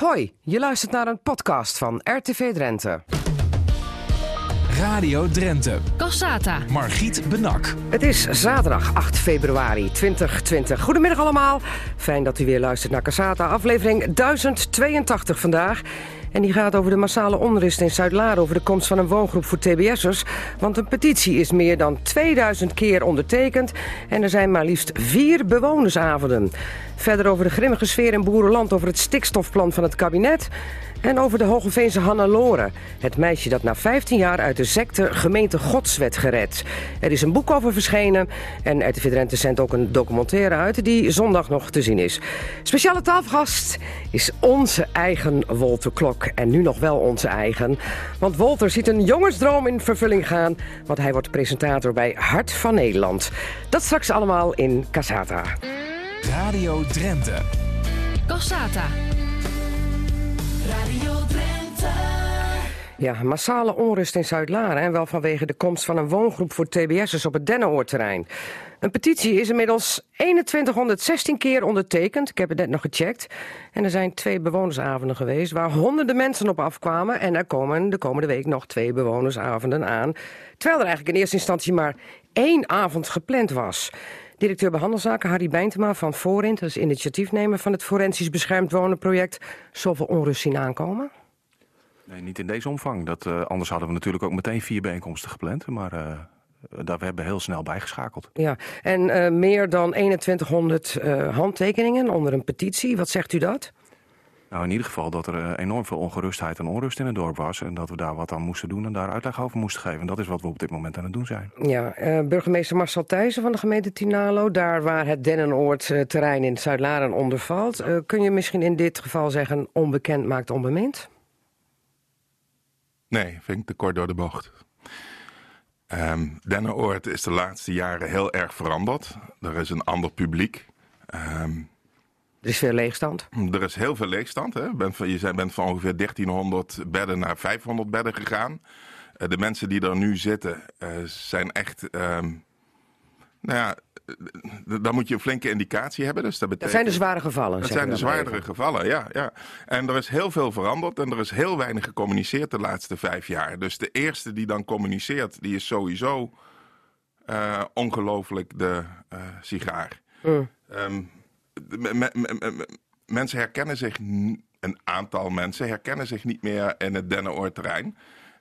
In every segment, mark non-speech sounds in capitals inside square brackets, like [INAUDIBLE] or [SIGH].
Hoi, je luistert naar een podcast van RTV Drenthe. Radio Drenthe. Cassata. Margriet Benak. Het is zaterdag 8 februari 2020. Goedemiddag allemaal. Fijn dat u weer luistert naar Cassata, aflevering 1082 vandaag. En die gaat over de massale onrust in Zuid-Laren... over de komst van een woongroep voor TBS'ers. Want een petitie is meer dan 2000 keer ondertekend... en er zijn maar liefst vier bewonersavonden. Verder over de grimmige sfeer in Boerenland... over het stikstofplan van het kabinet... En over de Hogeveense Hannelore. Het meisje dat na 15 jaar uit de secte gemeente Gods werd gered. Er is een boek over verschenen. En RTV Drenthe zendt ook een documentaire uit die zondag nog te zien is. Speciale tafelgast is onze eigen Wolter Klok. En nu nog wel onze eigen. Want Wolter ziet een jongensdroom in vervulling gaan. Want hij wordt presentator bij Hart van Nederland. Dat straks allemaal in Casata. Radio Drenthe. Cassata. Ja, massale onrust in Zuid-Laren. En wel vanwege de komst van een woongroep voor TBS'ers op het Dennenoordterrein. Een petitie is inmiddels 2116 keer ondertekend. Ik heb het net nog gecheckt. En er zijn twee bewonersavonden geweest waar honderden mensen op afkwamen. En er komen de komende week nog twee bewonersavonden aan. Terwijl er eigenlijk in eerste instantie maar één avond gepland was. Directeur behandelzaken Harry Bijntema van Voorint, dat is initiatiefnemer van het Forensisch Beschermd Wonen project. Zoveel onrust zien aankomen? Nee, niet in deze omvang. Dat, eh, anders hadden we natuurlijk ook meteen vier bijeenkomsten gepland. Maar eh, daar we hebben heel snel bijgeschakeld. Ja, en eh, meer dan 2100 eh, handtekeningen onder een petitie. Wat zegt u dat? Nou, in ieder geval dat er eh, enorm veel ongerustheid en onrust in het dorp was. En dat we daar wat aan moesten doen en daar uitleg over moesten geven. En dat is wat we op dit moment aan het doen zijn. Ja, eh, burgemeester Marcel Thijssen van de gemeente Tinalo, daar waar het Dennenoord-terrein in Zuid-Laren onder valt. Eh, kun je misschien in dit geval zeggen onbekend maakt onbemind? Nee, vind ik te kort door de bocht. Ehm Dennenoord is de laatste jaren heel erg veranderd. Er is een ander publiek. Ehm, Er is veel leegstand. er is heel veel leegstand. Hè? Je bent van, je zijn- bent van ongeveer 1300 bedden naar 500 bedden gegaan. Eh, de mensen die er nu zitten eh, zijn echt... ehm, nou ja, eh, dan moet je een flinke indicatie hebben. Dus dat Dat betekent... zijn de zware gevallen. Dat zijn de zwaardere even. gevallen, ja, ja. En er is heel veel veranderd en er is heel weinig gecommuniceerd de laatste vijf jaar. Dus de eerste die dan communiceert, die is sowieso eh, ongelooflijk de sigaar. Ehm, mensen herkennen zich, een aantal mensen herkennen zich niet meer in het Dennenoordterrein.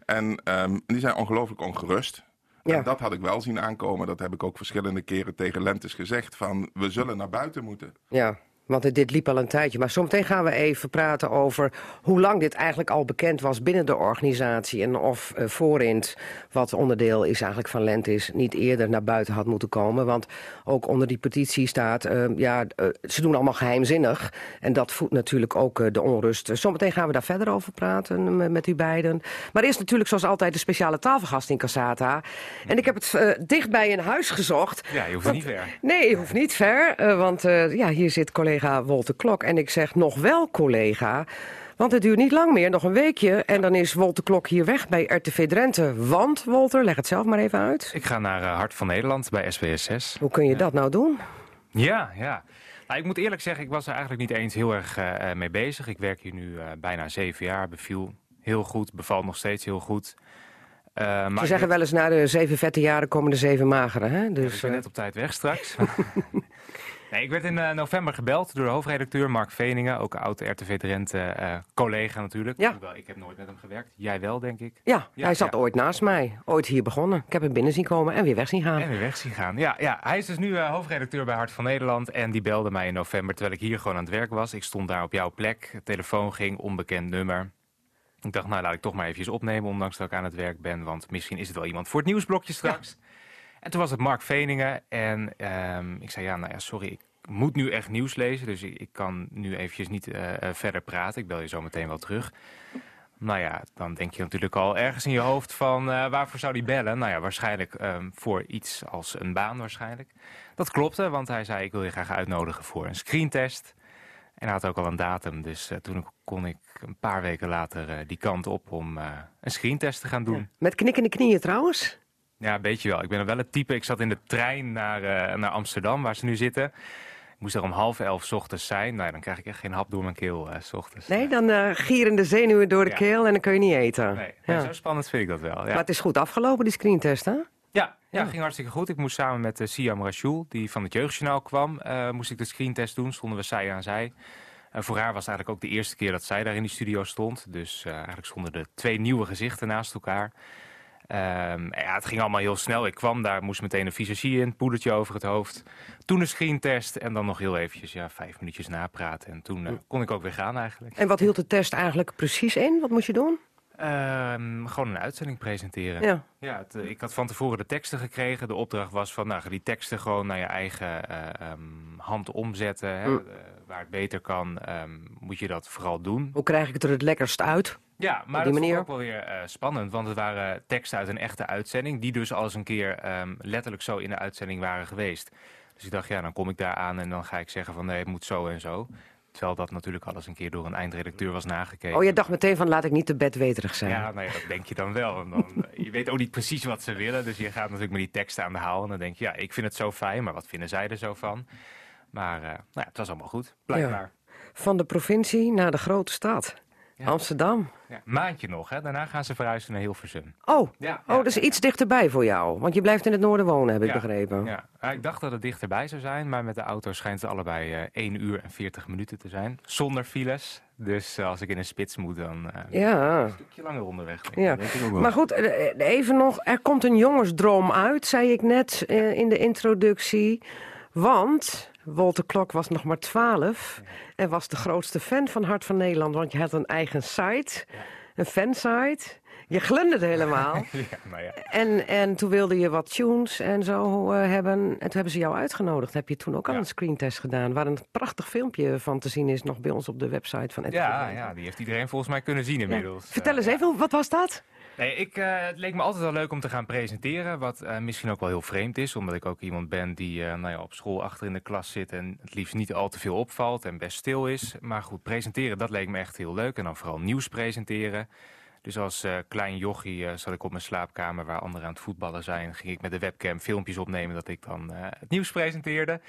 En ehm, die zijn ongelooflijk ongerust. Ja. En dat had ik wel zien aankomen. Dat heb ik ook verschillende keren tegen Lentes gezegd. Van we zullen naar buiten moeten. Ja, want dit liep al een tijdje. Maar zometeen gaan we even praten over hoe lang dit eigenlijk al bekend was binnen de organisatie. En of Voorint, wat onderdeel is eigenlijk van Lentis, niet eerder naar buiten had moeten komen. Want ook onder die petitie staat, eh, ja, eh, ze doen allemaal geheimzinnig. En dat voedt natuurlijk ook de onrust. Zometeen gaan we daar verder over praten met u beiden. Maar eerst natuurlijk zoals altijd de speciale tafelgast in Casata. En ik heb het dichtbij in huis gezocht. Ja, je hoeft Want- niet ver. Nee, je hoeft niet ver, want ja, hier zit collega Wolter Klok. En ik zeg nog wel collega, want het duurt niet lang meer, nog een weekje. En dan is Wolter Klok hier weg bij RTV Drenthe. Want, Wolter, leg het zelf maar even uit. Ik ga naar eh, Hart van Nederland bij SBS 6. Hoe kun je dat nou doen? Ja, ja. Nou, ik moet eerlijk zeggen, ik was er eigenlijk niet eens heel erg eh, eh, mee bezig. Ik werk hier nu bijna zeven jaar, beviel heel goed, bevalt nog steeds heel goed. Eh, maar Ze zeggen wel eens, na de zeven vette jaren komen de zeven magere. Hè? Ja, ik Dus, ben net op tijd weg straks. [LAUGHS] nee, ik werd in eh, november gebeld door de hoofdredacteur Mark Veningen, ook oude RTV Drenthe eh, collega natuurlijk. Ja. Hoewel, ik heb nooit met hem gewerkt. Jij wel, denk ik. ja, Ja, hij zat ja. ooit naast mij. Ooit hier begonnen. Ik heb hem binnen zien komen en weer weg zien gaan. En weer weg zien gaan. Ja, ja, hij is dus nu eh, hoofdredacteur bij Hart van Nederland. En die belde mij in november terwijl ik hier gewoon aan het werk was. Ik stond daar op jouw plek. Telefoon ging, onbekend nummer. Ik dacht, nou laat ik toch maar eventjes opnemen, ondanks dat ik aan het werk ben. Want misschien is het wel iemand voor het nieuwsblokje straks. En toen was het Mark Veningen. En ehm, ik zei, ja, nou ja, sorry, ik moet nu echt nieuws lezen. Dus ik, kan nu eventjes niet eh, eh, verder praten. Ik bel je zo meteen wel terug. Nou ja, dan denk je natuurlijk al ergens in je hoofd van eh, waarvoor zou die bellen? Nou ja, waarschijnlijk ehm, voor iets als een baan waarschijnlijk. Dat klopte, want hij zei ik wil je graag uitnodigen voor een screentest. En hij had ook al een datum, dus toen kon ik een paar weken later die kant op om een screentest te gaan doen. Met knikkende knieën trouwens. Weet je wel. Ik ben er wel het type, ik zat in de trein naar, eh, naar Amsterdam, waar ze nu zitten. Ik moest er om half elf 's ochtends zijn. Nou, dan krijg ik echt geen hap door mijn keel eh, 's ochtends. Nee, dan eh, gieren de zenuwen door de Ja. keel en dan kun je niet eten. Nee, Ja. zo spannend vind ik dat wel. Ja. Maar het is goed afgelopen, die screentest, hè? Ja, ja, ging hartstikke goed. Ik moest samen met uh, Siam Rachoul, die van het Jeugdjournaal kwam, moest ik de screentest doen. Stonden we zij aan zij. Uh, voor haar was het eigenlijk ook de eerste keer dat zij daar in die studio stond. Dus uh, eigenlijk stonden er twee nieuwe gezichten naast elkaar. Um, ja, het ging allemaal heel snel. Ik kwam daar, moest meteen een visagie in, poedertje over het hoofd. Toen een screentest en dan nog heel eventjes, ja, vijf minuutjes napraten. En toen uh, kon ik ook weer gaan eigenlijk. En wat hield de test eigenlijk precies in? Wat moest je doen? Um, gewoon een uitzending presenteren. Ja. Ja, het, ik had van tevoren de teksten gekregen. De opdracht was van, nou, ga die teksten gewoon naar je eigen uh, um, hand omzetten. Hè, mm. uh, waar het beter kan, um, moet je dat vooral doen. Hoe krijg ik het er het lekkerst uit? Ja, maar dat ik ook wel weer uh, spannend. Want het waren teksten uit een echte uitzending. Die dus al eens een keer letterlijk zo in de uitzending waren geweest. Dus ik dacht, ja, dan kom ik daar aan en dan ga ik zeggen van, nee, het moet zo en zo. Terwijl dat natuurlijk alles een keer door een eindredacteur was nagekeken. Oh, je dacht meteen van laat ik niet te bedweterig zijn. Ja, nou ja, dat denk je dan wel. En dan, je weet ook niet precies wat ze willen. Dus je gaat natuurlijk met die teksten aan de haal. En dan denk je, ja, ik vind het zo fijn. Maar wat vinden zij er zo van? Maar uh, nou ja, het was allemaal goed, blijkbaar. Ja. Van de provincie naar de grote stad. Ja. Amsterdam. Ja, maandje nog, hè? daarna gaan ze verhuizen naar Hilversum. Oh, ja, oh dus iets dichterbij voor jou. Want je blijft in het noorden wonen, heb ik begrepen. Ja. ik dacht dat het dichterbij zou zijn, maar met de auto schijnt het allebei uh, 1 uur en 40 minuten te zijn. Zonder files. Dus uh, als ik in een spits moet, dan uh, ja. een stukje langer onderweg. Ja. Maar goed, eh, even nog. Er komt een jongensdroom uit, zei ik net in de introductie. Want Walter Klok was nog maar 12 en was de grootste fan van Hart van Nederland. Want je had een eigen site, ja. een fansite. Je glunderde helemaal. [LAUGHS] ja, ja. en, en toen wilde je wat tunes en zo uh, hebben. En toen hebben ze jou uitgenodigd. Heb je toen ook al ja. een screentest gedaan. Waar een prachtig filmpje van te zien is nog bij ons op de website van Ja, ja, die heeft iedereen volgens mij kunnen zien inmiddels. Vertel eens even, wat was dat? Nee, ik, uh, het leek me altijd wel leuk om te gaan presenteren. Wat uh, misschien ook wel heel vreemd is. Omdat ik ook iemand ben die uh, nou ja, op school achter in de klas zit. En het liefst niet al te veel opvalt en best stil is. Maar goed, presenteren, dat leek me echt heel leuk. En dan vooral nieuws presenteren. Dus als klein jochie zat ik op mijn slaapkamer waar anderen aan het voetballen zijn. Ging ik met de webcam filmpjes opnemen dat ik dan het nieuws presenteerde.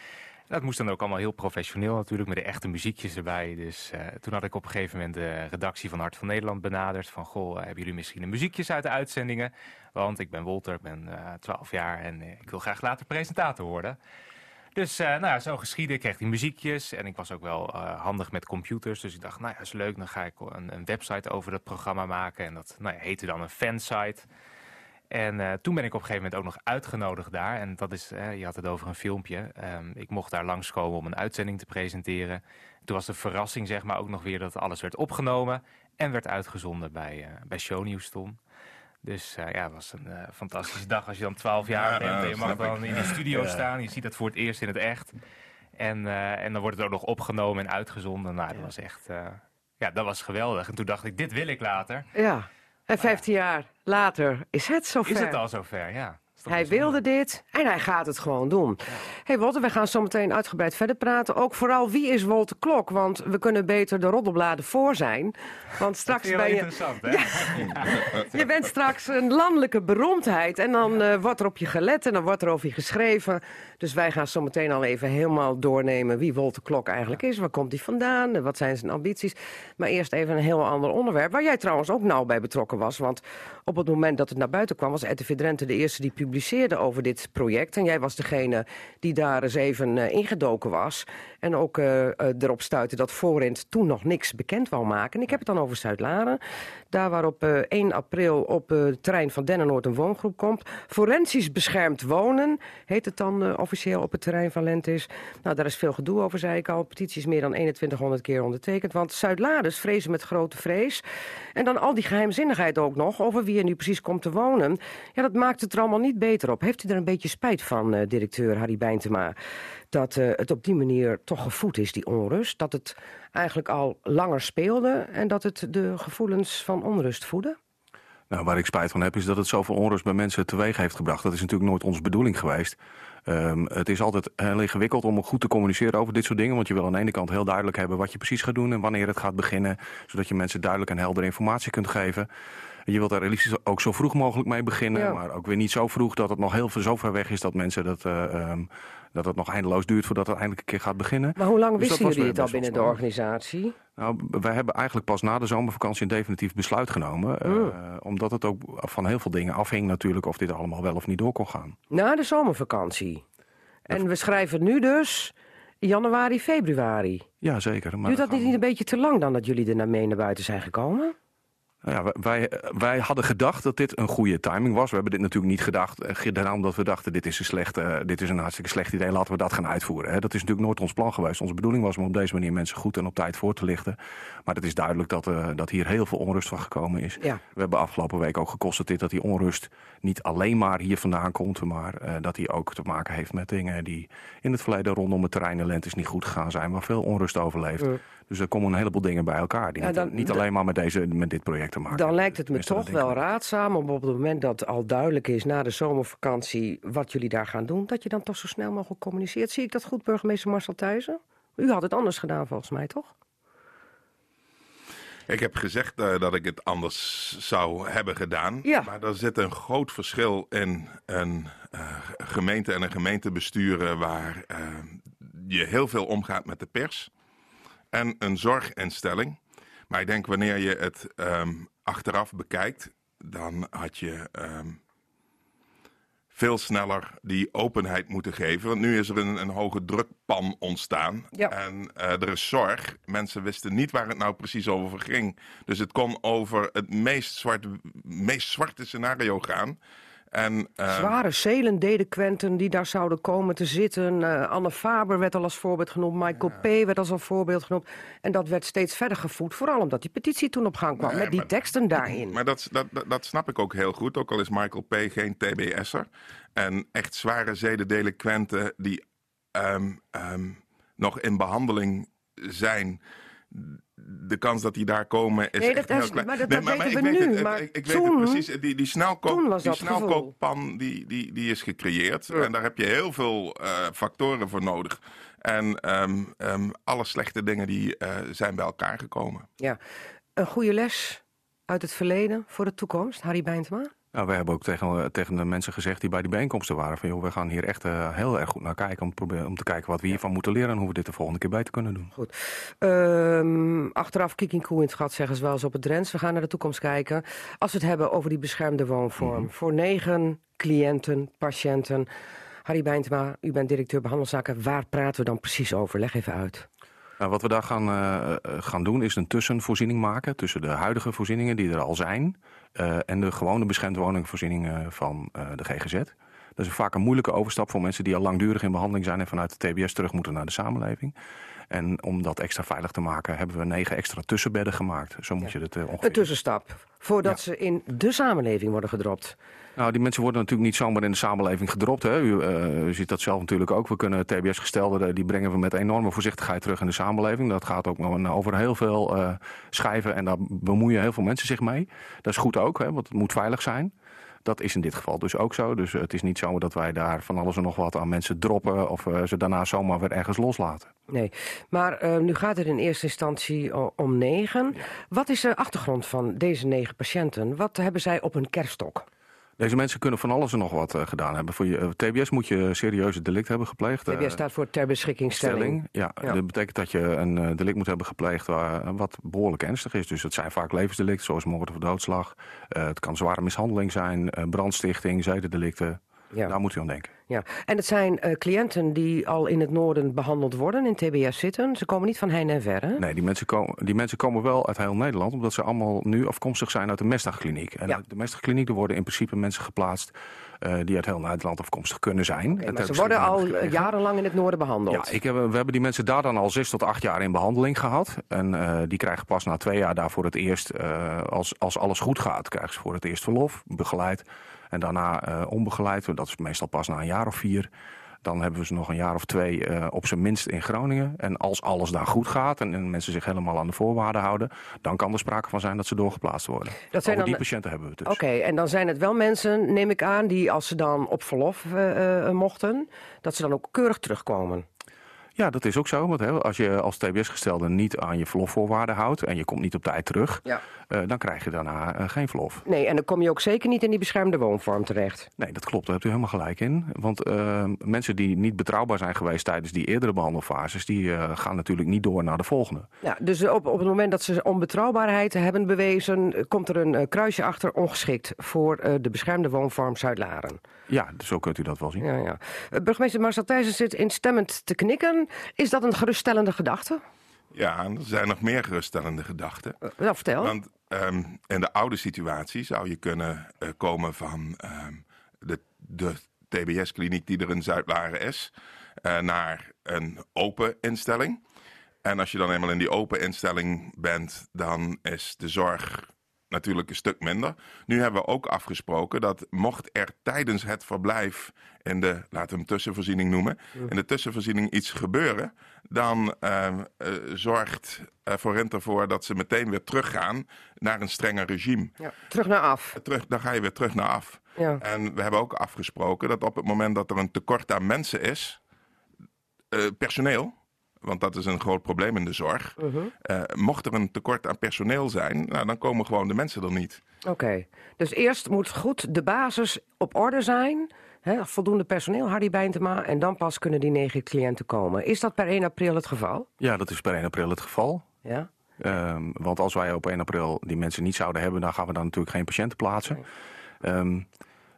Dat moest dan ook allemaal heel professioneel natuurlijk, met de echte muziekjes erbij. Dus uh, toen had ik op een gegeven moment de redactie van Hart van Nederland benaderd. Van, goh, hebben jullie misschien een muziekjes uit de uitzendingen? Want ik ben Wolter, ik ben uh, 12 jaar en ik wil graag later presentator worden. Dus nou ja, zo geschieden, ik kreeg die muziekjes. En ik was ook wel handig met computers. Dus ik dacht, nou ja, is leuk, dan ga ik een, een website over dat programma maken. En dat nou ja, heette dan een fansite. En uh, toen ben ik op een gegeven moment ook nog uitgenodigd daar. En dat is, uh, je had het over een filmpje. Um, ik mocht daar langskomen om een uitzending te presenteren. Toen was de verrassing zeg maar ook nog weer dat alles werd opgenomen. En werd uitgezonden bij, uh, bij Shownieuws toen. Dus ja, het was een fantastische dag als je dan 12 jaar ja, bent. En je mag dan ik. in de studio ja. staan. Je ziet dat voor het eerst in het echt. En, en dan wordt het ook nog opgenomen en uitgezonden. Nou, dat was echt... ja, dat was geweldig. En toen dacht ik, dit wil ik later. Ja. En 15 jaar later is het zover. Is het al zover, ja. Hij wilde dit en hij gaat het gewoon doen. Ja. hey Walter, we gaan zo meteen uitgebreid verder praten. Ook vooral wie is Walter Klok? Want we kunnen beter de roddelbladen voor zijn. Want straks ben je. interessant, hè? Ja. je bent straks een landelijke beroemdheid. En dan uh, wordt er op je gelet en dan wordt er over je geschreven. Dus wij gaan zo meteen al even helemaal doornemen wie Walter Klok eigenlijk is. Waar komt hij vandaan? Wat zijn zijn ambities? Maar eerst even een heel ander onderwerp. Waar jij trouwens ook nauw bij betrokken was. Want op het moment dat het naar buiten kwam, was RTV Drenthe de eerste die publiceerde over dit project. En jij was degene die daar eens even uh, ingedoken was. En ook uh, uh, erop stuitte dat Forint toen nog niks bekend wou maken. En ik heb het dan over Zuid-Laren. Daar waar op 1 april op het terrein van Dennenoord een woongroep komt. Forensisch beschermd wonen heet het dan officieel op het terrein van Lentis. Nou, daar is veel gedoe over, zei ik al. Petitie is meer dan 2100 keer ondertekend. Want Zuid-Laders vrezen met grote vrees. En dan al die geheimzinnigheid ook nog over wie er nu precies komt te wonen. Ja, dat maakt het er allemaal niet beter op. Heeft u er een beetje spijt van, directeur Harry Bijntema? Dat uh, het op die manier toch gevoed is, die onrust. Dat het eigenlijk al langer speelde en dat het de gevoelens van onrust voedde? Nou, waar ik spijt van heb, is dat het zoveel onrust bij mensen teweeg heeft gebracht. Dat is natuurlijk nooit onze bedoeling geweest. Um, het is altijd heel ingewikkeld om goed te communiceren over dit soort dingen. Want je wil aan de ene kant heel duidelijk hebben wat je precies gaat doen en wanneer het gaat beginnen. Zodat je mensen duidelijk en helder informatie kunt geven. Je wilt daar releases ook zo vroeg mogelijk mee beginnen. Ja. Maar ook weer niet zo vroeg dat het nog heel veel, zo ver weg is dat mensen dat, eh, ehm, dat het nog eindeloos duurt voordat het eindelijk een keer gaat beginnen. Maar hoe lang Dus wisten jullie het al binnen de organisatie? Nou, wij hebben eigenlijk pas na de zomervakantie een definitief besluit genomen. eh, Mm. omdat het ook van heel veel dingen afhing natuurlijk of dit allemaal wel of niet door kon gaan. Na de zomervakantie. En we schrijven nu dus januari, februari. Ja, zeker. Maar Duurt dat niet een beetje te lang dan dat jullie er naar mee naar buiten zijn gekomen? Nou Ja, wij, wij hadden gedacht dat dit een goede timing was. We hebben dit natuurlijk niet gedacht, eh, gedaan omdat we dachten... dit is een, slecht, eh, dit is een hartstikke slecht idee, laten we dat gaan uitvoeren. Hè. Dat is natuurlijk nooit ons plan geweest. Onze bedoeling was om op deze manier mensen goed en op tijd voor te lichten. Maar het is duidelijk dat, eh, dat hier heel veel onrust van gekomen is. Ja. We hebben afgelopen week ook geconstateerd dat die onrust niet alleen maar hier vandaan komt... maar eh, dat die ook te maken heeft met dingen die in het verleden rondom het terrein en lentes niet goed gegaan zijn... waar veel onrust over leeft. Ja. Dus er komen een heleboel dingen bij elkaar... die Ja, niet, dan- niet alleen maar met, deze, met dit project te maken Dan lijkt het me Tenminste, dat toch wel raadzaam om op het moment dat al duidelijk is na de zomervakantie wat jullie daar gaan doen, dat je dan toch zo snel mogelijk communiceert. Zie ik dat goed, burgemeester Marcel Thijssen? U had het anders gedaan volgens mij, toch? Ik heb gezegd eh, dat ik het anders zou hebben gedaan. Ja. Maar er zit een groot verschil in een eh, gemeente en een gemeentebesturen waar eh, je heel veel omgaat met de pers. En een zorginstelling. Maar ik denk wanneer je het ehm, achteraf bekijkt, dan had je ehm, veel sneller die openheid moeten geven. Want nu is er een, een hoge drukpan ontstaan. Ja. En eh, er is zorg. Mensen wisten niet waar het nou precies over ging. Dus het kon over het meest, meest zwarte scenario gaan. En, eh, Zware zelendelinquenten die daar zouden komen te zitten. Eh, Anne Faber werd al als voorbeeld genoemd. Michael P. werd als een voorbeeld genoemd. En dat werd steeds verder gevoed. Vooral omdat die petitie toen op gang kwam. Nee, met die maar- teksten daarin. Maar dat, dat, dat, dat snap ik ook heel goed. Ook al is Michael P. geen TBS'er. En echt zware zedendelinquenten die ehm, ehm, nog in behandeling zijn. De kans dat die daar komen is Nee, echt dat heel klein. maar dat- dat weten we nu, het, maar ik, ik weet het precies. Die, die, die dat gevoel. snelkookpan die, die, die is gecreëerd. En daar heb je heel veel eh, factoren voor nodig. En ehm, ehm, alle slechte dingen die eh, zijn bij elkaar gekomen. Ja. Een goede les uit het verleden voor de toekomst, Harry Bijntema? Nou, wij hebben ook tegen, tegen de mensen gezegd die bij die bijeenkomsten waren... van joh, we gaan hier echt eh, heel erg goed naar kijken... Om te, proberen, om te kijken wat we hiervan moeten leren... en hoe we dit de volgende keer beter kunnen doen. Goed. Ehm, achteraf kik in koe in het gat, zeggen ze wel eens op het Drents. We gaan naar de toekomst kijken. Als we het hebben over die beschermde woonvorm. Mhm. Voor negen cliënten, patiënten. Harry Bijntema, u bent directeur behandelzaken. Waar praten we dan precies over? Leg even uit. Nou, wat we daar gaan, eh, eh, gaan doen is een tussenvoorziening maken... tussen de huidige voorzieningen die er al zijn... eh, en de gewone beschermde woningvoorzieningen van eh, de GGZ. Dat is vaak een moeilijke overstap voor mensen die al langdurig in behandeling zijn... en vanuit de TBS terug moeten naar de samenleving. En om dat extra veilig te maken hebben we negen extra tussenbedden gemaakt. Zo moet je het eh, ongeveer Een tussenstap. Voordat Ja. ze in de samenleving worden gedropt. Nou, die mensen worden natuurlijk niet zomaar in de samenleving gedropt. Hè. U, eh, u ziet dat zelf natuurlijk ook. We kunnen TBS-gestelden, die brengen we met enorme voorzichtigheid terug in de samenleving. Dat gaat ook nog over heel veel eh, schijven en daar bemoeien heel veel mensen zich mee. Dat is goed ook, hè, want het moet veilig zijn. Dat is in dit geval dus ook zo. Dus het is niet zo dat wij daar van alles en nog wat aan mensen droppen... of eh, ze daarna zomaar weer ergens loslaten. Nee, maar eh, nu gaat het in eerste instantie om negen. Wat is de achtergrond van deze negen patiënten? Wat hebben zij op hun kerststok? Deze mensen kunnen van alles en nog wat eh, gedaan hebben. Voor je eh, TBS moet je serieuze delict hebben gepleegd. TBS Eh, staat voor ter beschikkingstelling. stelling. Ja, Ja. dat betekent dat je een delict moet hebben gepleegd waar, wat behoorlijk ernstig is. Dus het zijn vaak levensdelicten zoals moord of doodslag. Het kan zware mishandeling zijn, brandstichting, zedendelicten. Ja. Daar moet u aan denken. Ja, en het zijn eh, cliënten die al in het noorden behandeld worden, in TBS zitten. Ze komen niet van heine en verre. Nee, die mensen, komen, die mensen komen wel uit heel Nederland, omdat ze allemaal nu afkomstig zijn uit de Mestdagkliniek. En Ja. uit de Mestdagkliniek er worden in principe mensen geplaatst eh, die uit heel Nederland afkomstig kunnen zijn. En maar ze worden al eh, gekregen. jarenlang in het noorden behandeld. Ja, ik heb, we hebben die mensen daar dan al zes tot acht jaar in behandeling gehad. En die krijgen pas na twee jaar daarvoor het eerst, als, als alles goed gaat, krijgen ze voor het eerst verlof, begeleid. En daarna eh, onbegeleid, dat is meestal pas na een jaar of vier. Dan hebben we ze nog een jaar of twee eh, op zijn minst in Groningen. En als alles daar goed gaat en, en mensen zich helemaal aan de voorwaarden houden... dan kan er sprake van zijn dat ze doorgeplaatst worden. Dat zijn Over die dan- patiënten hebben we het dus. Oké, en dan zijn het wel mensen, neem ik aan, die als ze dan op verlof eh, mochten, dat ze dan ook keurig terugkomen. Ja, dat is ook zo. Want hè, als je als TBS-gestelde niet aan je verlofvoorwaarden houdt en je komt niet op tijd terug, Ja. eh, dan krijg je daarna eh, geen verlof. Nee, en dan kom je ook zeker niet in die beschermde woonvorm terecht. Nee, dat klopt. Daar hebt u helemaal gelijk in. Want eh, mensen die niet betrouwbaar zijn geweest tijdens die eerdere behandelfases, die gaan natuurlijk niet door naar de volgende. Ja, dus op, op het moment dat ze onbetrouwbaarheid hebben bewezen, komt er een kruisje achter ongeschikt voor de beschermde woonvorm Zuid-Laren. Ja, dus zo kunt u dat wel zien. Ja, ja. Burgemeester Marcel Thijssen zit instemmend te knikken. Is dat een geruststellende gedachte? Ja, er zijn nog meer geruststellende gedachten. Wel, vertel. Want ehm, in de oude situatie zou je kunnen eh, komen van ehm, de, de TBS-kliniek die er in Zuidlaren is, eh, naar een open instelling. En als je dan eenmaal in die open instelling bent, dan is de zorg natuurlijk een stuk minder. Nu hebben we ook afgesproken dat mocht er tijdens het verblijf in de, laten we hem tussenvoorziening noemen, in de tussenvoorziening iets gebeuren, dan eh, eh, zorgt uh, Forint ervoor dat ze meteen weer teruggaan naar een strenger regime. Ja, terug naar af. Terug, dan ga je weer terug naar af. Ja. En we hebben ook afgesproken dat op het moment dat er een tekort aan mensen is, eh, personeel, want dat is een groot probleem in de zorg. Eh, mocht er een tekort aan personeel zijn, nou, dan komen gewoon de mensen er niet. Oké, dus eerst moet goed de basis op orde zijn. Hè, voldoende personeel, Hardy Bijntema. En dan pas kunnen die negen cliënten komen. Is dat per 1 april het geval? Ja, dat is per 1 april het geval. Ja. Ehm, want als wij op 1 april die mensen niet zouden hebben, dan gaan we dan natuurlijk geen patiënten plaatsen. Ehm,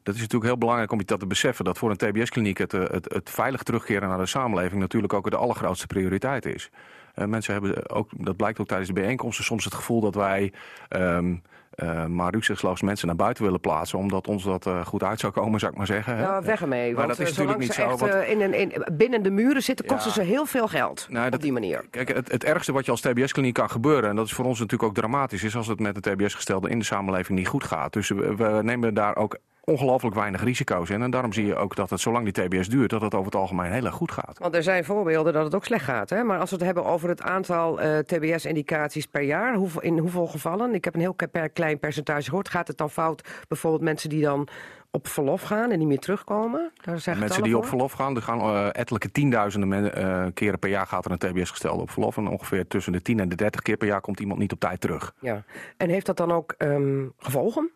dat is natuurlijk heel belangrijk om je dat te beseffen. Dat voor een TBS-kliniek het, eh, het, het veilig terugkeren naar de samenleving natuurlijk ook de allergrootste prioriteit is. Uh, mensen hebben ook, dat blijkt ook tijdens de bijeenkomsten, soms het gevoel dat wij um, uh, maar rukzichtsloos mensen naar buiten willen plaatsen. Omdat ons dat uh, goed uit zou komen, zou ik maar zeggen. Nou, weg ermee. Maar want dat is natuurlijk niet zo. Want- in een, in, binnen de muren zitten, kosten Ja. ze heel veel geld. Nou, op dat- die manier. Kijk, het, het ergste wat je als TBS-kliniek kan gebeuren, en dat is voor ons natuurlijk ook dramatisch, is als het met de TBS-gestelde in de samenleving niet goed gaat. Dus we, we nemen daar ook ongelooflijk weinig risico's in. En daarom zie je ook dat het, zolang die TBS duurt, dat het over het algemeen heel erg goed gaat. Want er zijn voorbeelden dat het ook slecht gaat. Hè? Maar als we het hebben over het aantal eh, TBS-indicaties per jaar, hoeveel, in hoeveel gevallen? Ik heb een heel klein percentage gehoord. Gaat het dan fout? Bijvoorbeeld mensen die dan op verlof gaan en niet meer terugkomen? Daar zijn Mensen die op verlof gaan, er gaan eh, ettelijke tienduizenden men- eh, keren per jaar gaat er een TBS-gestelde op verlof. En ongeveer tussen de 10 en de 30 keer per jaar komt iemand niet op tijd terug. Ja. En heeft dat dan ook ehm, gevolgen?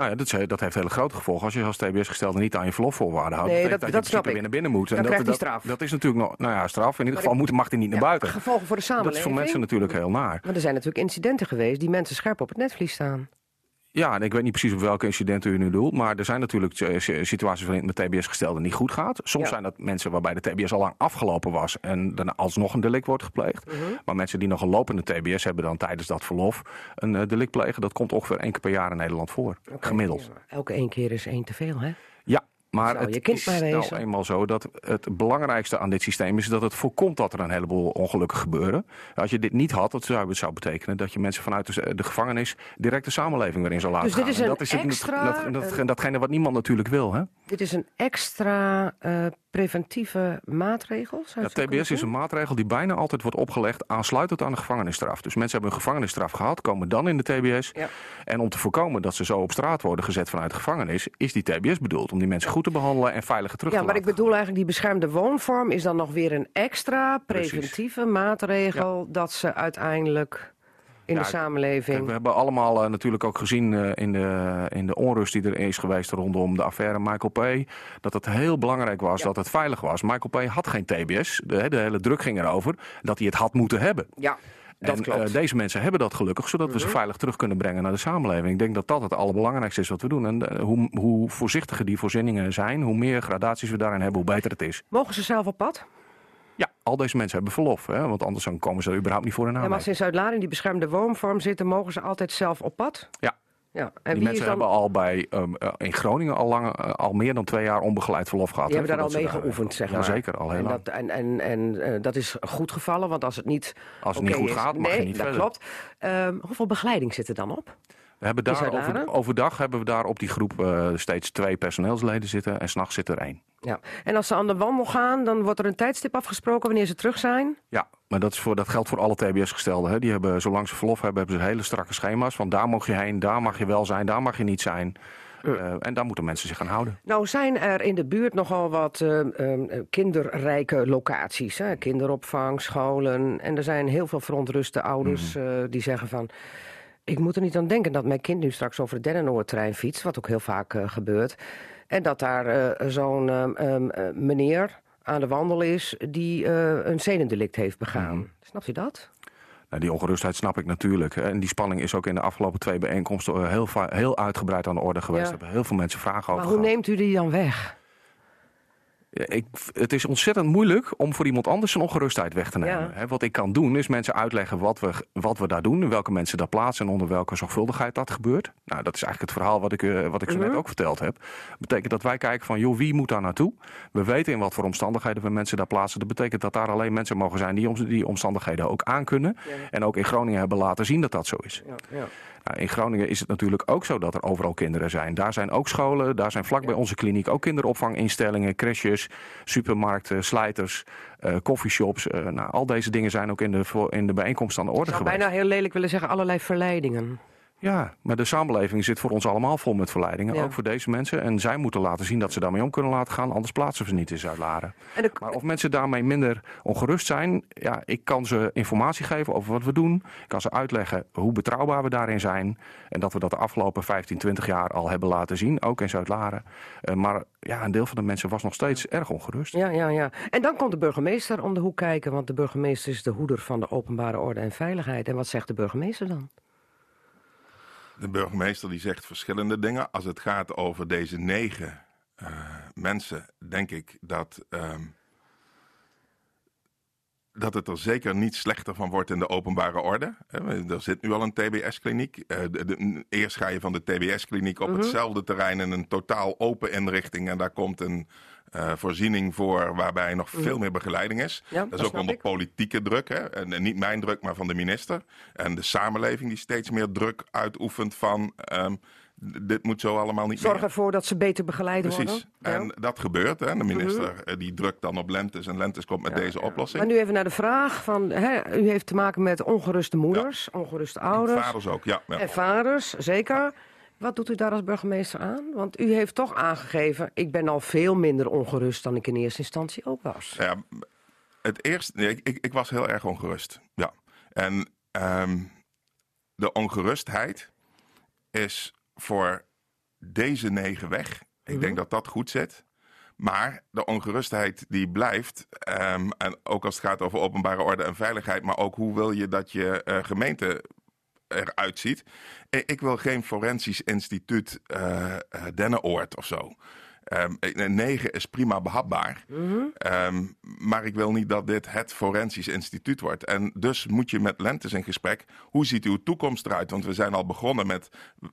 Nou ja, dat, dat heeft hele grote gevolgen. Als je als TBS-gestelde niet aan je verlofvoorwaarden houdt, Nee, dat- dat, dat snap ik. weer naar binnen moet. Dan dat, dat, straf. Dat is natuurlijk nog, nou ja, straf. In ieder geval moet, mag hij niet naar Ja, buiten. Gevolgen voor de Dat samenleving? is voor mensen natuurlijk heel naar. Maar er zijn natuurlijk incidenten geweest die mensen scherp op het netvlies staan. Ja, en ik weet niet precies op welke incidenten u nu doelt. Maar er zijn natuurlijk eh, si- situaties waarin het met TBS-gestelde niet goed gaat. Soms Ja. zijn dat mensen waarbij de TBS al lang afgelopen was. En daarna alsnog een delict wordt gepleegd. Mhm. Maar mensen die nog een lopende TBS hebben dan tijdens dat verlof een eh, delict plegen. Dat komt ongeveer één keer per jaar in Nederland voor. Gemiddeld. Ja, elke één keer is één te veel, hè? Maar Zou het is maar nou wezen. eenmaal zo dat het belangrijkste aan dit systeem is dat het voorkomt dat er een heleboel ongelukken gebeuren. Als je dit niet had, dat zou, het zou betekenen dat je mensen vanuit de, de gevangenis direct de samenleving weer in zou laten Dus dit gaan. is En een dat is het- extra, dat, dat, eh, datgene wat niemand natuurlijk wil. Hè? Dit is een extra eh, preventieve maatregel? Zou Ja, TBS is een maatregel die bijna altijd wordt opgelegd aansluitend aan de gevangenisstraf. Dus mensen hebben een gevangenisstraf gehad, komen dan in de TBS. Ja. En om te voorkomen dat ze zo op straat worden gezet vanuit de gevangenis, is die TBS bedoeld om die mensen goed te behandelen en veilig terug Ja, te maar ik laten bedoel eigenlijk die beschermde woonvorm is dan nog weer een extra Precies. preventieve maatregel dat ze uiteindelijk in Ja, de samenleving. Kijk, we hebben allemaal eh, natuurlijk ook gezien eh, in, de, in de onrust die er is geweest rondom de affaire Michael P. Dat het heel belangrijk was Ja. dat het veilig was. Michael P. had geen TBS. De, de hele druk ging erover dat hij het had moeten hebben. Ja, dat en klopt. Mhm. eh, deze mensen hebben dat gelukkig, zodat we ze veilig terug kunnen brengen naar de samenleving. Ik denk dat dat het allerbelangrijkste is wat we doen. En hoe, hoe voorzichtiger die voorzieningen zijn, hoe meer gradaties we daarin hebben, hoe beter het is. Mogen ze zelf op pad? Al deze mensen hebben verlof, hè, want anders dan komen ze er überhaupt niet voor in Ja, maar als aanmerking. ze in Zuid-Laren in die beschermde woonvorm zitten, mogen ze altijd zelf op pad? Ja. Ja, en Die mensen dan... hebben al bij, ehm, eh, in Groningen al, lang, eh, al meer dan twee jaar onbegeleid verlof gehad. Die hebben daar al mee geoefend, zeg ja, maar. zeker, al heel en lang. dat, en, en, en eh, dat is goed gevallen, want als het niet Als het niet goed is- gaat, mag nee, je niet dat verder. klopt. Ehm, hoeveel begeleiding zit er dan op? We hebben daar over, overdag hebben we daar op die groep eh, steeds twee personeelsleden zitten en s'nachts zit er één. Ja. En als ze aan de wandel gaan, dan wordt er een tijdstip afgesproken wanneer ze terug zijn. Ja, maar dat, is voor, dat geldt voor alle TBS-gestelden. Die hebben, zolang ze verlof hebben, hebben ze hele strakke schema's. Van daar mag je heen, daar mag je wel zijn, daar mag je niet zijn. Eh, en daar moeten mensen zich aan houden. Nou zijn er in de buurt nogal wat eh, kinderrijke locaties. Hè? Kinderopvang, scholen. En er zijn heel veel verontruste ouders Mhm. die zeggen van... Ik moet er niet aan denken dat mijn kind nu straks over het Dennenoordtrein fietst. Wat ook heel vaak eh, gebeurt. En dat daar eh, zo'n ehm, ehm, eh, meneer aan de wandel is die een zedendelict heeft begaan. Mhm. Snapt u dat? Nou, die ongerustheid snap ik natuurlijk. En die spanning is ook in de afgelopen twee bijeenkomsten heel, heel uitgebreid aan de orde geweest. Ja. Hebben heel veel mensen vragen Maar over hoe gehad. neemt u die dan weg? Ik, het is ontzettend moeilijk om voor iemand anders zijn ongerustheid weg te nemen. Ja. Wat ik kan doen is mensen uitleggen wat we, wat we daar doen... en welke mensen daar plaatsen en onder welke zorgvuldigheid dat gebeurt. Nou, dat is eigenlijk het verhaal wat ik, eh, wat ik zo net Mhm. ook verteld heb. betekent dat wij kijken van, joh, wie moet daar naartoe? We weten in wat voor omstandigheden we mensen daar plaatsen. Dat betekent dat daar alleen mensen mogen zijn die om- die omstandigheden ook aankunnen. En ook in Groningen hebben laten zien dat dat zo is. Ja, ja. Nou, in Groningen is het natuurlijk ook zo dat er overal kinderen zijn. Daar zijn ook scholen, daar zijn vlak bij onze kliniek ook kinderopvanginstellingen, crèches, supermarkten, slijters, eh coffeeshops. Eh, nou, al deze dingen zijn ook in de, in de bijeenkomst aan de orde Ik zou geweest. bijna heel lelijk willen zeggen allerlei verleidingen. Ja, maar de samenleving zit voor ons allemaal vol met verleidingen, Ja. ook voor deze mensen. En zij moeten laten zien dat ze daarmee om kunnen laten gaan, anders plaatsen we ze niet in Zuid-Laren. De, Maar of mensen daarmee minder ongerust zijn, ja, ik kan ze informatie geven over wat we doen. Ik kan ze uitleggen hoe betrouwbaar we daarin zijn. En dat we dat de afgelopen 15, 20 jaar al hebben laten zien, ook in Zuid-Laren. Eh, maar ja, een deel van de mensen was nog steeds erg ongerust. Ja, ja, ja. En dan komt de burgemeester om de hoek kijken, want de burgemeester is de hoeder van de openbare orde en veiligheid. En wat zegt de burgemeester dan? De burgemeester die zegt verschillende dingen. Als het gaat over deze negen eh, mensen, denk ik dat, ehm, dat het er zeker niet slechter van wordt in de openbare orde. Eh, Er zit nu al een TBS-kliniek. Eh, de- de- Eerst ga je van de TBS-kliniek op Mhm. hetzelfde terrein in een totaal open inrichting. En daar komt een eh, voorziening voor waarbij nog veel meer begeleiding is. Mhm. Ja, dat is ook onder ik. politieke druk. Hè? En, en niet mijn druk, maar van de minister. En de samenleving die steeds meer druk uitoefent van... ehm, dit moet zo allemaal niet Zorg meer. ervoor dat ze beter begeleid Precies. worden. Ja. Mhm. En dat gebeurt. Hè? De minister eh, die drukt dan op lentes en lentes komt met deze oplossing. Maar nu even naar de vraag van, hè, u heeft te maken met ongeruste moeders, ongeruste ouders Vaders ook, ja. ja. en vaders, zeker. Wat doet u daar als burgemeester aan? Want u heeft toch aangegeven, ik ben al veel minder ongerust dan ik in eerste instantie ook was. Ja, het eerste, nee, ik, ik, was heel erg ongerust. Ja. En ehm, de ongerustheid is voor deze negen weg. Ik denk dat dat goed zit. Maar de ongerustheid die blijft, ehm, en ook als het gaat over openbare orde en veiligheid, maar ook hoe wil je dat je eh, gemeente eruit ziet. I- Ik wil geen forensisch instituut eh eh, Dennenoord of zo. Ehm, een negen is prima behapbaar. Ehm, maar ik wil niet dat dit het forensisch instituut wordt. En dus moet je met Lentes in gesprek. Hoe ziet uw toekomst eruit? Want we zijn al begonnen met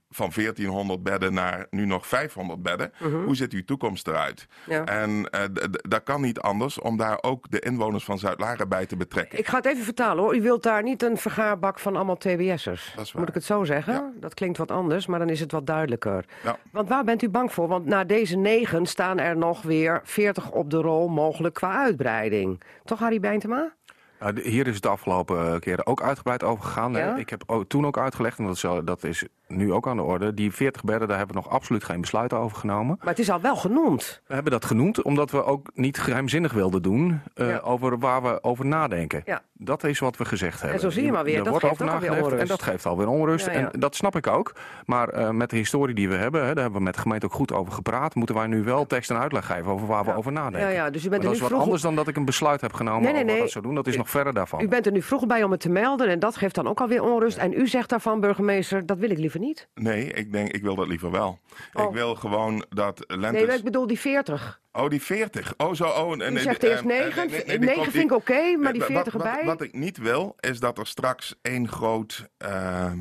van 1400 bedden naar nu nog 500 bedden. Hoe ziet uw toekomst eruit? Ja. En eh, dat kan niet anders om daar ook de inwoners van Zuid-Laren bij te betrekken. Ik ga het even vertalen hoor. U wilt daar niet een vergaarbak van allemaal TBS'ers. Moet ik het zo zeggen? Ja. Dat klinkt wat anders, maar dan is het wat duidelijker. Ja. Want waar bent u bang voor? Want na deze negen staan er nog weer 40 op de rol, mogelijk qua uitbreiding. Toch, Harry Bijntema? Nou, hier is het de afgelopen eh, keren ook uitgebreid over gegaan. Ja? Ik heb toen ook uitgelegd, en dat is, al- dat is nu ook aan de orde. Die 40 bedden, daar hebben we nog absoluut geen besluiten over genomen. Maar het is al wel genoemd. We hebben dat genoemd omdat we ook niet geheimzinnig wilden doen eh, Ja. over waar we over nadenken. Ja. Dat is wat we gezegd hebben. zo zie je maar weer, Er dat wordt geeft over nagedacht onrust. En dat geeft alweer onrust. Ja. En dat snap ik ook. Maar eh, met de historie die we hebben, hè, daar hebben we met de gemeente ook goed over gepraat. Moeten wij nu wel tekst en uitleg geven over waar we over nadenken. Ja, ja, dus u bent er dat nu is wat vroeg- anders dan dat ik een besluit heb genomen Nee, dat zou doen. Dat is nog verder daarvan. U bent er nu vroeg bij om het te melden en dat geeft dan ook alweer onrust. En u zegt daarvan, burgemeester, dat wil ik liever niet. Nee, ik denk, ik wil dat liever wel. Oh. Ik wil gewoon dat Lentes... Nee, maar ik bedoel die 40. Oh, die 40. Oh, zo. Oh, nee, U nee, zegt eh, eerst eh, nee, 9. nee, nee, die 9 komt vind ik oké, maar die Eh, 40 wat, erbij. Wat, wat ik niet wil, is dat er straks één groot... ehm,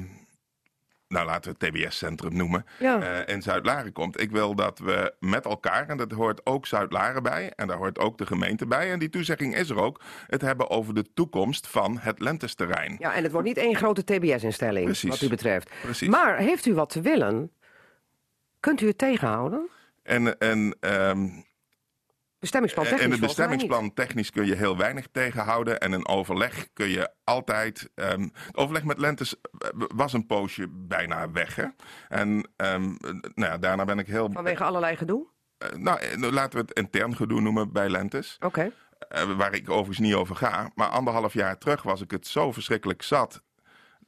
nou, laten we het TBS-centrum noemen, Ja. eh, in Zuid-Laren komt. Ik wil dat we met elkaar, en dat hoort ook Zuid-Laren bij, en daar hoort ook de gemeente bij, en die toezegging is er ook, het hebben over de toekomst van het Lentesterrein. Ja, en het wordt niet één grote TBS-instelling, wat u betreft. Precies. Maar heeft u wat te willen? Kunt u het tegenhouden? En, en ehm, Bestemmingsplan Eh, technisch In mij niet. bestemmingsplan technisch kun je heel weinig tegenhouden. En in overleg kun je altijd. het overleg met Lentes eh, was een poosje bijna weg. Hè? En ehm, nou ja, daarna ben ik heel. Vanwege allerlei gedoe? eh, nou, nou, laten we het intern gedoe noemen bij Lentes. Oké. Waar ik overigens niet over ga. Maar anderhalf jaar terug was ik het zo verschrikkelijk zat.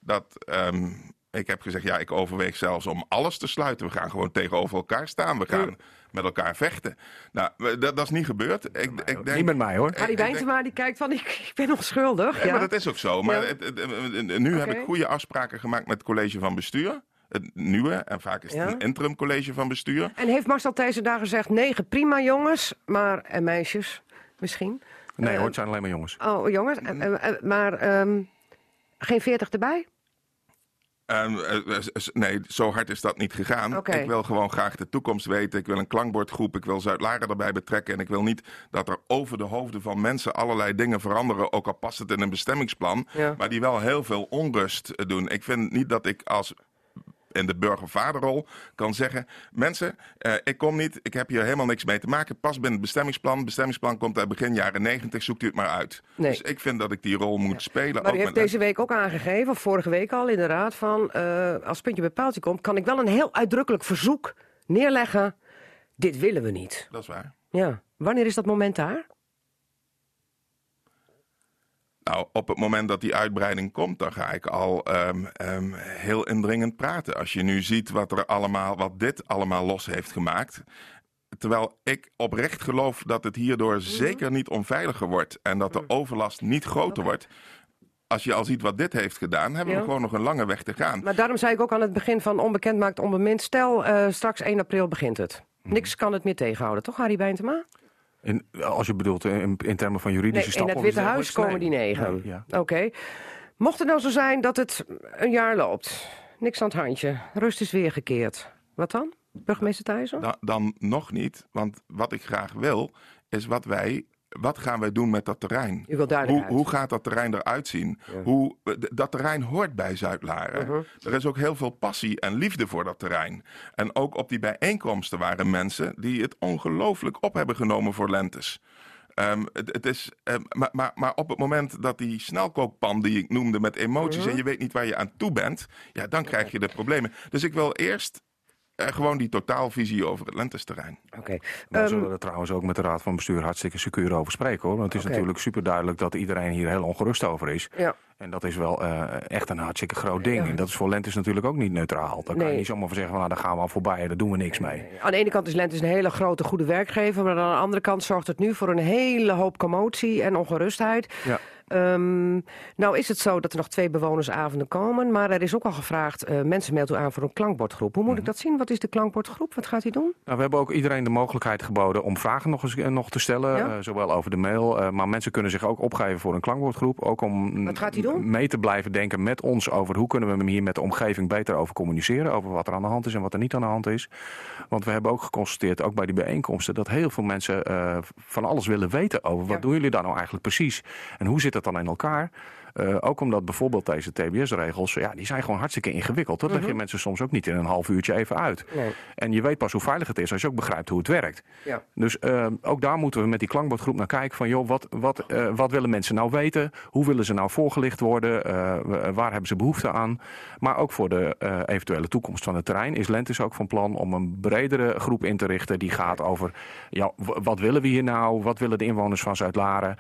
Dat ehm, ik heb gezegd: ja, ik overweeg zelfs om alles te sluiten. We gaan gewoon tegenover elkaar staan. We gaan met elkaar vechten. Nou, dat, dat is niet gebeurd. Ik, ik denk, Niet met mij hoor. Harry ik denk- Wijntema die kijkt van, [LAUGHS] ik, ik ben onschuldig. Ja, Ja. maar dat is ook zo. Maar Ja. het- het- het- nu heb ik goede afspraken gemaakt met het college van bestuur. Het nieuwe, en vaak is het Ja. een interim college van bestuur. En heeft Marcel Thijssen daar gezegd, negen prima jongens, maar, en meisjes misschien. Nee Eh, hoor, het zijn alleen maar jongens. Oh jongens, eh, eh, eh, maar ehm, geen veertig erbij? Ehm, eh, eh, nee, zo hard is dat niet gegaan. Ik wil gewoon graag de toekomst weten. Ik wil een klankbordgroep. Ik wil Zuid-Laren erbij betrekken. En ik wil niet dat er over de hoofden van mensen allerlei dingen veranderen. Ook al past het in een bestemmingsplan. Ja. Maar die wel heel veel onrust doen. Ik vind niet dat ik als in de burgervaderrol kan zeggen: Mensen, eh, ik kom niet, ik heb hier helemaal niks mee te maken. Pas binnen het bestemmingsplan. Bestemmingsplan komt uit begin jaren 90, zoekt u het maar uit. Nee. Dus ik vind dat ik die rol moet spelen. Maar u heeft deze week ook aangegeven, of vorige week al in de raad, van eh, als puntje bij paaltje komt, kan ik wel een heel uitdrukkelijk verzoek neerleggen. Dit willen we niet. Dat is waar. Ja. Wanneer is dat moment daar? Nou, op het moment dat die uitbreiding komt, dan ga ik al ehm, ehm, heel indringend praten. Als je nu ziet wat er allemaal, wat dit allemaal los heeft gemaakt. Terwijl ik oprecht geloof dat het hierdoor zeker niet onveiliger wordt en dat de overlast niet groter wordt. Als je al ziet wat dit heeft gedaan, hebben Ja. we gewoon nog een lange weg te gaan. Maar daarom zei ik ook aan het begin van onbekend maakt onbemind. Stel, eh, straks 1 april begint het. Mhm. Niks kan het meer tegenhouden, toch Harry Bijntema? In, als je bedoelt in, in termen van juridische Nee, in stappen. het Witte iets Huis komen die negen. Nee, ja. Oké. Mocht het nou zo zijn dat het een jaar loopt, niks aan het handje, rust is weergekeerd. Wat dan? Burgemeester Thijssen? Dan, dan nog niet, want wat ik graag wil, is wat wij. Wat gaan wij doen met dat terrein? Hoe, hoe gaat dat terrein eruit zien? Hoe, dat terrein hoort bij Zuid-Laren. Mhm. Er is ook heel veel passie en liefde voor dat terrein. En ook op die bijeenkomsten waren mensen die het ongelooflijk op hebben genomen voor lentes. Ehm, het, het is, ehm, maar, maar, maar op het moment dat die snelkookpan die ik noemde met emoties Mhm. en je weet niet waar je aan toe bent, ja, dan krijg je de problemen. Dus ik wil eerst gewoon die totaalvisie over het lentesterrein. Oké. We Ehm, zullen er trouwens ook met de Raad van Bestuur hartstikke secuur over spreken hoor. Want het is natuurlijk super duidelijk dat iedereen hier heel ongerust over is. ja. En dat is wel eh, echt een hartstikke groot ding. Ja. En dat is voor Lentes natuurlijk ook niet neutraal. Daar kan je niet zomaar van zeggen, van, nou, daar gaan we al voorbij, daar doen we niks mee. Aan de ene kant is Lentes een hele grote, goede werkgever. Maar aan de andere kant zorgt het nu voor een hele hoop commotie en ongerustheid. Ja. Ehm, nou is het zo dat er nog twee bewonersavonden komen. Maar er is ook al gevraagd, eh, mensen melden u aan voor een klankbordgroep. Hoe moet Mhm. ik dat zien? Wat is de klankbordgroep? Wat gaat hij doen? Nou, we hebben ook iedereen de mogelijkheid geboden om vragen nog, eens, eh, nog te stellen. Ja. eh, zowel over de mail, maar mensen kunnen zich ook opgeven voor een klankwoordgroep. Ook om Wat gaat doen? mee te blijven denken met ons over hoe kunnen we hem hier met de omgeving beter over communiceren. Over wat er aan de hand is en wat er niet aan de hand is. Want we hebben ook geconstateerd, ook bij die bijeenkomsten, dat heel veel mensen van alles willen weten over wat Ja. doen jullie daar nou eigenlijk precies. En hoe zit het dan in elkaar? Eh, ook omdat bijvoorbeeld deze TBS-regels, ja, die zijn gewoon hartstikke ingewikkeld. Dat leg je mensen soms ook niet in een half uurtje even uit. Nee. En je weet pas hoe veilig het is als je ook begrijpt hoe het werkt. Ja. Dus eh, ook daar moeten we met die klankbordgroep naar kijken van joh, wat, wat, eh, wat willen mensen nou weten? Hoe willen ze nou voorgelicht worden? Waar hebben ze behoefte aan? Maar ook voor de eventuele toekomst van het terrein is Lentes ook van plan om een bredere groep in te richten die gaat over ja, wat willen we hier nou? Wat willen de inwoners van Zuid-Laren?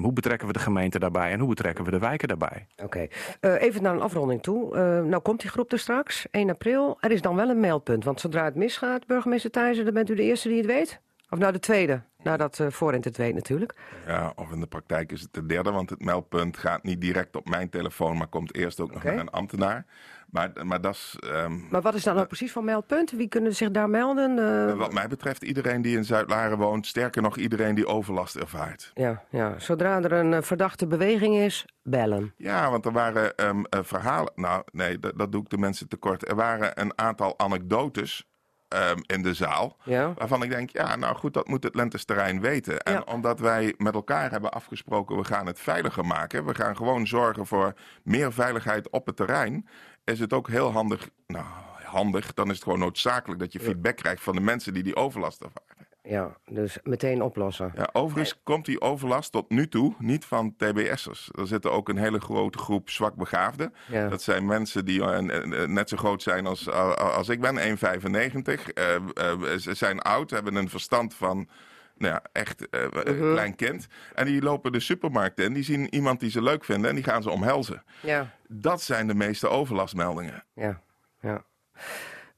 Hoe betrekken we de gemeente daarbij en hoe betrekken we de wijken daarbij? Oké. Eh, even naar een afronding toe. Eh, nou komt die groep er straks, 1 april. Er is dan wel een meldpunt. Want zodra het misgaat, burgemeester Thijssen, dan bent u de eerste die het weet? Of nou de tweede? Nadat uh, Forint het weet natuurlijk. Ja, of in de praktijk is het de derde, want het meldpunt gaat niet direct op mijn telefoon, maar komt eerst ook nog naar een ambtenaar. Maar, maar dat is, ehm, Maar wat is dan nou precies van meldpunt? Wie kunnen zich daar melden? Eh, wat mij betreft, iedereen die in Zuid-Laren woont, sterker nog iedereen die overlast ervaart. ja, ja, zodra er een eh, verdachte beweging is, bellen. Ja, want er waren ehm, eh, verhalen. Nou, nee, dat, doe ik de mensen tekort. Er waren een aantal anekdotes ehm, in de zaal. Ja. Waarvan ik denk, ja, nou goed, dat moet het lentesterrein weten. En Ja. omdat wij met elkaar hebben afgesproken, we gaan het veiliger maken. We gaan gewoon zorgen voor meer veiligheid op het terrein. Is het ook heel handig, nou handig, dan is het gewoon noodzakelijk dat je feedback krijgt van de mensen die die overlast ervaren. Ja, dus meteen oplossen. Ja, overigens komt die overlast tot nu toe niet van TBS'ers. Er zitten ook een hele grote groep zwakbegaafden. Ja. Dat zijn mensen die eh, eh, net zo groot zijn als, als, als ik ben, 1,95. Eh, eh, ze zijn oud, hebben een verstand van nou ja, echt een Mhm. klein kind. En die lopen de supermarkt in, die zien iemand die ze leuk vinden en die gaan ze omhelzen. Ja, Dat zijn de meeste overlastmeldingen. ja, ja.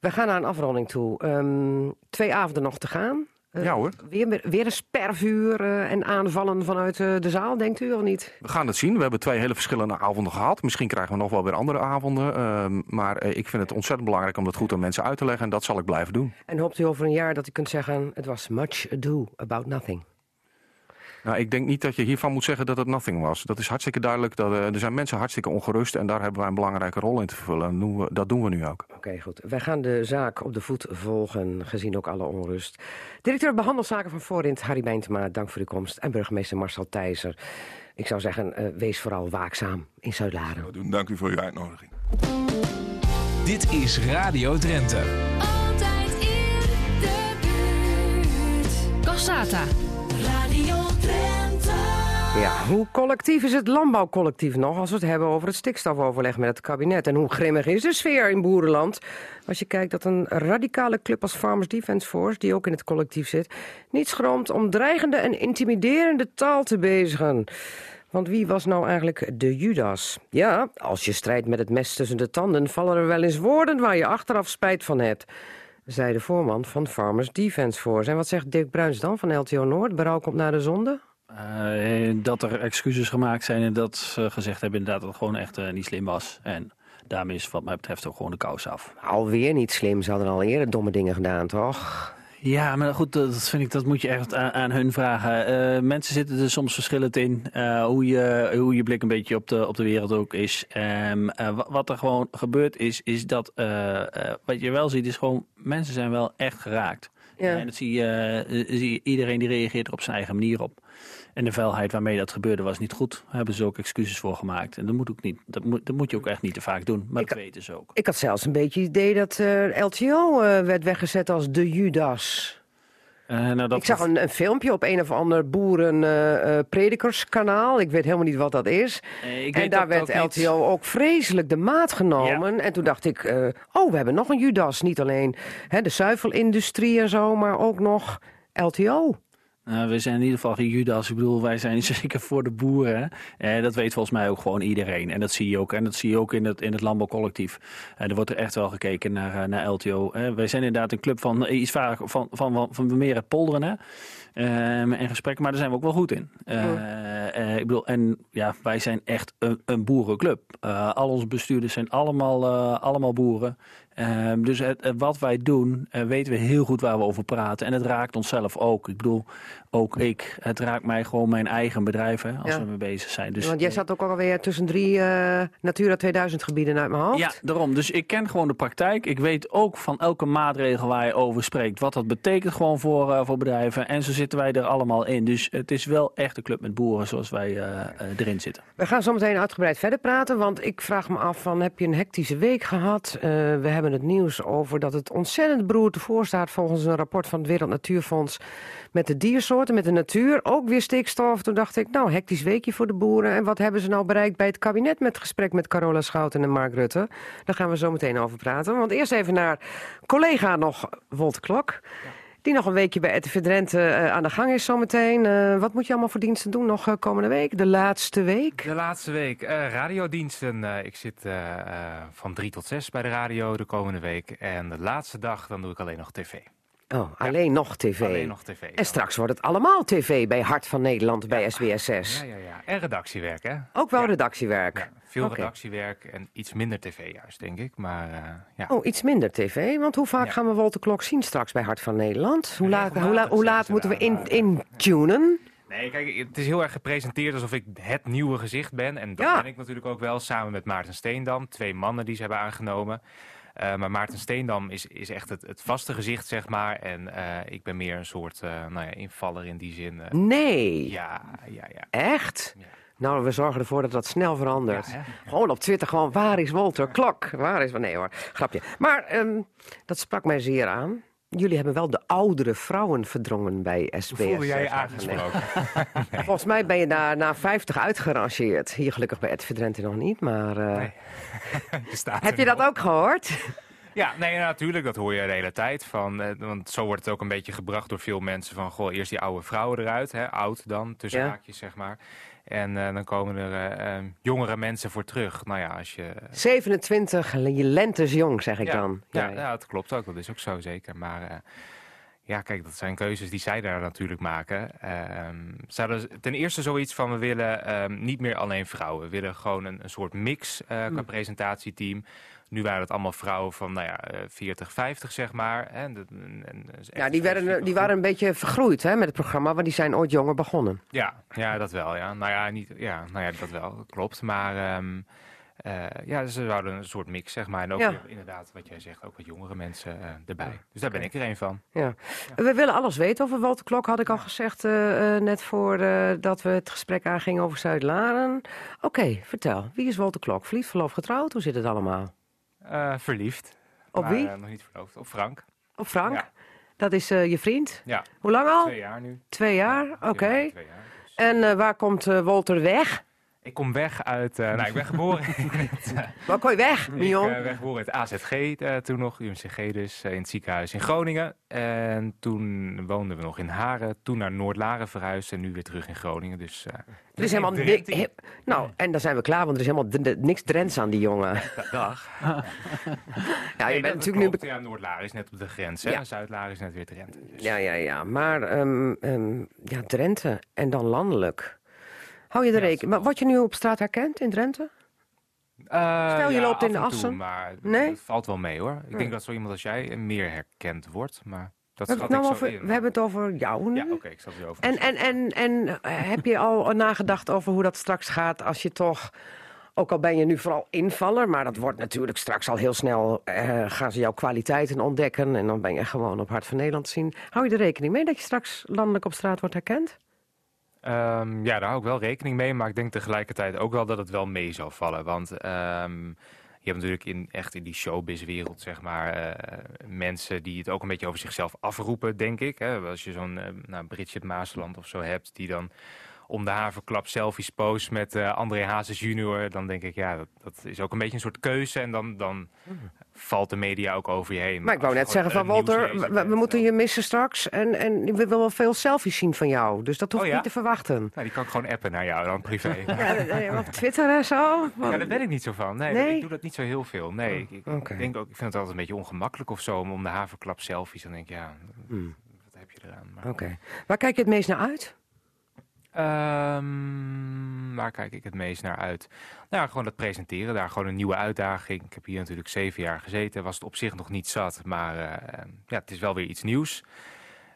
We gaan naar een afronding toe. Ehm, twee avonden nog te gaan. Eh, Ja hoor. Weer, weer een spervuur eh, en aanvallen vanuit eh, de zaal, denkt u of niet? We gaan het zien. We hebben twee hele verschillende avonden gehad. Misschien krijgen we nog wel weer andere avonden. Ehm, maar ik vind het ontzettend belangrijk om dat goed aan mensen uit te leggen. En dat zal ik blijven doen. En hoopt u over een jaar dat u kunt zeggen... het was much ado about nothing. Nou, ik denk niet dat je hiervan moet zeggen dat het nothing was. Dat is hartstikke duidelijk. Dat, eh, er zijn mensen hartstikke ongerust. En daar hebben wij een belangrijke rol in te vervullen. En doen we, dat doen we nu ook. Oké, goed. Wij gaan de zaak op de voet volgen, gezien ook alle onrust. Directeur Behandelzaken van Voorint, Harry Bijntema, dank voor uw komst. En burgemeester Marcel Thijzer. Ik zou zeggen, eh, wees vooral waakzaam in Zuid-Laren. We doen. Dank u voor uw uitnodiging. Dit is Radio Drenthe. Altijd in de buurt. Cassata. Ja, hoe collectief is het landbouwcollectief nog als we het hebben over het stikstofoverleg met het kabinet? En hoe grimmig is de sfeer in boerenland? Als je kijkt dat een radicale club als Farmers Defence Force, die ook in het collectief zit, niet schroomt om dreigende en intimiderende taal te bezigen. Want wie was nou eigenlijk de Judas? Ja, als je strijdt met het mes tussen de tanden, vallen er wel eens woorden waar je achteraf spijt van hebt. Zei de voorman van Farmers Defence Force. En wat zegt Dirk Bruins dan van LTO Noord? Berouw komt naar de zonde? Eh, dat er excuses gemaakt zijn en dat ze gezegd hebben inderdaad dat het gewoon echt eh, niet slim was. En daarmee is wat mij betreft ook gewoon de kous af. Alweer niet slim. Ze hadden al eerder domme dingen gedaan, toch? Ja, maar goed, dat vind ik, dat moet je echt aan, aan hun vragen. Eh, mensen zitten er soms verschillend in. hoe, je, hoe je blik een beetje op de, op de wereld ook is. Ehm, eh, wa- wat er gewoon gebeurd is, is dat wat je wel ziet, is gewoon mensen zijn wel echt geraakt. Ja. En dat zie je, zie je, iedereen die reageert er op zijn eigen manier op. En de vuilheid waarmee dat gebeurde was niet goed. Daar hebben ze ook excuses voor gemaakt. En dat moet, ook niet, dat moet, dat moet je ook echt niet te vaak doen. Maar Ik- dat weten ze ook. Ik had zelfs een beetje het idee dat eh, LTO eh, werd weggezet als de Judas. Eh, nou, dat ik zag een, een filmpje op een of ander boeren-predikerskanaal. ik weet helemaal niet wat dat is. En daar werd ook niet. LTO ook vreselijk de maat genomen. En toen dacht ik, oh, we hebben nog een Judas. Niet alleen hè, de zuivelindustrie en zo, maar ook nog LTO. Nou, we zijn in ieder geval geen Judas. Ik bedoel, wij zijn [LAUGHS] zeker voor de boeren. Eh, dat weet volgens mij ook gewoon iedereen. En dat zie je ook. En dat zie je ook in het, in het landbouwcollectief. Eh, er wordt er echt wel gekeken naar, eh, naar LTO. Eh, wij zijn inderdaad een club van eh, iets vaak van, van, van, van meer het polderen. Hè? Ehm, en gesprekken, maar daar zijn we ook wel goed in. Eh, eh, ik bedoel, en ja, wij zijn echt een, een boerenclub. Eh, al onze bestuurders zijn allemaal, eh, allemaal boeren. Ehm, dus het- wat wij doen, eh, weten we heel goed waar we over praten. En het raakt onszelf ook. Ik bedoel, ook ik. Het raakt mij gewoon mijn eigen bedrijf, hè, als Ja. we mee bezig zijn. Dus, Want jij zat ook alweer tussen drie eh, Natura 2000 gebieden uit mijn hoofd. ja, daarom. Dus ik ken gewoon de praktijk. Ik weet ook van elke maatregel waar je over spreekt, wat dat betekent gewoon voor, eh, voor bedrijven. En zo zitten wij er allemaal in. Dus het is wel echt een club met boeren zoals wij eh, erin zitten. We gaan zo meteen uitgebreid verder praten, want ik vraag me af van heb je een hectische week gehad? Eh, we hebben het nieuws over dat het ontzettend beroerd voor staat volgens een rapport van het Wereld Natuurfonds met de diersoorten, met de natuur, ook weer stikstof. Toen dacht ik, nou, hectisch weekje voor de boeren. En wat hebben ze nou bereikt bij het kabinet met gesprek met Carola Schouten en Mark Rutte? Daar gaan we zo meteen over praten. Want eerst even naar collega nog, Wolt Klok. Die nog een weekje bij RTV Drenthe eh, aan de gang is zometeen. Eh wat moet je allemaal voor diensten doen nog eh, komende week? De laatste week? De laatste week, radiodiensten. Ik zit van drie tot zes bij de radio de komende week. En de laatste dag, dan doe ik alleen nog tv. Oh, alleen nog tv. Alleen nog tv. En straks wordt het allemaal tv bij Hart van Nederland bij SBS 6. Ja, ja, ja. En redactiewerk, hè? Ook wel redactiewerk. Veel redactiewerk en iets minder tv juist, denk ik. Maar eh, ja. Oh, iets minder tv. Want hoe vaak gaan we Walter Klok zien straks bij Hart van Nederland? Hoe laat, hoe laat moeten we ze in, intunen? Nee, kijk, het is heel erg gepresenteerd alsof ik het nieuwe gezicht ben. En dat Ja. ben ik natuurlijk ook wel, samen met Maarten Steendam. Twee mannen die ze hebben aangenomen. Eh, maar Maarten Steendam is, is echt het, het vaste gezicht, zeg maar. En eh, ik ben meer een soort eh, nou ja, invaller in die zin. Nee. ja, ja, ja. Echt? Ja. Nou, we zorgen ervoor dat dat snel verandert. Ja? Gewoon op Twitter gewoon, waar is Walter Klok? Waar is... Nee hoor, grapje. Maar ehm, dat sprak mij zeer aan. Jullie hebben wel de oudere vrouwen verdrongen bij SBS. Voelde jij je? [LAUGHS] Volgens mij ben je na, na 50 uitgerangeerd. Hier gelukkig bij RTV Drenthe nog niet, maar... eh, Nee. Je [LAUGHS] staat Heb je dat ook gehoord? Ja, nee, natuurlijk, dat hoor je de hele tijd. Van, eh, want zo wordt het ook een beetje gebracht door veel mensen van... goh, eerst die oude vrouwen eruit, hè, oud dan, tussen Ja. haakjes, zeg maar. En eh, dan komen er eh, eh, jongere mensen voor terug. Nou ja, als je... 27 lentes jong, zeg ik ja, dan. Ja, ja, dat klopt ook, dat is ook zo zeker. Maar eh, ja, kijk, dat zijn keuzes die zij daar natuurlijk maken. Ehm, ten eerste zoiets van, we willen ehm, niet meer alleen vrouwen. We willen gewoon een, een soort mix qua Hmm. presentatieteam. Nu waren het allemaal vrouwen van, nou ja, eh, 40, 50 zeg maar. En en- en Ja, die, werden, die waren een beetje vergroeid hè, met het programma, want die zijn ooit jonger begonnen. Ja, ja, dat wel, ja. Nou ja, niet, ja, nou ja dat wel, klopt. Maar ehm, eh, ja, ze zouden een soort mix, zeg maar. En ook Ja. weer, inderdaad, wat jij zegt, ook wat jongere mensen eh, erbij. Dus daar ben ik er een van. Ja. We willen alles weten over Walter Klok, had ik al gezegd eh, eh, net voor eh, dat we het gesprek aangingen over Zuid-Laren. Oké, vertel. Wie is Walter Klok? Verliefd, verloofd, getrouwd? Hoe zit het allemaal? Eh, verliefd. Op maar, wie? eh, nog niet verloofd. Op Frank. Op Frank? Ja. Dat is eh, je vriend? Ja, Hoe lang al? twee jaar nu. Twee jaar? Ja, Oké. jaar, dus. En waar komt Walter weg? Ik kom weg uit... eh, nou, ik ben geboren [LAUGHS] eh, Waar kom je weg, ik Mion? eh, ben geboren het AZG eh, toen nog, UMCG dus, eh, in het ziekenhuis in Groningen. En toen woonden we nog in Haren. Toen naar Noord-Laren verhuisd en nu weer terug in Groningen. Dus, eh, er is helemaal niks. Nou, en dan zijn we klaar, want er is helemaal niks Drents aan die jongen. [LAUGHS] Dag. [LAUGHS] Ja, je Nee, bent natuurlijk nu. Ja, Noord-Laren is net op de grens. Hè? Ja. Zuid-Laren is net weer Drenthe. Dus. Ja, ja, ja. Maar ehm, ehm, ja, Drenthe en dan landelijk. Hou je er Ja, rekening? Maar word je nu op straat herkend in Drenthe? Eh, Stel, je ja, loopt in de toe, Assen. maar Nee? dat valt wel mee hoor. Ik denk dat zo iemand als jij meer herkend wordt. Maar dat We hebben, schat het nou over, in. we hebben het over jou nu. Ja, oké, ik zal het over. En, en, en, en eh, heb je al [LAUGHS] nagedacht over hoe dat straks gaat als je toch... Ook al ben je nu vooral invaller, maar dat wordt natuurlijk straks al heel snel... eh, gaan ze jouw kwaliteiten ontdekken en dan ben je gewoon op Hart van Nederland zien. Hou je er rekening mee dat je straks landelijk op straat wordt herkend? Ehm, ja, daar hou ik wel rekening mee. Maar ik denk tegelijkertijd ook wel dat het wel mee zal vallen. Want ehm, je hebt natuurlijk in, echt in die showbizwereld, zeg maar, eh, mensen die het ook een beetje over zichzelf afroepen, denk ik. Hè? Als je zo'n eh, nou, Bridget Maasland of zo hebt, die dan om de haverklap selfies post met eh, André Hazes junior, dan denk ik, ja, dat, dat is ook een beetje een soort keuze. En dan, dan valt de media ook over je heen. Maar ik wou net zeggen van Walter, we, moeten je missen straks. En, en we willen wel veel selfies zien van jou. Dus dat hoef Oh ja? niet te verwachten. Nou, die kan ik gewoon appen naar jou dan privé. [LAUGHS] Ja, eh, op Twitter en zo. Ja, daar ben ik niet zo van. Nee, Nee? ik doe dat niet zo heel veel. Nee, ik, ik denk ook, ik vind het altijd een beetje ongemakkelijk of zo om, de haverklap selfies. Dan denk ik, ja, Hmm, wat heb je eraan? Maar, Oké. Waar kijk je het meest naar uit? Ehm, waar kijk ik het meest naar uit? Nou, ja, gewoon dat presenteren, daar gewoon een nieuwe uitdaging. Ik heb hier natuurlijk zeven jaar gezeten, was het op zich nog niet zat, maar eh, ja, het is wel weer iets nieuws.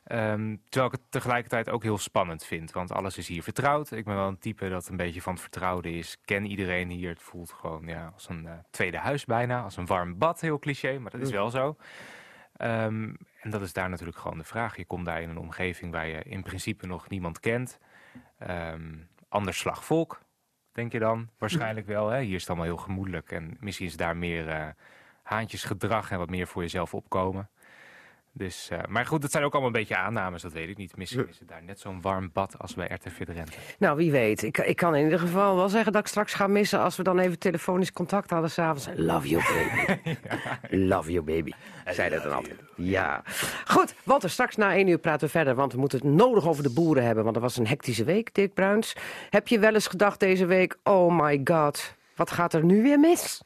Ehm, terwijl ik het tegelijkertijd ook heel spannend vind, want alles is hier vertrouwd. Ik ben wel een type dat een beetje van het vertrouwde is. Ik ken iedereen hier, het voelt gewoon ja, als een eh, tweede huis bijna, als een warm bad, heel cliché, maar dat is wel zo. Ehm, en dat is daar natuurlijk gewoon de vraag. Je komt daar in een omgeving waar je in principe nog niemand kent. Ehm ander volk, denk je dan? Waarschijnlijk wel. Hè? Hier is het allemaal heel gemoedelijk. En misschien is daar meer eh, haantjesgedrag en wat meer voor jezelf opkomen. Dus, eh, maar goed, het zijn ook allemaal een beetje aannames, dat weet ik niet. Misschien is het daar net zo'n warm bad als bij RTV Drenthe. Nou, wie weet. Ik, ik kan in ieder geval wel zeggen dat ik straks ga missen... als we dan even telefonisch contact hadden s'avonds. Love you, baby. [LAUGHS] Love you, baby. Zei dat dan altijd. Ja. Goed, Walter, straks na één uur praten we verder... want we moeten het nodig over de boeren hebben. Want er was een hectische week, Dirk Bruins. Heb je wel eens gedacht deze week... oh my god, wat gaat er nu weer mis?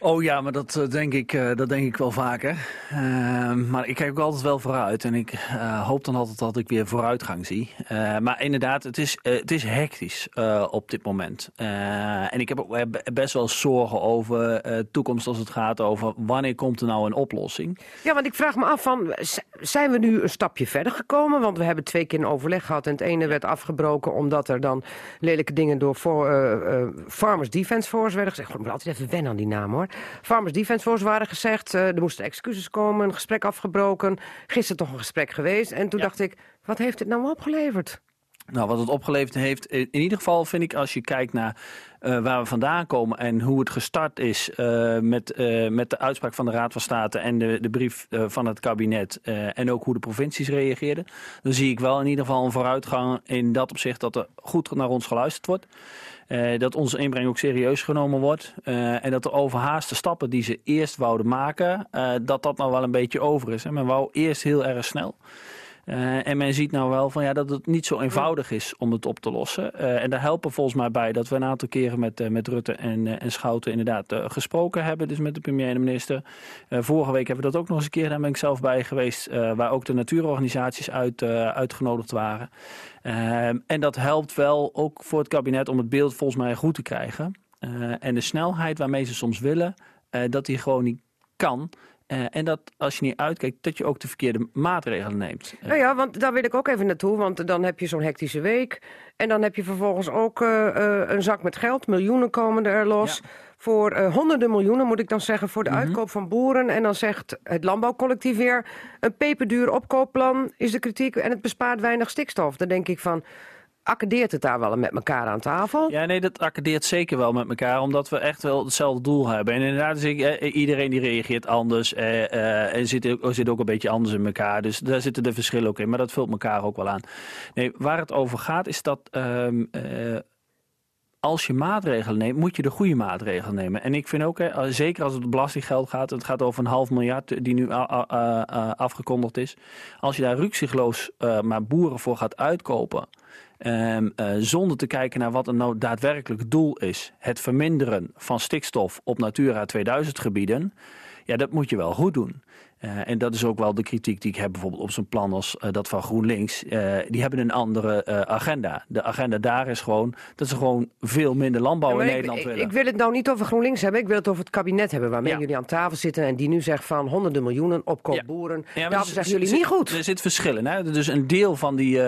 Oh ja, maar dat, eh, denk, ik, eh, dat denk ik wel vaker. Eh, maar ik kijk ook altijd wel vooruit. En ik eh, hoop dan altijd dat ik weer vooruitgang zie. Maar inderdaad, het is, het is hectisch op dit moment. En ik heb best wel zorgen over toekomst als het gaat over... wanneer komt er nou een oplossing? Ja, want ik vraag me af van, zijn we nu een stapje verder gekomen? Want we hebben twee keer een overleg gehad en het ene werd afgebroken omdat er dan lelijke dingen door Farmers Defence Force werden gezegd. Ik moet altijd even wennen aan die naam hoor. Farmers Defence Force waren gezegd, eh, er moesten excuses komen, een gesprek afgebroken. Gisteren toch een gesprek geweest en toen dacht ik, wat heeft dit nou opgeleverd? Nou, wat het opgeleverd heeft, in ieder geval vind ik als je kijkt naar eh, waar we vandaan komen en hoe het gestart is eh, met, met de uitspraak van de Raad van State en de, de brief van het kabinet en ook hoe de provincies reageerden, dan zie ik wel in ieder geval een vooruitgang in dat opzicht dat er goed naar ons geluisterd wordt. Eh, dat onze inbreng ook serieus genomen wordt. eh, en dat de overhaaste stappen die ze eerst wouden maken, eh, dat dat nou wel een beetje over is. Hè. Men wou eerst heel erg snel. Eh, en men ziet nou wel van, ja, dat het niet zo eenvoudig is om het op te lossen. Eh, en daar helpen volgens mij bij dat we een aantal keren met, eh, met Rutte en, en Schouten inderdaad gesproken hebben. Dus met de premier en de minister. Vorige week hebben we dat ook nog eens een keer. Daar ben ik zelf bij geweest. waar ook de natuurorganisaties uit, uitgenodigd waren. En dat helpt wel ook voor het kabinet om het beeld volgens mij goed te krijgen. En de snelheid waarmee ze soms willen, dat die gewoon niet kan. Eh, en dat als je niet uitkijkt, dat je ook de verkeerde maatregelen neemt. Eh, Nou ja, want daar wil ik ook even naartoe. Want dan heb je zo'n hectische week. En dan heb je vervolgens ook eh, een zak met geld. Miljoenen komen er los. Voor honderden miljoenen, moet ik dan zeggen, voor de Mhm. uitkoop van boeren. En dan zegt het landbouwcollectief weer... een peperduur opkoopplan is de kritiek en het bespaart weinig stikstof. Dan denk ik van, accordeert het daar wel met elkaar aan tafel? Ja, nee, dat accordeert zeker wel met elkaar, omdat we echt wel hetzelfde doel hebben. En inderdaad, ik, eh, iedereen die reageert anders eh, eh, en zit, ook- zit ook een beetje anders in elkaar. Dus daar zitten de verschillen ook in, maar dat vult elkaar ook wel aan. Nee, waar het over gaat is dat ehm, eh, als je maatregelen neemt, moet je de goede maatregelen nemen. En ik vind ook, eh, zeker als het belastinggeld gaat, het gaat over een half miljard die nu afgekondigd is. Als je daar ruksigloos maar boeren voor gaat uitkopen, Ehm, eh, zonder te kijken naar wat een nou daadwerkelijk doel is. Het verminderen van stikstof op Natura 2000 gebieden. Ja, dat moet je wel goed doen. Eh, en dat is ook wel de kritiek die ik heb bijvoorbeeld op zo'n plan als eh, dat van GroenLinks. Eh, die hebben een andere agenda. De agenda daar is gewoon dat ze gewoon veel minder landbouw Ja, in ik- Nederland ik, willen. ik wil het nou niet over GroenLinks hebben. Ik wil het over het kabinet hebben waarmee Ja. jullie aan tafel zitten. En die nu zegt van honderden miljoenen opkoop boeren. Ja, er zeggen jullie niet goed. Er zit verschillen. Hè? Dus een deel van die,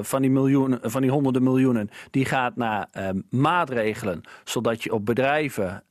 van die, miljoenen, van die honderden miljoenen... die gaat naar eh, maatregelen. Zodat je op bedrijven,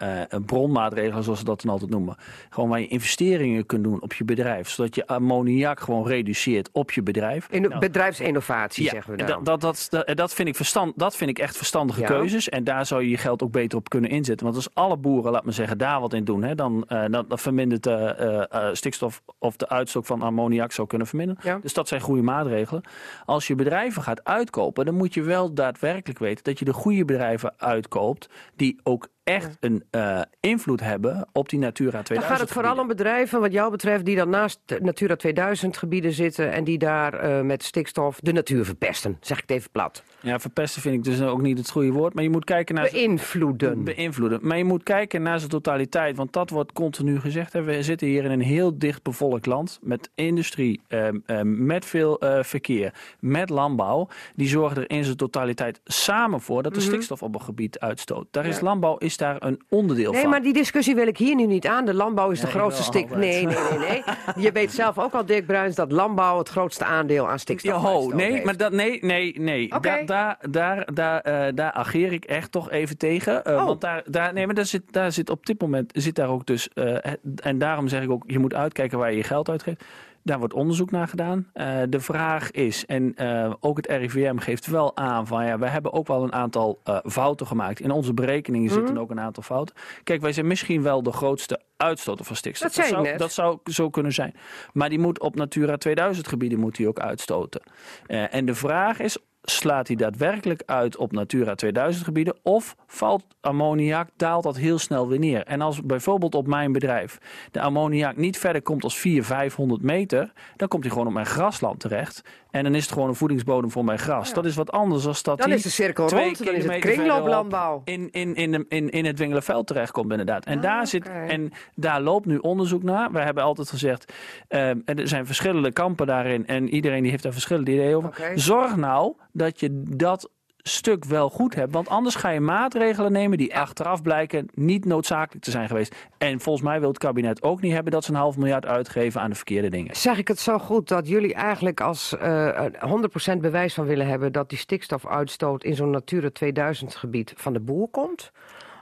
bronmaatregelen zoals ze dat dan altijd noemen... gewoon waar je investeringen kunt doen op je bedrijf. Zodat je ammoniak gewoon reduceert op je bedrijf. In de Nou, bedrijfsinnovatie zeggen we dan. dat, dat, dat, dat, vind ik verstand, dat vind ik echt verstandige Ja. keuzes. En daar zou je je geld ook beter op kunnen inzetten. Want als alle boeren, laat me zeggen, daar wat in doen... Hè, dan, eh, dan, dan vermindert de eh, eh, stikstof of de uitstoot van ammoniak zou kunnen verminderen. Ja. Dus dat zijn goede maatregelen. Als je bedrijven gaat uitkopen, dan moet je wel daadwerkelijk weten... dat je de goede bedrijven uitkoopt die ook echt een eh, invloed hebben op die Natura 2000 Dan gaat het vooral om bedrijven, wat jou betreft, die dan naast Natura 2000 gebieden zitten en die daar eh, met stikstof de natuur verpesten. Zeg ik het even plat. Ja, verpesten vind ik dus ook niet het goede woord. Maar je moet kijken naar... Beïnvloeden. beïnvloeden. Maar je moet kijken naar zijn totaliteit, want dat wordt continu gezegd. Hè. We zitten hier in een heel dicht bevolkt land met industrie, ehm, ehm, met veel eh, verkeer, met landbouw. Die zorgen er in zijn totaliteit samen voor dat de stikstof op een gebied uitstoot. Daar is landbouw is daar een onderdeel Nee, van. maar die discussie wil ik hier nu niet aan. De landbouw is de Nee, grootste stik. Nee, nee, nee, nee. Je weet zelf ook al, Dirk Bruins, dat landbouw het grootste aandeel aan stikstof uitstoot nee, heeft. maar dat, nee, nee, nee. Daar, daar, daar, daar, daar ageer ik echt toch even tegen. Eh, Oh. Want daar, daar, nee, maar daar zit, daar zit op dit moment zit daar ook dus. eh, en daarom zeg ik ook, je moet uitkijken waar je je geld uitgeeft. Daar wordt onderzoek naar gedaan. De vraag is, en ook het RIVM geeft wel aan van ja, we hebben ook wel een aantal fouten gemaakt. In onze berekeningen Mhm. zitten ook een aantal fouten. Kijk, wij zijn misschien wel de grootste uitstoter van stikstof. Dat zou, dat zou zo kunnen zijn. Maar die moet op Natura 2000 gebieden moet die ook uitstoten. En de vraag is, slaat hij daadwerkelijk uit op Natura 2000 gebieden of valt ammoniak, daalt dat heel snel weer neer? En als bijvoorbeeld op mijn bedrijf de ammoniak niet verder komt als 400, 500 meter, dan komt hij gewoon op mijn grasland terecht. En dan is het gewoon een voedingsbodem voor mijn gras. Dat is wat anders dan dat Dan is de cirkel twee rond, dan is het kilometer kringlooplandbouw. In, in, in, in, in het Wingelenveld terechtkomt inderdaad. En, daar zit, Ah, en daar loopt nu onderzoek naar. We hebben altijd gezegd, ehm, er zijn verschillende kampen daarin. En iedereen die heeft daar verschillende ideeën over. Zorg nou dat je dat stuk wel goed hebt. Want anders ga je maatregelen nemen die achteraf blijken niet noodzakelijk te zijn geweest. En volgens mij wil het kabinet ook niet hebben dat ze een half miljard uitgeven aan de verkeerde dingen. Zeg ik het zo goed dat jullie eigenlijk als eh, een 100% bewijs van willen hebben dat die stikstofuitstoot in zo'n Natura 2000 gebied van de boer komt?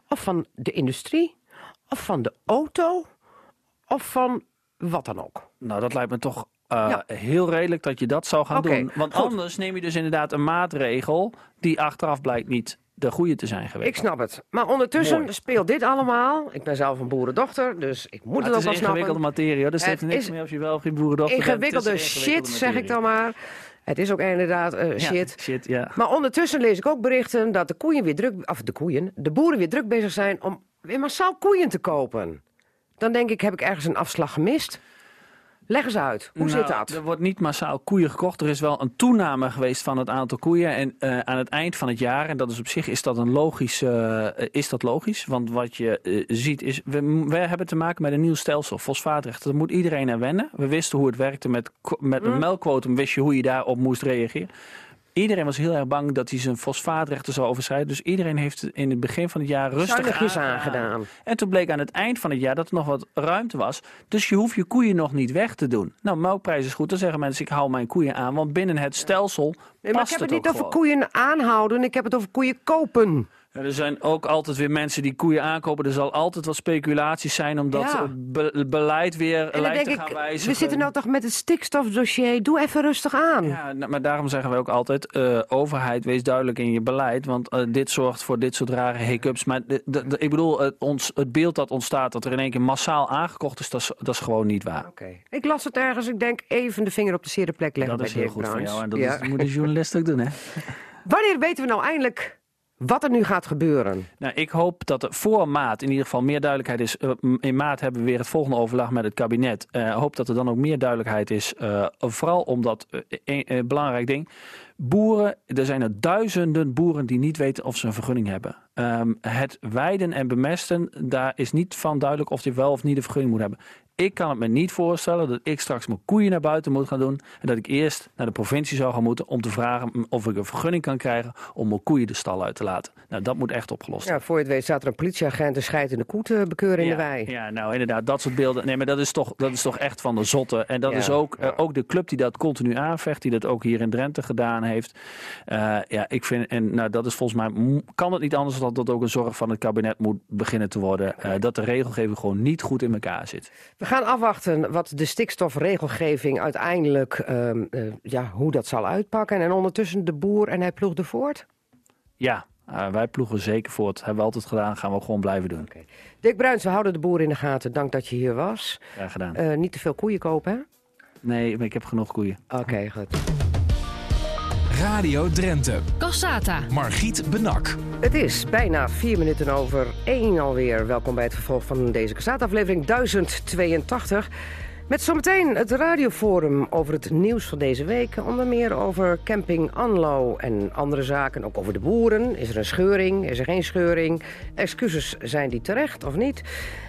Of van de industrie? Of van de auto? Of van wat dan ook? Nou, dat lijkt me toch eh, Ja. heel redelijk dat je dat zou gaan doen. Want goed. anders neem je dus inderdaad een maatregel die achteraf blijkt niet de goede te zijn geweest. Ik snap het. Maar ondertussen Mooi. speelt dit allemaal. Ik ben zelf een boerendochter, dus ik moet het het ook is wel een ingewikkelde snappen. materie. Hoor. Dus het Het heeft niks is meer als je wel of geen boerendochter bent. Het is Ingewikkelde shit, ingewikkelde zeg ik dan maar. Het is ook inderdaad eh, Ja, shit. shit, ja. Maar ondertussen lees ik ook berichten dat de koeien weer druk, of de koeien, de boeren weer druk bezig zijn om weer massaal koeien te kopen. Dan denk ik, heb ik ergens een afslag gemist? Leg eens uit. Hoe zit Nou, dat? Er wordt niet massaal koeien gekocht. Er is wel een toename geweest van het aantal koeien. En eh, aan het eind van het jaar, en dat is op zich is dat een logisch, eh, is dat logisch. Want wat je eh, ziet is, we, we hebben te maken met een nieuw stelsel, fosfaatrecht. Daar moet iedereen aan wennen. We wisten hoe het werkte met, met Mm. een melkquotum, wist je hoe je daarop moest reageren. Iedereen was heel erg bang dat hij zijn fosfaatrechten zou overschrijden. Dus iedereen heeft in het begin van het jaar rustig aangedaan. En toen bleek aan het eind van het jaar dat er nog wat ruimte was. Dus je hoeft je koeien nog niet weg te doen. Nou, melkprijs is goed. Dan zeggen mensen, ik hou mijn koeien aan. Want binnen het stelsel Nee, maar ik heb het het niet over gewoon. koeien aanhouden, ik heb het over koeien kopen. Er zijn ook altijd weer mensen die koeien aankopen. Er zal altijd wat speculaties zijn omdat Ja. be- beleid weer En lijkt te gaan ik, wijzigen. we zitten nou toch met het stikstofdossier, doe even rustig aan. Ja, nou, maar daarom zeggen we ook altijd, eh, overheid, wees duidelijk in je beleid. Want eh, dit zorgt voor dit soort rare hiccups. Maar ik bedoel, het, ons, het beeld dat ontstaat dat er in één keer massaal aangekocht is, dat is, dat is gewoon niet waar. Oké. Ik las het ergens, ik denk even de vinger op de zere plek leggen Dat bij is heel Dirk goed van Bruins. jou en dat Ja. is, moet de journalist ook doen, hè? [LAUGHS] Wanneer weten we nou eindelijk wat er nu gaat gebeuren? Nou, ik hoop dat er voor maart in ieder geval meer duidelijkheid is. Eh, in maart hebben we weer het volgende overleg met het kabinet. Ik hoop dat er dan ook meer duidelijkheid is. eh, vooral omdat, eh, een belangrijk ding, boeren, er zijn er duizenden boeren die niet weten of ze een vergunning hebben. Ehm, het weiden en bemesten, daar is niet van duidelijk of je wel of niet een vergunning moet hebben. Ik kan het me niet voorstellen dat ik straks mijn koeien naar buiten moet gaan doen. En dat ik eerst naar de provincie zou gaan moeten om te vragen of ik een vergunning kan krijgen om mijn koeien de stal uit te laten. Nou, dat moet echt opgelost worden. Ja, voor je het weet staat er een politieagent een scheidende koe te bekeuren in ja, de wei. Ja, nou inderdaad, dat soort beelden. Nee, maar dat is toch, dat is toch echt van de zotte. En dat Ja, is ook, ja. eh, ook de club die dat continu aanvecht, die dat ook hier in Drenthe gedaan heeft. Eh, ja, ik vind, en nou, dat is volgens mij, kan het niet anders dan dat dat ook een zorg van het kabinet moet beginnen te worden. eh, dat de regelgeving gewoon niet goed in elkaar zit. We gaan afwachten wat de stikstofregelgeving uiteindelijk, ehm, eh, ja, hoe dat zal uitpakken. En ondertussen de boer en hij ploegde voort. Ja, eh, wij ploegen zeker voort. Hebben we altijd gedaan, gaan we gewoon blijven doen. Dick Bruins, we houden de boer in de gaten. Dank dat je hier was. Graag gedaan. Niet te veel koeien kopen, hè? Nee, maar ik heb genoeg koeien. Oké, goed. Radio Drenthe. Cassata. Margriet Benak. Het is bijna vier minuten over één alweer. Welkom bij het vervolg van deze Casata-aflevering 1082. Met zometeen het radioforum over het nieuws van deze week. Onder meer over camping Anlo en andere zaken. Ook over de boeren. Is er een scheuring? Is er geen scheuring? Excuses, zijn die terecht of niet?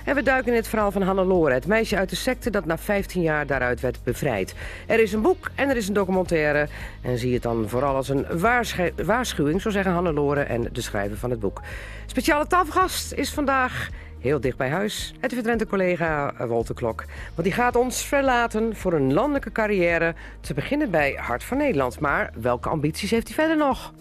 En we duiken in het verhaal van Hannelore. Het meisje uit de secte dat na 15 jaar daaruit werd bevrijd. Er is een boek en er is een documentaire. En zie het dan vooral als een waarschu- waarschuwing, zo zeggen Hannelore en de schrijver van het boek. Speciale tafelgast is vandaag heel dicht bij huis. Het verdrente collega Walter Klok. Want die gaat ons verlaten voor een landelijke carrière. Te beginnen bij Hart van Nederland. Maar welke ambities heeft hij verder nog?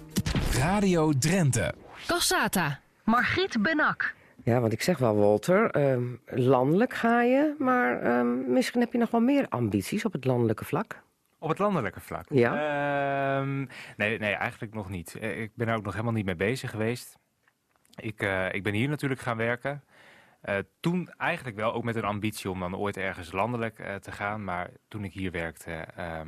Radio Drenthe. Cassata. Margriet Benak. Ja, want ik zeg wel, Walter, ehm, landelijk ga je, maar ehm, misschien heb je nog wel meer ambities op het landelijke vlak. Op het landelijke vlak? Ja. Ehm, nee, nee, eigenlijk nog niet. Eh, Ik ben er ook nog helemaal niet mee bezig geweest. Ik, eh, ik ben hier natuurlijk gaan werken. Eh, toen eigenlijk wel ook met een ambitie om dan ooit ergens landelijk eh, te gaan. Maar toen ik hier werkte, ehm,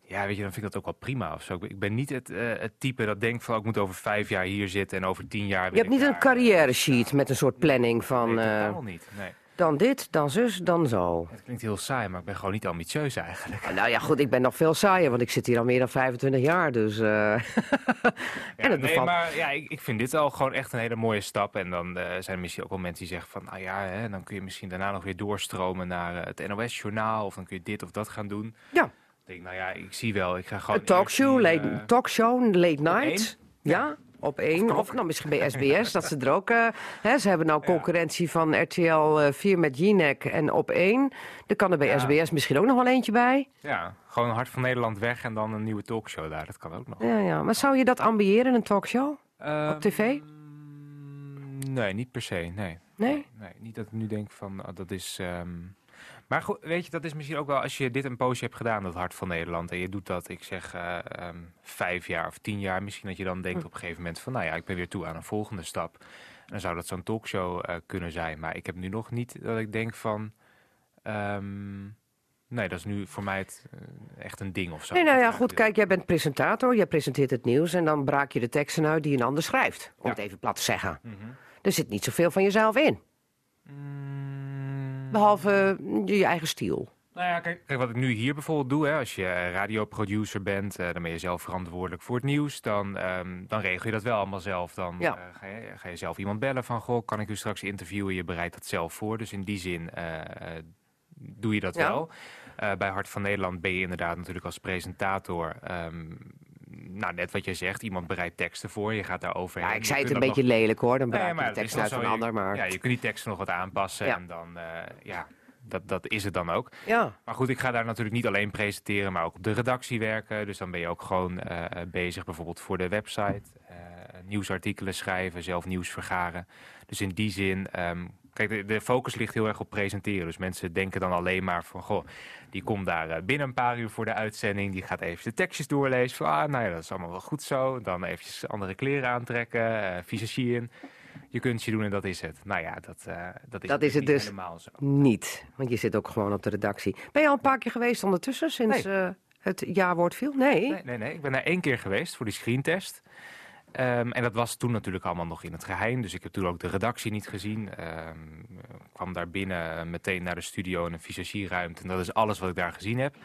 ja, weet je, dan vind ik dat ook wel prima of zo. Ik ben- niet het, eh, het type dat denkt van, oh, ik moet over vijf jaar hier zitten en over tien jaar. Je hebt niet een carrière sheet met een soort planning van Nee, totaal niet. Nee. Dan dit, dan zus, dan zo. Het klinkt heel saai, maar ik ben gewoon niet ambitieus eigenlijk. Nou ja, goed, ik ben nog veel saaier, want ik zit hier al meer dan 25 jaar, dus... eh, [LAUGHS] Ja, en het nee, bevalt... maar ja, ik, ik vind dit al gewoon echt een hele mooie stap. En dan eh, zijn er misschien ook wel mensen die zeggen van... nou ja, hè, dan kun je misschien daarna nog weer doorstromen naar eh, het NOS-journaal... of dan kun je dit of dat gaan doen. Ja. Ik denk, nou ja, ik zie wel. Ik ga gewoon Een talkshow, late, talkshow, late night. één? Ja, op één. Of nou, misschien bij [LAUGHS] SBS, dat ze er ook... eh, hè, ze hebben nou concurrentie van RTL eh, 4 met Jinek en op één. Er kan er bij Ja. SBS misschien ook nog wel eentje bij. ja, gewoon Hart van Nederland weg en dan een nieuwe talkshow daar. Dat kan ook nog. Ja, ja. Maar zou je dat ambiëren, een talkshow? Ehm, tv? Nee, niet per se, nee. Nee? Nee, niet dat ik nu denk van, ah, dat is... ehm, Maar goed, weet je, dat is misschien ook wel als je dit een poosje hebt gedaan, dat Hart van Nederland. En je doet dat, ik zeg, eh, ehm, vijf jaar of tien jaar. Misschien dat je dan denkt Hm. op een gegeven moment van, nou ja, ik ben weer toe aan een volgende stap. En dan zou dat zo'n talkshow eh, kunnen zijn. Maar ik heb nu nog niet dat ik denk van, ehm, nee, dat is nu voor mij het, eh, echt een ding of zo. Nee, nou ja, goed, kijk, jij bent presentator, jij presenteert het nieuws en dan braak je de teksten uit die een ander schrijft. Om Ja. het even plat te zeggen. Mhm. Er zit niet zoveel van jezelf in, Mm, behalve mm, je eigen stijl. Nou ja, kijk, kijk, wat ik nu hier bijvoorbeeld doe, hè, als je eh, radioproducer bent, eh, dan ben je zelf verantwoordelijk voor het nieuws. Dan, ehm, dan regel je dat wel allemaal zelf. Dan Ja. eh, ga, je, ga je zelf iemand bellen van, goh, kan ik u straks interviewen? Je bereidt dat zelf voor. Dus in die zin doe je dat Ja. wel. Bij Hart van Nederland ben je inderdaad natuurlijk als presentator... ehm, nou, net wat je zegt, iemand bereidt teksten voor, je gaat daar overheen. Ja, ik zei het een beetje lelijk hoor, dan Nee, je het is tekst uit een ander. Maar Ja, je kunt die teksten nog wat aanpassen Ja. en dan, eh, ja, dat, dat is het dan ook. ja. Maar goed, ik ga daar natuurlijk niet alleen presenteren, maar ook op de redactie werken. Dus dan ben je ook gewoon eh, bezig bijvoorbeeld voor de website. eh, nieuwsartikelen schrijven, zelf nieuws vergaren. Dus in die zin, ehm, kijk, de, de focus ligt heel erg op presenteren. Dus mensen denken dan alleen maar van, goh, die komt daar eh, binnen een paar uur voor de uitzending. Die gaat even de tekstjes doorlezen. Van, ah, nou ja, dat is allemaal wel goed zo. Dan eventjes andere kleren aantrekken, eh visagie in. Je kunstje doen en dat is het. Nou ja, dat, eh, dat is, Dat is het dus. helemaal zo. Niet, want je zit ook gewoon op de redactie. Ben je al een paar keer geweest ondertussen sinds eh, het jaarwoord viel? Nee. Nee, nee, nee. Ik ben daar één keer geweest voor die screentest. Ehm, en dat was toen natuurlijk allemaal nog in het geheim. Dus ik heb toen ook de redactie niet gezien. Ik kwam daar binnen meteen naar de studio in een visagieruimte. En dat is alles wat ik daar gezien heb.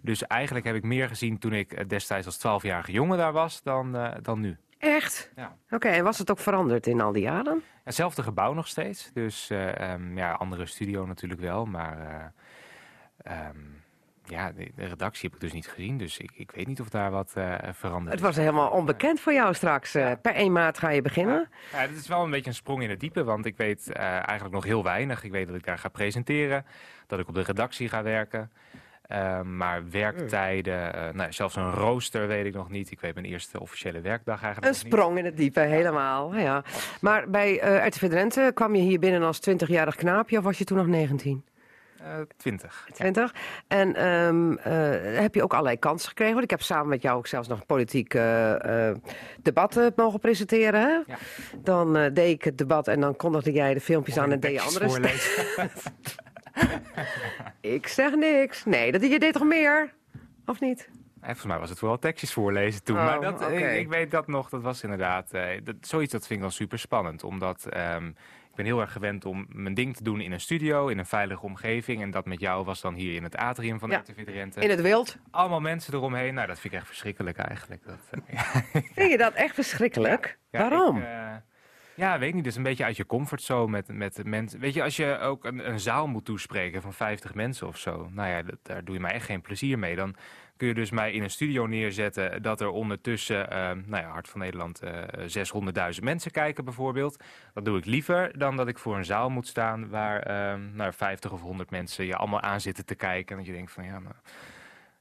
Dus eigenlijk heb ik meer gezien toen ik eh, destijds als 12-jarige jongen daar was dan, eh, dan nu. Echt? Ja. Oké, en was het ook veranderd in al die jaren? Hetzelfde gebouw nog steeds. Dus eh, ehm, ja, andere studio natuurlijk wel. Maar ja, de, de redactie heb ik dus niet gezien. Dus ik, ik weet niet of daar wat eh veranderd Het is. was helemaal onbekend voor jou straks. Eh, per 1 maart ga je beginnen. Ja, dit is wel een beetje een sprong in het diepe, want ik weet eh, eigenlijk nog heel weinig. Ik weet dat ik daar ga presenteren, dat ik op de redactie ga werken. Ehm, maar werktijden, nou, zelfs een rooster weet ik nog niet. Ik weet mijn eerste officiële werkdag eigenlijk Een nog niet. sprong in het diepe, helemaal. Ja. Maar bij eh RTV Drenthe kwam je hier binnen als 20-jarig knaapje of was je toen nog 19? Eh, Twintig. 20. En ehm, eh, heb je ook allerlei kansen gekregen? Want ik heb samen met jou ook zelfs nog een politiek eh, eh, debat eh, mogen presenteren. Hè? Ja. Dan eh, deed ik het debat en dan kondigde jij de filmpjes aan en deed je andere voorlezen. [LAUGHS] Ik zeg niks. Nee, dat je deed toch meer? Of niet? Eh, Volgens mij was het vooral tekstjes voorlezen toen. Oh, maar dat, eh, ik, weet dat nog, dat was inderdaad... eh, dat, zoiets dat vind ik dan super spannend. Omdat ehm, ik ben heel erg gewend om mijn ding te doen in een studio, in een veilige omgeving. En dat met jou was dan hier in het atrium van Ja. RTV Drenthe. In het wild. Allemaal mensen eromheen. Nou, dat vind ik echt verschrikkelijk eigenlijk. Dat, eh, [LAUGHS] Vind je dat echt verschrikkelijk? ja, Waarom? ik, eh, ja, weet niet. Dus een beetje uit je comfortzone met, met mensen. Weet je, als je ook een, een zaal moet toespreken van 50 mensen of zo. Nou ja, dat, daar doe je mij echt geen plezier mee. Dan kun je dus mij in een studio neerzetten dat er ondertussen, eh, nou ja, Hart van Nederland, eh 600.000 mensen kijken bijvoorbeeld. Dat doe ik liever dan dat ik voor een zaal moet staan waar eh, nou, 50 of 100 mensen je allemaal aan zitten te kijken. En dat je denkt van ja, nou,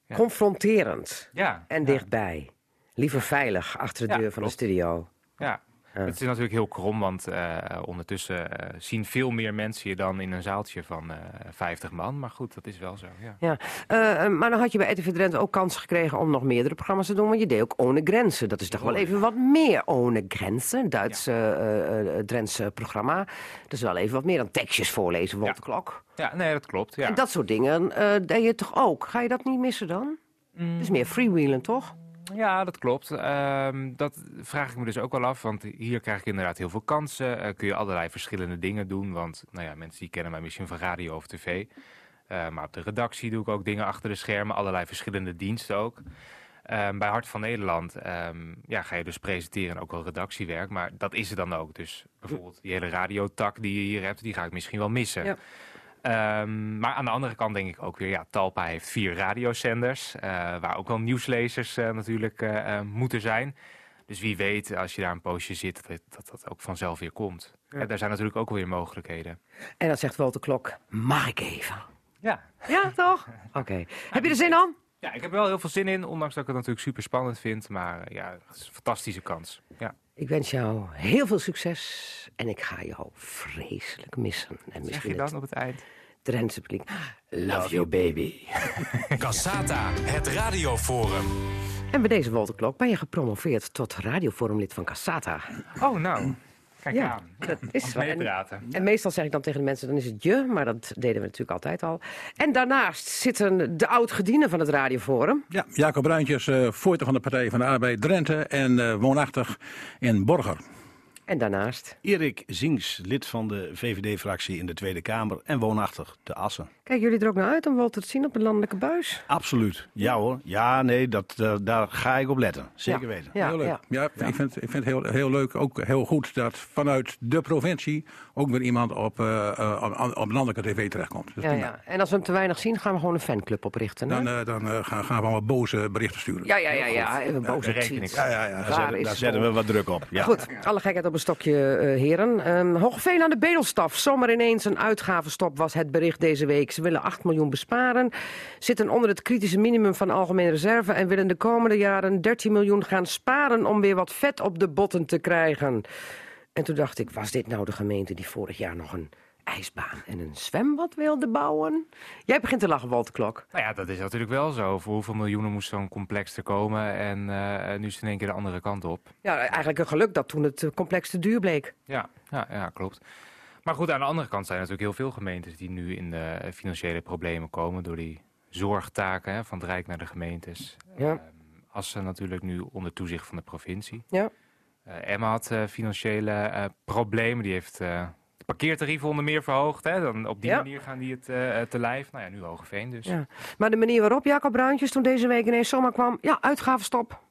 ja. Confronterend ja. en ja, dichtbij. Liever veilig achter de deur van de klopt. Ja. Het is natuurlijk heel krom, want eh, ondertussen eh, zien veel meer mensen je dan in een zaaltje van eh 50 man. Maar goed, dat is wel zo. Ja. Ja, eh, maar dan had je bij RTV Drenthe ook kans gekregen om nog meerdere programma's te doen. Want je deed ook Ohne Grenzen. Dat is toch wel even wat meer Ohne Grenzen. Duits eh eh, Drentse programma. Dat is wel even wat meer dan tekstjes voorlezen rond Ja. de klok. ja, nee, dat klopt. Ja. En dat soort dingen eh, deed je toch ook? Ga je dat niet missen dan? Het is meer freewheelen, toch? Ja, dat klopt. Ehm, dat vraag ik me dus ook wel af, want hier krijg ik inderdaad heel veel kansen. Eh, kun je allerlei verschillende dingen doen, want nou ja, mensen die kennen mij misschien van radio of tv. Eh, maar op de redactie doe ik ook dingen achter de schermen, allerlei verschillende diensten ook. Ehm, bij Hart van Nederland ehm, ja, ga je dus presenteren en ook wel redactiewerk, maar dat is er dan ook. Dus bijvoorbeeld die hele radiotak die je hier hebt, die ga ik misschien wel missen. Ja. Ehm, maar aan de andere kant denk ik ook weer, ja, Talpa heeft vier radiozenders, eh, waar ook wel nieuwslezers eh, natuurlijk eh, moeten zijn. Dus wie weet, als je daar een poosje zit, dat dat, dat ook vanzelf weer komt. Ja. daar zijn natuurlijk ook weer mogelijkheden. En dan zegt Walter Klok, mag ik even? Ja. Ja, toch? [LAUGHS] Oké. Heb je er zin aan? ja, ik heb er wel heel veel zin in, ondanks dat ik het natuurlijk super spannend vind. Maar eh, ja, het is een fantastische kans. Ja. Ik wens jou heel veel succes en ik ga jou vreselijk missen. En Zeg misschien je het dan op het eind? Drentse publiek. Love you baby. [LAUGHS] Cassata, het radioforum. En bij deze Wolterklok ben je gepromoveerd tot radioforumlid van Cassata. Oh, nou. Kijk Ja, aan. dat is zo. En, meestal zeg ik dan tegen de mensen, dan is het je, maar dat deden we natuurlijk altijd al. En daarnaast zitten de oud-gedienden van het radioforum. Ja, Jacob Bruintjes, eh voorzitter van de Partij van de Arbeid Drenthe en eh, woonachtig in Borger. En daarnaast, Erik Zinks, lid van de VVD-fractie in de Tweede Kamer en woonachtig te Assen. Kijken jullie er ook naar uit om Walter te zien op de landelijke buis? Absoluut. Ja hoor. Ja, nee, dat, eh, daar ga ik op letten. Zeker Ja. weten. Ja, heel leuk. ja. Ja, ik vind, ik vind het heel, heel leuk, ook heel goed dat vanuit de provincie ook weer iemand op, eh, eh, op, op landelijke tv terechtkomt. Dus Ja, ja. En als we hem te weinig zien, gaan we gewoon een fanclub oprichten. hè? Dan, dan gaan, gaan we allemaal boze berichten sturen. ja, ja, ja, ja. Ziet. op. ja, ja, ja. Daar zetten, is daar zetten we wat druk op. Ja. Goed, alle gekheid op een stokje, eh, heren. Ehm Hoogveen aan de bedelstaf. Zomaar ineens een uitgavenstop was het bericht deze week. Ze willen 8 miljoen besparen, zitten onder het kritische minimum van algemene reserve... en willen de komende jaren 13 miljoen gaan sparen om weer wat vet op de botten te krijgen. En toen dacht ik, was dit nou de gemeente die vorig jaar nog een ijsbaan en een zwembad wilde bouwen? Jij begint te lachen, Walter Klok. Nou ja, dat is natuurlijk wel zo. Voor hoeveel miljoenen moest zo'n complex er komen? En eh, nu is het in één keer de andere kant op. Ja, eigenlijk een geluk dat toen het complex te duur bleek. Ja, ja, ja, klopt. Maar goed, aan de andere kant zijn er natuurlijk heel veel gemeentes die nu in de eh, financiële problemen komen door die zorgtaken hè, van het Rijk naar de gemeentes. Ja. Ehm, Assen natuurlijk nu onder toezicht van de provincie. Ja. Eh, Emma had eh, financiële problemen. Die heeft de parkeertarieven onder meer verhoogd. Hè. Dan op die Ja. manier gaan die het te lijf. Nou ja, nu Hogeveen dus. Ja. Maar de manier waarop Jacob Bruintjes toen deze week ineens zomaar kwam... ja, uitgavenstop.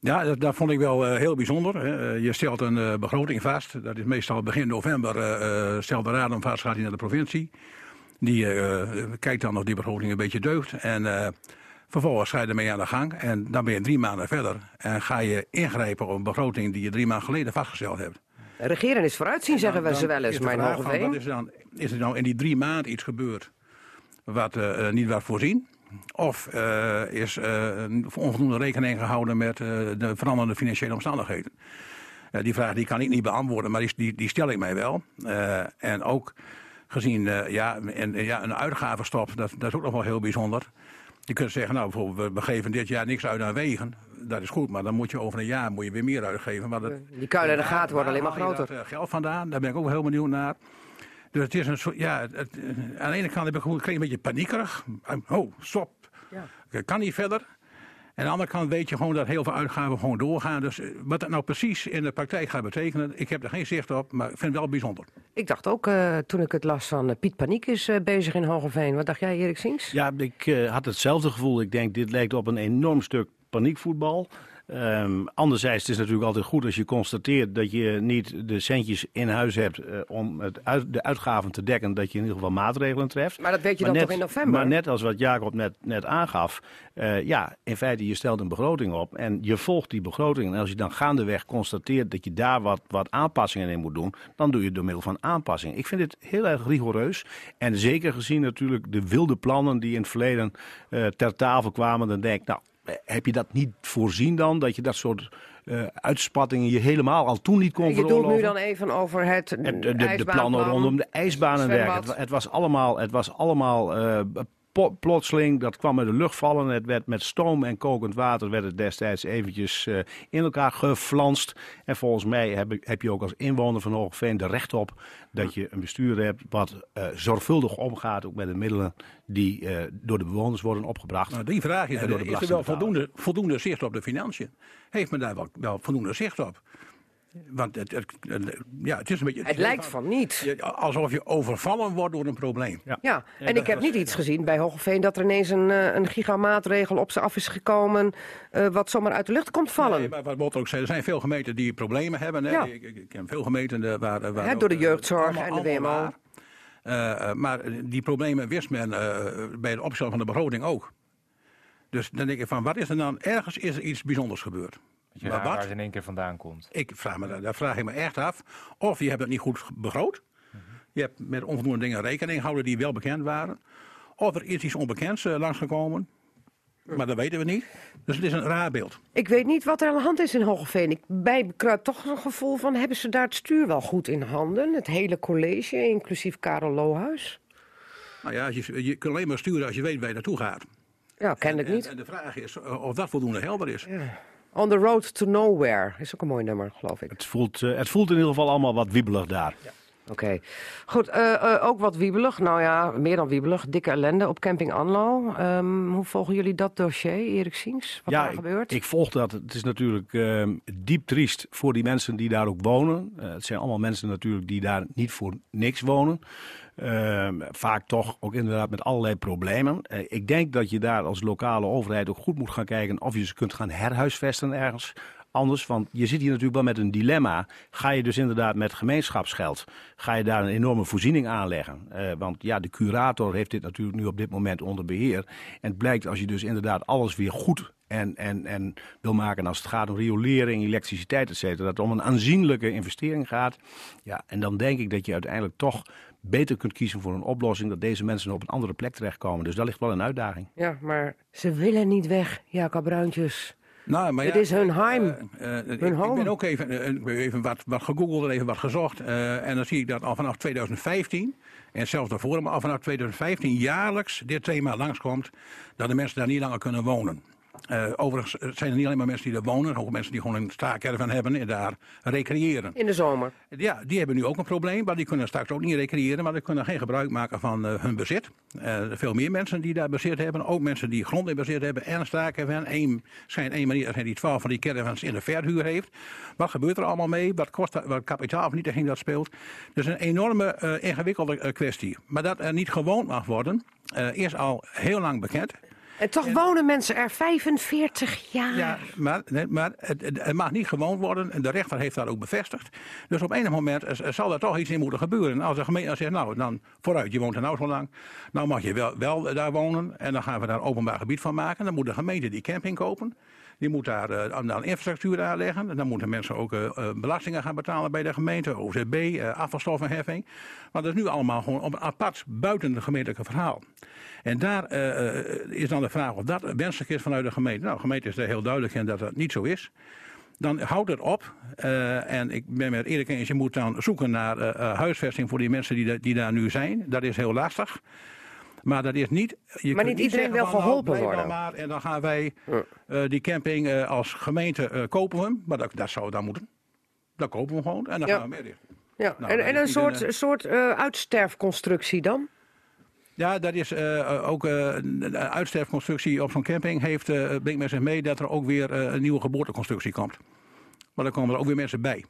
Ja, dat, dat vond ik wel eh, heel bijzonder. Hè. Eh, Je stelt een eh, begroting vast. Dat is meestal begin november. eh, stelt de raad hem vast, gaat hij naar de provincie. Die kijkt dan of die begroting een beetje deugt. En vervolgens ga je ermee aan de gang. En dan ben je drie maanden verder. En ga je ingrijpen op een begroting die je drie maanden geleden vastgesteld hebt. Regeren is vooruitzien, zeggen we ze wel eens, mijn hoge is, er dan, is er nou in die drie maanden iets gebeurd wat niet werd voorzien? Of eh, is eh, een onvoldoende rekening gehouden met eh, de veranderende financiële omstandigheden? Eh, die vraag die kan ik niet beantwoorden, maar die, die, die stel ik mij wel. Eh, en ook gezien eh, ja, en, ja, een uitgavenstop, dat, dat is ook nog wel heel bijzonder. Je kunt zeggen, nou bijvoorbeeld, we- geven dit jaar niks uit aan wegen. Dat is goed, maar dan moet je over een jaar moet je weer meer uitgeven. Maar dat, Die kuilen en de gaten worden alleen maar groter. dat, eh, geld vandaan, daar ben ik ook heel benieuwd naar. Dus het is een soort, ja, het, het- eh, aan de ene kant heb ik gewoon, ik kreeg een beetje paniekerig. Oh, stop. Ja. Ik kan niet verder. En aan de andere kant weet je gewoon dat heel veel uitgaven gewoon doorgaan. Dus eh, wat dat nou precies in de praktijk gaat betekenen, ik heb er geen zicht op, maar ik vind het wel bijzonder. Ik dacht ook, eh, toen ik het las van Piet Paniek is bezig in Hogeveen. Wat dacht jij, Erik Sinks? Ja, ik eh, had hetzelfde gevoel. Ik denk, dit lijkt op een enorm stuk paniekvoetbal. Ehm, anderzijds, het is natuurlijk altijd goed als je constateert dat je niet de centjes in huis hebt eh, om het uit, de uitgaven te dekken, dat je in ieder geval maatregelen treft. Maar dat weet je Maar dan net, toch in november? Maar net als wat Jacob net, net aangaf, eh, ja, in feite je stelt een begroting op en je volgt die begroting. En als je dan gaandeweg constateert dat je daar wat, wat aanpassingen in moet doen, dan doe je het door middel van aanpassing. Ik vind het heel erg rigoureus. En zeker gezien natuurlijk de wilde plannen die in het verleden eh, ter tafel kwamen, dan denk ik, nou, heb je dat niet voorzien dan? Dat je dat soort eh, uitspattingen je helemaal al toen niet kon je veroorloven? nu dan even over het De, de, de, de ijsbaanplan. plannen rondom de ijsbaan en dergelijke. Het, het was allemaal, het was allemaal eh, plotseling, dat kwam uit de lucht vallen. Het werd met stoom en kokend water werd het destijds eventjes eh, in elkaar geflanst. En volgens mij heb, heb je ook als inwoner van Hoogveen de recht op dat je een bestuur hebt wat eh, zorgvuldig omgaat ook met de middelen die eh, door de bewoners worden opgebracht. Nou, die vraag is, En door de is er wel voldoende, voldoende zicht op de financiën? Heeft men daar wel, wel voldoende zicht op? Want het, het, ja, het is een beetje... Het lijkt van niet. Ja, Alsof je overvallen wordt door een probleem. Ja, en ik heb niet iets gezien bij Hogeveen dat er ineens een, eh, een gigamaatregel op ze af is gekomen. eh, wat zomaar uit de lucht komt vallen. Nee, maar wat Botte ook zei, er zijn veel gemeenten die problemen hebben. Hè. Ja. Ik, ik, ik ken veel gemeenten eh, waar... waar door de jeugdzorg allemaal- en de WMO. maar die problemen wist men eh, bij het opstellen van de begroting ook. Dus dan denk ik van, wat is er dan? Ergens is er iets bijzonders gebeurd. Je maar wat? waar het in één keer vandaan komt. Ik vraag me, daar- daar vraag ik me echt af. Of je hebt het niet goed begroot. Je hebt met onvoldoende dingen rekening gehouden die wel bekend waren. Of er is iets onbekends eh, langsgekomen. Maar dat weten we niet. Dus het is een raar beeld. Ik weet niet wat er aan de hand is in Hogeveen. Ik bij kruipt toch een gevoel van, hebben ze daar het stuur wel goed in handen? Het hele college, inclusief Karel Lohuis? Nou ja, je, je kunt alleen maar sturen als je weet waar je naartoe gaat. Ja, kennelijk En- niet. En de vraag is eh, of dat voldoende helder is. On the Road to Nowhere is ook een mooi nummer, geloof ik. Het voelt, eh, het voelt in ieder geval allemaal wat wiebelig daar. Oké. Goed, eh, eh, ook wat wiebelig. Nou ja, meer dan wiebelig. Dikke ellende op camping Anlo. Ehm, hoe volgen jullie dat dossier, Erik Siens? Wat daar ik, gebeurt? ik volg dat. Het is natuurlijk ehm, diep triest voor die mensen die daar ook wonen. Het zijn allemaal mensen natuurlijk die daar niet voor niks wonen. Ehm, vaak toch ook inderdaad met allerlei problemen. Eh, ik denk dat je daar als lokale overheid ook goed moet gaan kijken of je ze kunt gaan herhuisvesten ergens. Anders, want je zit hier natuurlijk wel met een dilemma. Ga je dus inderdaad met gemeenschapsgeld, ga je daar een enorme voorziening aanleggen? Eh, want ja, de curator heeft dit natuurlijk nu op dit moment onder beheer. En het blijkt als je dus inderdaad alles weer goed en, en, en wil maken als het gaat om riolering, elektriciteit, et cetera, dat het om een aanzienlijke investering gaat. Ja, en dan denk ik dat je uiteindelijk toch beter kunt kiezen voor een oplossing dat deze mensen op een andere plek terechtkomen. Dus daar ligt wel een uitdaging. Ja, maar ze willen niet weg, Jacob Bruintjes. Nou, maar Het ja, is hun eh, heim. eh, eh, ik, Hun ik home. ben ook even, ik ben even wat, wat gegoogeld en even wat gezocht. eh, en dan zie ik dat al vanaf 2015, en zelfs daarvoor, maar al vanaf 2015 jaarlijks dit thema langskomt, dat de mensen daar niet langer kunnen wonen. Eh, overigens zijn er niet alleen maar mensen die daar wonen, ook mensen die gewoon een staakerven hebben en daar recreëren. In de zomer. Ja, die hebben nu ook een probleem, maar die kunnen straks ook niet recreëren, maar die kunnen geen gebruik maken van eh, hun bezit. Eh, veel meer mensen die daar bezit hebben, ook mensen die grond in bezit hebben en een staakerven. Eén schijnt één manier, zijn die twaalf van die caravans in de verhuur heeft. Wat gebeurt er allemaal mee? Wat kost dat, wat kapitaalvernietiging dat speelt? Dus een enorme ingewikkelde kwestie. Maar dat er niet gewoond mag worden, is al heel lang bekend. En toch wonen mensen er 45 jaar. Ja, maar, nee, maar het, mag niet gewoond worden. En de rechter heeft dat ook bevestigd. Dus op enig moment zal er toch iets in moeten gebeuren. En als de gemeente zegt, nou, dan vooruit, je woont er nou zo lang. Nou mag je wel, wel daar wonen. En dan gaan we daar openbaar gebied van maken. Dan moet de gemeente die camping kopen. Die moet daar eh, dan infrastructuur aanleggen. En dan moeten mensen ook eh, eh, belastingen gaan betalen bij de gemeente. OZB, afvalstoffenheffing. Maar dat is nu allemaal gewoon op een apart buiten het gemeentelijke verhaal. En daar is dan de vraag of dat wenselijk is vanuit de gemeente. Nou, de gemeente is er heel duidelijk in dat dat niet zo is. Dan houdt het op. En ik ben met Erik eens, je moet dan zoeken naar huisvesting voor die mensen die, die daar nu zijn. Dat is heel lastig. Maar dat is niet. Je Maar kunt niet iedereen wil nou, geholpen dan worden. Maar, en dan gaan wij eh, die camping eh, als gemeente eh, kopen we hem. Maar dat, dat zou dan moeten. Dan kopen we hem gewoon en dan Ja. gaan we hem inrichten. Ja. Nou, en, een soort, een, soort uitsterfconstructie dan? Ja, dat is ook een uitsterfconstructie op zo'n camping. Heeft, eh brengt met zich mee dat er ook weer een nieuwe geboorteconstructie komt. Maar dan komen er ook weer mensen bij.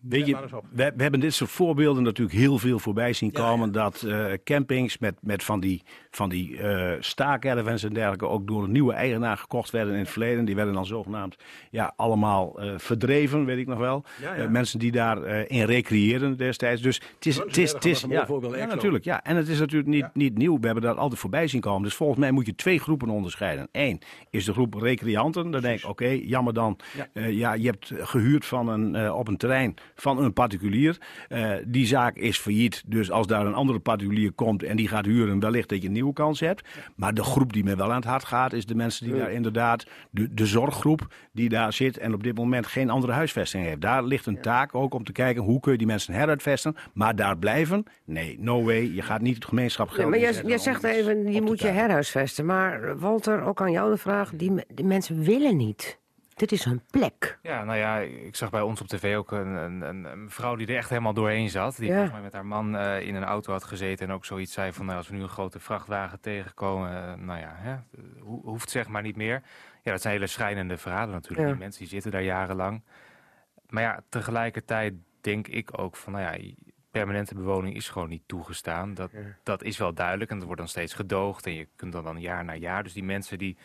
Weet je, we, we hebben dit soort voorbeelden natuurlijk heel veel voorbij zien komen. ja. Dat eh, campings met, met van die, van die eh staakervens en dergelijke ook door een nieuwe eigenaar gekocht werden in het verleden. Die werden dan zogenaamd ja, allemaal eh, verdreven, weet ik nog wel. Ja, mensen die daar eh, in recreëren destijds. Dus het is, het is, het is ja, natuurlijk. Ja. En het is natuurlijk niet, niet nieuw. We hebben dat altijd voorbij zien komen. Dus volgens mij moet je twee groepen onderscheiden. Eén is de groep recreanten. Dan denk ik, oké, jammer dan. Ja. Je hebt gehuurd van een, op een terrein van een particulier. Eh, die zaak is failliet. Dus als daar een andere particulier komt en die gaat huren, wellicht dat je een nieuwe kans hebt. Maar de groep die me wel aan het hart gaat, is de mensen die daar inderdaad, de, de zorggroep die daar zit en op dit moment geen andere huisvesting heeft. Daar ligt een taak ook om te kijken hoe kun je die mensen heruitvesten. Maar daar blijven? Nee, no way. Je gaat niet het gemeenschap Nee, geld maar om zegt even, je moet je herhuisvesten. Maar Walter, ook aan jou de vraag. Die, die mensen willen niet. Dit is hun plek. Ja, nou ja, ik zag bij ons op tv ook een, een, een, een vrouw die er echt helemaal doorheen zat. Die Ja. volgens mij met haar man eh, in een auto had gezeten en ook zoiets zei van... Nou, als we nu een grote vrachtwagen tegenkomen, eh, nou ja, hè, ho- hoeft zeg maar niet meer. Ja, dat zijn hele schrijnende verhalen natuurlijk. Ja. Die mensen die zitten daar jarenlang. Maar ja, tegelijkertijd denk ik ook van, nou ja, permanente bewoning is gewoon niet toegestaan. Dat, dat is wel duidelijk en dat wordt dan steeds gedoogd en je kunt dan, dan jaar na jaar. Dus die mensen die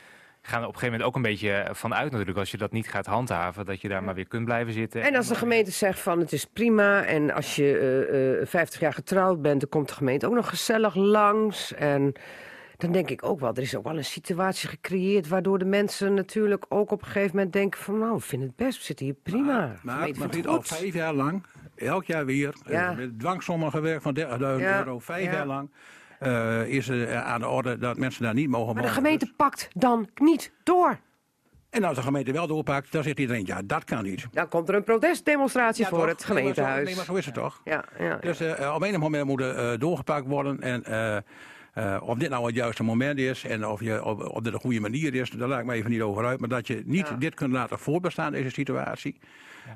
gaan er op een gegeven moment ook een beetje vanuit natuurlijk. Als je dat niet gaat handhaven, dat je daar maar weer kunt blijven zitten. En als de gemeente zegt van het is prima. En als je eh, eh, 50 jaar getrouwd bent, dan komt de gemeente ook nog gezellig langs. En dan denk ik ook wel, er is ook wel een situatie gecreëerd... waardoor de mensen natuurlijk ook op een gegeven moment denken van... nou, we vinden het best, we zitten hier prima. Maar, maar, maar het al vijf jaar lang, elk jaar weer, eh, Ja. met dwangsommen gewerkt van 30.000 Ja, euro, vijf ja. jaar lang. Eh, is er aan de orde dat mensen daar niet mogen Maar de wonen. gemeente Dus- pakt dan niet door. En als de gemeente wel doorpakt, dan zegt iedereen, ja, dat kan niet. Dan komt er een protestdemonstratie Ja, voor toch? het Nee, maar zo- gemeentehuis. Nee, maar zo is het toch? Ja, ja. Dus eh, op een moment moet er eh, doorgepakt worden. En eh, eh, of dit nou het juiste moment is en of, je, of, of dit een goede manier is, daar laat ik me even niet over uit. Maar dat je niet Ja. dit kunt laten voorbestaan, deze situatie,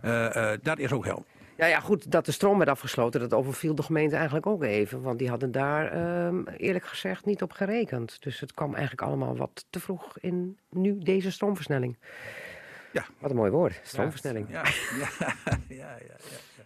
eh, eh, dat is ook helder. Ja, ja, goed, dat de stroom werd afgesloten, dat overviel de gemeente eigenlijk ook even. Want die hadden daar ehm, eerlijk gezegd niet op gerekend. Dus het kwam eigenlijk allemaal wat te vroeg in nu deze stroomversnelling. Ja. Wat een mooi woord, stroomversnelling. [LAUGHS] Ja, ja, ja,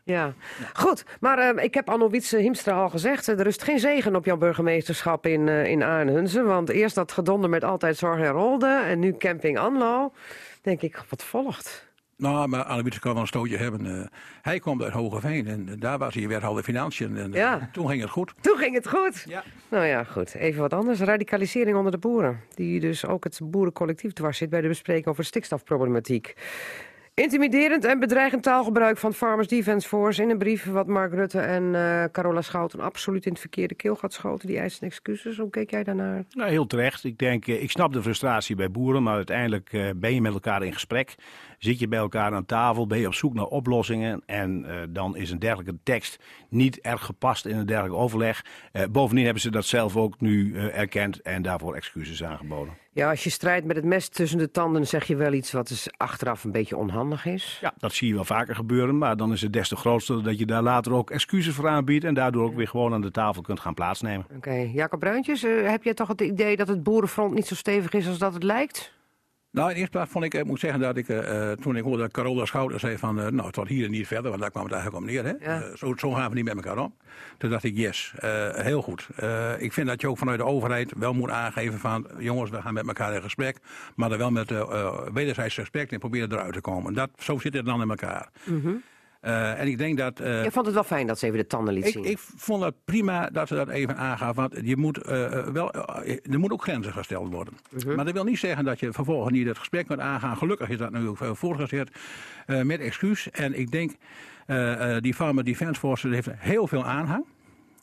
ja, goed. Maar eh, ik heb Anno Wietse Hiemstra al gezegd. er rust geen zegen op jouw burgemeesterschap in, eh in Arnhunsen. Want eerst dat gedonder met altijd zorg en rolde. En nu camping Anlo. Denk ik, wat volgt? Nou, maar Anne kan wel een stootje hebben. eh. hij komt uit Hogeveen en eh, daar was hij wethouder financiën. En eh, Ja. toen ging het goed. Toen ging het goed. Ja. Nou ja, goed. Even wat anders. Radicalisering onder de boeren. Die dus ook het boerencollectief dwars zit bij de bespreking over stikstofproblematiek. Intimiderend en bedreigend taalgebruik van Farmers Defence Force in een brief wat Mark Rutte en eh, Carola Schouten absoluut in het verkeerde keelgat schoten. Die eisen excuses. Hoe keek jij daarnaar? Nou, heel terecht. Ik denk, ik snap de frustratie bij boeren, maar uiteindelijk ben je met elkaar in gesprek. Zit je bij elkaar aan tafel, ben je op zoek naar oplossingen. En eh, dan is een dergelijke tekst niet erg gepast in een dergelijk overleg. Eh, bovendien hebben ze dat zelf ook nu eh, erkend en daarvoor excuses aangeboden. Ja, als je strijdt met het mes tussen de tanden, zeg je wel iets wat dus achteraf een beetje onhandig is. Ja, dat zie je wel vaker gebeuren, maar dan is het des te grootste dat je daar later ook excuses voor aanbiedt. En daardoor ook weer gewoon aan de tafel kunt gaan plaatsnemen. Oké, Jacob Bruintjes, heb jij toch het idee dat het boerenfront niet zo stevig is als dat het lijkt? Nou, in eerste plaats vond ik, ik moet zeggen dat ik, eh, eh, toen ik hoorde dat Carola Schouten zei van, eh, nou, het wordt hier en niet verder, want daar kwam het eigenlijk om neer. Hè? Ja. Eh, zo, zo gaan we niet met elkaar om. Toen dacht ik, yes, eh, heel goed. Eh, ik vind dat je ook vanuit de overheid wel moet aangeven van, jongens, we gaan met elkaar in gesprek, maar dan wel met eh eh, wederzijds respect en proberen eruit te komen. Dat, zo zit het dan in elkaar. Eh, en ik denk dat... eh, Ik vond het wel fijn dat ze even de tanden liet ik, zien. ik vond het prima dat ze dat even aangaf. Want je moet, eh, wel, er moet ook grenzen gesteld worden. Maar dat wil niet zeggen dat je vervolgens niet het gesprek kunt aangaan. Gelukkig is dat nu ook voortgezet eh, met excuus. En ik denk, die Farmer Defence Force heeft heel veel aanhang.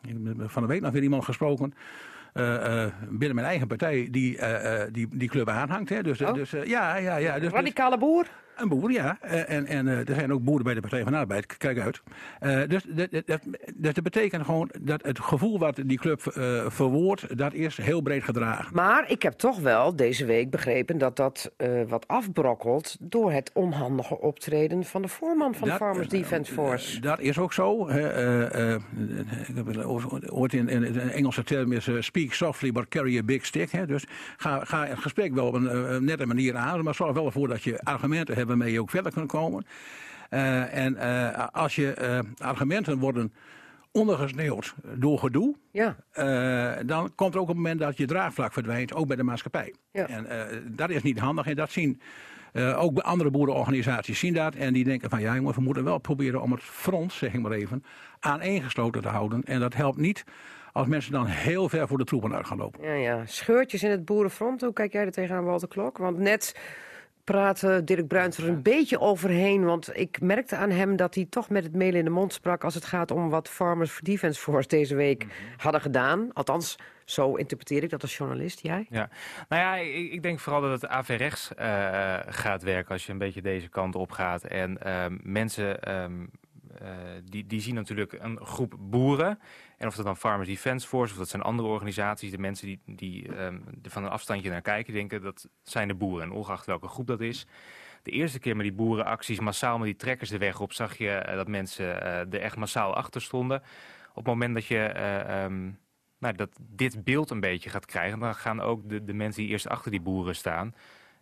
Ik heb van de week nog weer iemand gesproken. binnen mijn eigen partij die die, die club aanhangt. Hè. Dus, Oh. dus ja, ja, ja. Dus, dus- Radicale boer? Een boer, ja. Eh, En, en eh, er zijn ook boeren bij de Partij van de Arbeid. Kijk uit. Eh, dus, dat, dat, dat, dus dat betekent gewoon dat het gevoel wat die club eh verwoordt, dat is heel breed gedragen. Maar ik heb toch wel deze week begrepen dat dat wat afbrokkelt door het onhandige optreden van de voorman van Dat, Farmers Defence Force. Dat is ook zo. ik heb ooit- in, in een Engelse term is speak softly but carry a big stick. Hè. Dus ga, ga het gesprek wel op een nette manier aan, maar zorg wel ervoor dat je argumenten hebt waarmee je ook verder kunt komen. Eh, en eh, als je eh, argumenten worden ondergesneeuwd door gedoe, Ja, dan komt er ook een moment dat je draagvlak verdwijnt, ook bij de maatschappij. Ja. En eh, dat is niet handig en dat zien ook andere boerenorganisaties zien dat. En die denken van ja jongens, we moeten wel proberen om het front, zeg ik maar even, aaneengesloten te houden. En dat helpt niet als mensen dan heel ver voor de troepen uit gaan lopen. ja, ja. Scheurtjes in het boerenfront. Hoe kijk jij er tegenaan, Walter Klok? Want net praatte Dirk Bruins er een beetje overheen. Want ik merkte aan hem dat hij toch met het meel in de mond sprak... als het gaat om wat Farmers Defence Force deze week hadden gedaan. Althans, zo interpreteer ik dat als journalist. Jij? Ja, nou ja, ik, ik denk vooral dat het AV-rechts eh, gaat werken als je een beetje deze kant op gaat. En ehm, mensen ehm, eh, die, die zien natuurlijk een groep boeren. En of dat dan Farmers Defence Force of dat zijn andere organisaties, de mensen die, die ehm, er van een afstandje naar kijken, denken dat zijn de boeren. En ongeacht welke groep dat is. De eerste keer met die boerenacties, massaal met die trekkers de weg op, zag je eh, dat mensen eh, er echt massaal achter stonden. Op het moment dat je eh, ehm, nou, dat dit beeld een beetje gaat krijgen, dan gaan ook de, de mensen die eerst achter die boeren staan,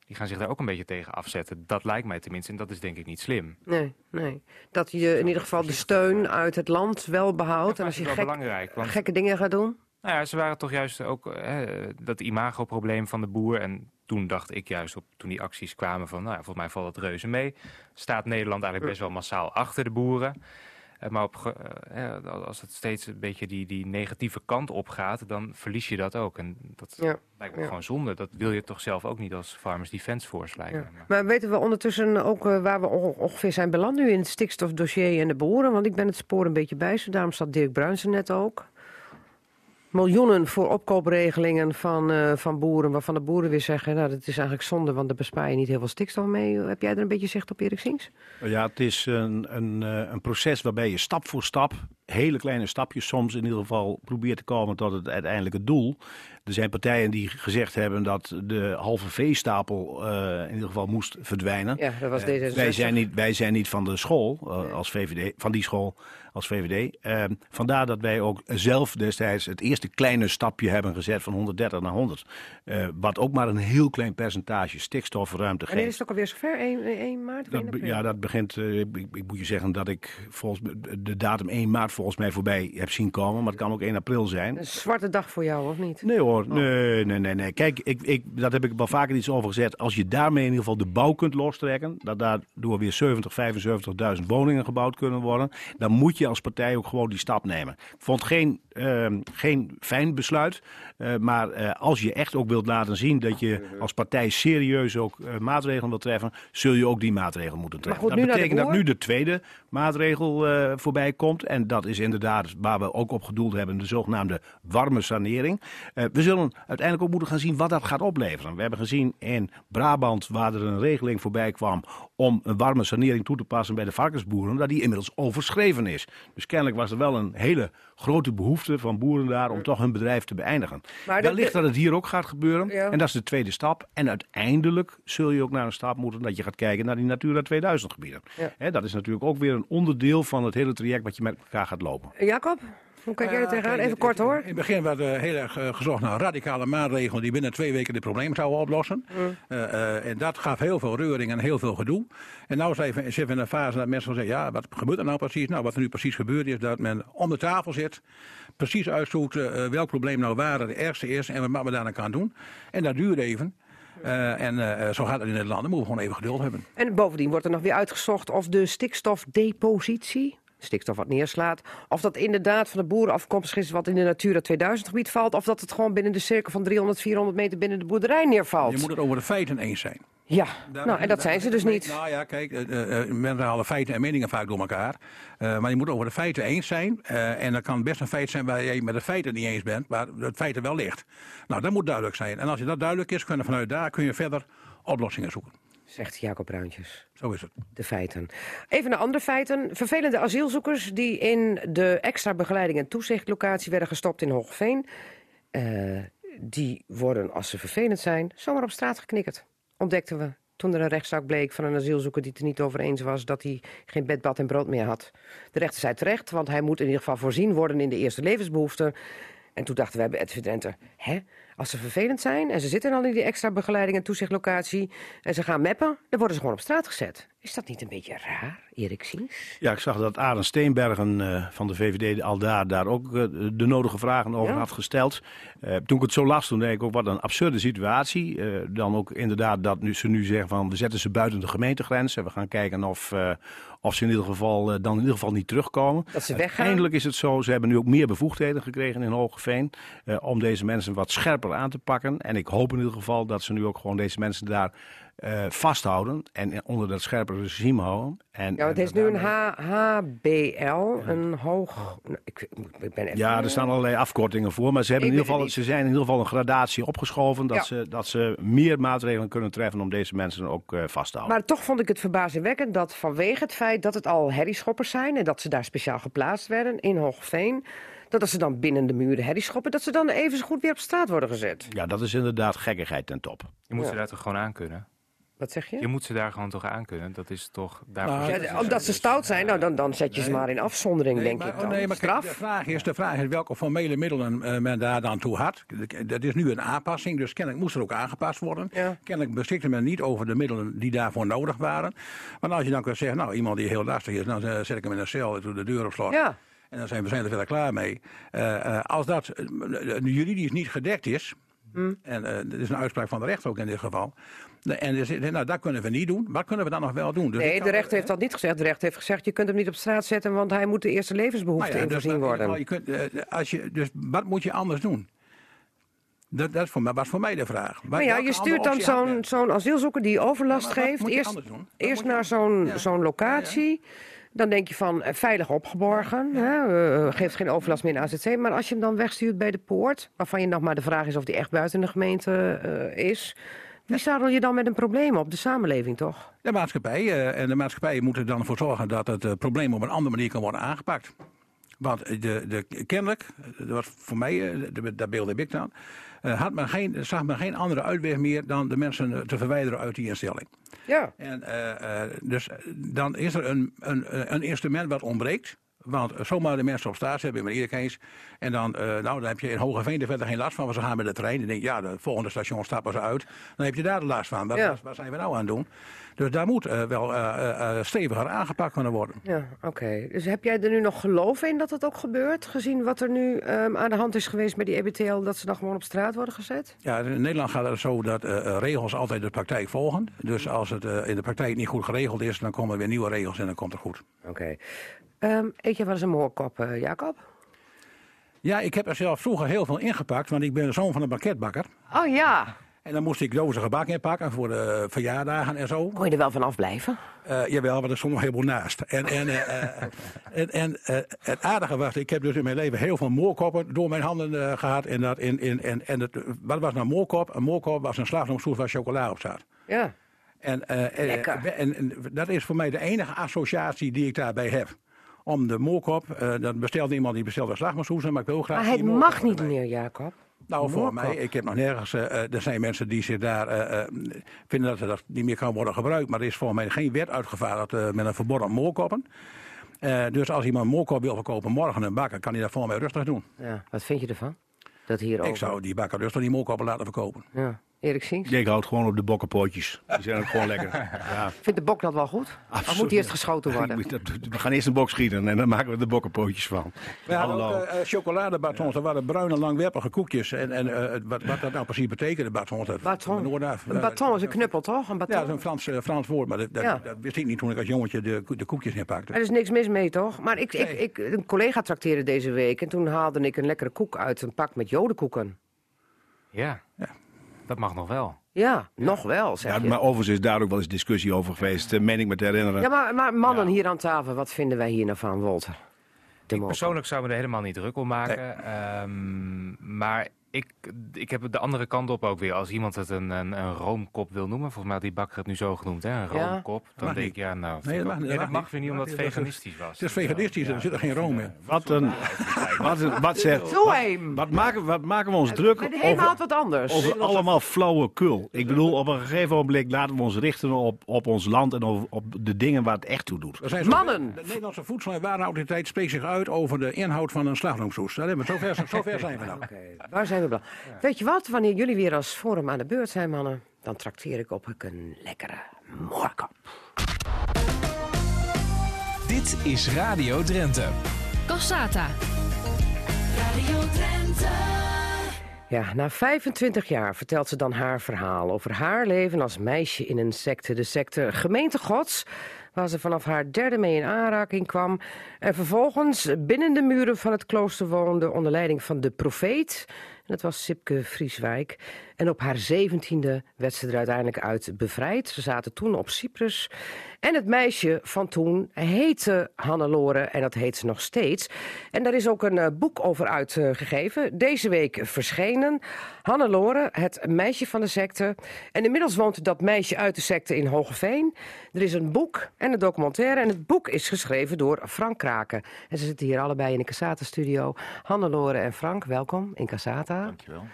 die gaan zich daar ook een beetje tegen afzetten. Dat lijkt mij tenminste, en dat is denk ik niet slim. Nee, nee. Dat je in ieder geval de steun uit het land wel behoudt. En als je dat is wel gek, want gekke dingen gaat doen. nou ja, ze waren toch juist ook eh, dat imagoprobleem van de boer. En toen dacht ik juist op, toen die acties kwamen van, nou ja, volgens mij valt het reuze mee. Staat Nederland eigenlijk best wel massaal achter de boeren. Eh, maar op, eh, eh, als het steeds een beetje die, die negatieve kant opgaat, dan verlies je dat ook. En dat Ja, lijkt me ja. gewoon zonde. Dat wil je toch zelf ook niet als Farmers Defence Force lijken. Ja. Maar- Maar weten we ondertussen ook waar we on- ongeveer zijn beland nu in het stikstofdossier en de boeren? Want ik ben het spoor een beetje bij, zo daarom zat Dirk Bruins er net ook. Miljoenen voor opkoopregelingen van, eh, van boeren... waarvan de boeren weer zeggen, nou, dat is eigenlijk zonde... want daar bespaar je niet heel veel stikstof mee. Heb jij er een beetje zicht op, Erik Sings? Ja, het is een, een, eh, een proces waarbij je stap voor stap, hele kleine stapjes soms in ieder geval, probeert te komen tot het uiteindelijke doel. Er zijn partijen die gezegd hebben dat de halve veestapel uh, in ieder geval moest verdwijnen. Ja, dat was uh, wij, zijn niet, wij zijn niet van de school uh, als VVD, van die school als VVD. Ehm, vandaar dat wij ook zelf destijds het eerste kleine stapje hebben gezet van 130 naar 100. wat ook maar een heel klein percentage stikstofruimte geeft. En is het ook alweer zover? 1, 1 maart? Dat, ja, dat begint. Ik, ik, moet je zeggen dat ik volgens de datum 1 maart volgens mij voorbij heb zien komen. Maar het kan ook 1 april zijn. Een zwarte dag voor jou, of niet? Nee hoor. Nee, nee, nee, nee. Kijk, ik, ik, dat heb ik wel vaker iets over gezet. Als je daarmee in ieder geval de bouw kunt lostrekken, dat daardoor weer 70, 75.000 woningen gebouwd kunnen worden, dan moet je als partij ook gewoon die stap nemen. Ik vond geen, uh, geen fijn besluit, uh, maar uh, als je echt ook wilt laten zien dat je als partij serieus ook uh, maatregelen wilt treffen, zul je ook die maatregelen moeten treffen. Goed, dat betekent dat nu de tweede maatregel voorbij komt en dat is inderdaad waar we ook op gedoeld hebben, de zogenaamde warme sanering. we zullen uiteindelijk ook moeten gaan zien wat dat gaat opleveren. We hebben gezien in Brabant, waar er een regeling voorbij kwam om een warme sanering toe te passen bij de varkensboeren, dat die inmiddels overschreven is. Dus kennelijk was er wel een hele grote behoefte van boeren daar om toch hun bedrijf te beëindigen. Maar Wellicht dat het hier ook gaat gebeuren. Ja. En dat is de tweede stap. En uiteindelijk zul je ook naar een stap moeten dat je gaat kijken naar die Natura 2000 gebieden. Ja. dat is natuurlijk ook weer een onderdeel van het hele traject wat je met elkaar gaat lopen. Jacob? Hoe kijk jij er tegenaan? Even kort hoor. In het begin werd uh, heel erg uh, gezocht naar radicale maatregelen die binnen twee weken dit probleem zouden oplossen. Mm. En dat gaf heel veel reuring en heel veel gedoe. En nu zitten we in een fase dat mensen zeggen, ja, wat gebeurt er nou precies? Nou, wat er nu precies gebeurt is dat men om de tafel zit, precies uitzoekt welk probleem nou waar het ergste is en wat we daar aan kan doen. En dat duurt even. Uh, en uh, zo gaat het in Nederland. Dan moeten we gewoon even geduld hebben. En bovendien wordt er nog weer uitgezocht of de stikstofdepositie stikstof wat neerslaat. Of dat inderdaad van de boeren afkomstig is wat in de Natura 2000 gebied valt. Of dat het gewoon binnen de cirkel van 300, 400 meter binnen de boerderij neervalt. Je moet het over de feiten eens zijn. Ja, nou, en dat zijn ze dus niet. Nou ja, kijk, uh, uh, mensen halen feiten en meningen vaak door elkaar. Uh, maar je moet over de feiten eens zijn. en dat kan best een feit zijn waar je met de feiten niet eens bent, maar het feit er wel ligt. Nou, dat moet duidelijk zijn. En als je dat duidelijk is, kunnen vanuit daar kun je verder oplossingen zoeken. Zegt Jacob Bruintjes. Zo is het. De feiten. Even naar andere feiten. Vervelende asielzoekers die in de extra begeleiding en toezichtlocatie werden gestopt in Hoogveen. Uh, die worden, als ze vervelend zijn, zomaar op straat geknikkerd. Ontdekten we toen er een rechtszaak bleek van een asielzoeker die het er niet over eens was dat hij geen bed, bad en brood meer had. De rechter zei terecht, want hij moet in ieder geval voorzien worden in de eerste levensbehoeften. En toen dachten we bij Edwin Drenthe, hè, als ze vervelend zijn en ze zitten al in die extra begeleiding en toezichtlocatie en ze gaan meppen, dan worden ze gewoon op straat gezet. Is dat niet een beetje raar, Erik Siens? Ja, ik zag dat Arend Steenbergen uh, van de VVD al daar, daar ook uh, de nodige vragen over ja. had gesteld. Uh, toen ik het zo las, toen denk ik ook wat een absurde situatie. dan ook inderdaad dat nu, ze nu zeggen van we zetten ze buiten de gemeentegrens en we gaan kijken of, of ze in ieder geval dan in ieder geval niet terugkomen. Dat ze weggaan? Uiteindelijk is het zo, ze hebben nu ook meer bevoegdheden gekregen in Hogeveen om deze mensen wat scherper aan te pakken. En ik hoop in ieder geval dat ze nu ook gewoon deze mensen daar uh, vasthouden en onder dat scherpe regime houden. En, ja, het is nu een HBL, een hoog... Ik, ik ben even... Ja, er staan allerlei afkortingen voor, maar ze, hebben in ieder geval, ze zijn in ieder geval een gradatie opgeschoven... Dat, ja. ze, dat ze meer maatregelen kunnen treffen om deze mensen ook uh, vast te houden. Maar toch vond ik het verbazingwekkend dat vanwege het feit dat het al herrieschoppers zijn... en dat ze daar speciaal geplaatst werden in Hoogveen dat als ze dan binnen de muren herrie schoppen, dat ze dan even zo goed weer op straat worden gezet. Ja, dat is inderdaad gekkigheid ten top. Je moet ja. ze daar toch gewoon aan kunnen? Wat zeg je? Je moet ze daar gewoon toch aan kunnen. Dat is toch. Nou, ja, omdat ze stout zijn, nou, dan, dan zet je ze maar in afzondering, nee, denk maar, ik. Dan. Nee, maar Straf. Kijk, de, vraag is, de vraag is welke formele middelen uh, men daar dan toe had. Dat is nu een aanpassing, dus kennelijk moest er ook aangepast worden. Ja. Kennelijk beschikte men niet over de middelen die daarvoor nodig waren. Maar als je dan kunt zeggen, nou, iemand die heel lastig is, dan zet ik hem in een cel en doe de deur op slot. Ja. En dan zijn we zijn er verder klaar mee. Uh, uh, als dat juridisch niet gedekt is, Hmm. en dat is een uitspraak van de rechter ook in dit geval. En dus, nou, dat kunnen we niet doen. Wat kunnen we dan nog wel doen? Dus nee, de rechter heeft dat niet gezegd. De rechter heeft gezegd, je kunt hem niet op straat zetten, want hij moet de eerste levensbehoeften nou ja, in voorzien dus, worden. Je kunt, uh, als je, dus wat moet je anders doen? Dat, dat voor mij, was voor mij de vraag. Maar ja, je stuurt dan zo'n zo'n asielzoeker die overlast ja, geeft. Eerst, eerst naar zo'n ja. zo'n locatie. Dan denk je van eh, veilig opgeborgen, hè? eh, geeft geen overlast meer in AZC. Maar als je hem dan wegstuurt bij de poort, waarvan je nog maar de vraag is of die echt buiten de gemeente eh, is. Wie zadel je dan met een probleem op? De samenleving toch? De maatschappij. eh, en de maatschappij moet er dan voor zorgen dat het eh, probleem op een andere manier kan worden aangepakt. Want de, de, kennelijk, dat was voor mij, eh, de- daar beeld heb ik dan, eh, had men geen, zag men geen andere uitweg meer dan de mensen eh, te verwijderen uit die instelling. Ja. En, eh, eh, dus eh, dan is er een, een, een instrument wat ontbreekt. Want zomaar de mensen op straat hebben, iedereen eens. En dan, eh, nou, dan heb je in Hogeveen er verder geen last van, want ze gaan met de trein. En denk je, ja, de volgende station stappen ze uit. Dan heb je daar de last van. Wat, Ja. wat- zijn we nou aan het doen? Dus daar moet eh, wel eh, eh, eh, steviger aangepakt kunnen worden. Ja, oké. Dus heb jij er nu nog geloof in dat het ook gebeurt? Gezien wat er nu ehm, aan de hand is geweest met die EBTL, dat ze dan gewoon op straat worden gezet? Ja, in Nederland gaat het zo dat eh, eh, regels altijd de praktijk volgen. Dus als het eh, in de praktijk niet goed geregeld is, dan komen er weer nieuwe regels en dan komt het goed. Oké. Ehm, eet je wel eens een moorkop, eh, Jacob? Ja, ik heb er zelf vroeger heel veel ingepakt, want ik ben de zoon van een banketbakker. Oh ja. En dan moest ik dozen gebak inpakken voor de verjaardagen en zo. Kon je er wel van afblijven? Eh, jawel, maar er stond nog heel veel naast. En, en, eh, en, en het aardige was, ik heb dus in mijn leven heel veel moorkoppen door mijn handen eh, gehad. En, dat in, in, en, en het, wat was nou moorkop? Een moorkop was een slagroomsoes waar chocola op zat. Ja. En, Lekker. en, en dat is voor mij de enige associatie die ik daarbij heb. Om de moorkop, eh dat bestelde iemand die bestelde slagroomsoes, maar ik wil graag Maar het mag niet erbij. meer, Jacob. Nou, voor mij, ik heb nog nergens. eh, eh, er zijn mensen die zich daar vinden dat dat niet meer kan worden gebruikt. Maar er is volgens mij geen wet uitgevaardigd met een verbod op moorkoppen. Dus als iemand een moorkop wil verkopen morgen een bakker, kan hij dat volgens mij rustig doen. Ja. Wat vind je ervan? Dat hier Ik zou die bakker rustig die moorkoppen laten verkopen. Ja. Erik Sinks? Ik houd gewoon op de bokkenpootjes. Die zijn ook gewoon lekker. [LAUGHS] Ja, Vindt de bok dat wel goed? Of moet die eerst geschoten [LAUGHS] worden? We gaan eerst een bok schieten en dan maken we de bokkenpootjes van. We hadden Hallo. ook eh, chocoladebatons, dat waren bruine langwerpige koekjes. En, en eh, wat, wat dat nou precies betekende, batons. Dat, Baton. Een baton is een knuppel, toch? Een Ja, baton. dat is een Frans, eh, Frans woord, maar dat, dat, Ja. dat wist ik niet toen ik als jongetje de, de koekjes inpakte. Er is niks mis mee, toch? Maar ik, ik, ik, een collega trakteerde deze week en toen haalde ik een lekkere koek uit een pak met jodenkoeken. Ja. Ja. Dat mag nog wel. Ja, nog wel, zeg Ja, je. maar overigens is daar ook wel eens discussie over geweest, eh, meen ik me te herinneren. Ja, maar, maar mannen hier aan tafel, wat vinden wij hier nou van, Walter? Moker. Persoonlijk zou me er helemaal niet druk om maken. Ehm, maar ik, ik heb het de andere kant op ook weer. Als iemand het een, een, een roomkop wil noemen, volgens mij had die bakker het nu zo genoemd, hè? een Ja. roomkop. Dan Mag denk ik, ja, nou, Nee, vind ik dat ook- mag niet, nee, dat mag weer niet omdat het veganistisch was. Het is veganistisch, er zit er geen room in. Wat een. Wat, een- wat zegt. Wat maken, wat maken we ons druk Maar helemaal over, wat anders. over allemaal flauwekul? Ik bedoel, op een gegeven moment laten we ons richten op, op ons land en op, op de dingen waar het echt toe doet. Er zijn Mannen! De Nederlandse Voedsel- en Warenautoriteit spreekt zich uit over de inhoud van een slagroomsoes. Daar hebben we, zover, zover zijn we nou. Oké, waar zijn Weet je wat? Wanneer jullie weer als forum aan de beurt zijn, mannen, dan trakteer ik op een lekkere moorkop. Dit is Radio Drenthe. Cassata. Ja, na 25 jaar vertelt ze dan haar verhaal over haar leven als meisje in een secte. De secte Gemeente Gods, waar ze vanaf haar derde mee in aanraking kwam. En vervolgens binnen de muren van het klooster woonde onder leiding van de profeet. En dat was Sipke Vrieswijk. En op haar zeventiende werd ze er uiteindelijk uit bevrijd. Ze zaten toen op Cyprus. En het meisje van toen heette Hannelore en dat heet ze nog steeds. En daar is ook een eh, boek over uitgegeven. Deze week verschenen. Hannelore, het meisje van de secte. En inmiddels woont dat meisje uit de secte in Hogeveen. Er is een boek en een documentaire. En het boek is geschreven door Frank Kraken. En ze zitten hier allebei in de Casata-studio. Hannelore en Frank, welkom in Casata. Dankjewel.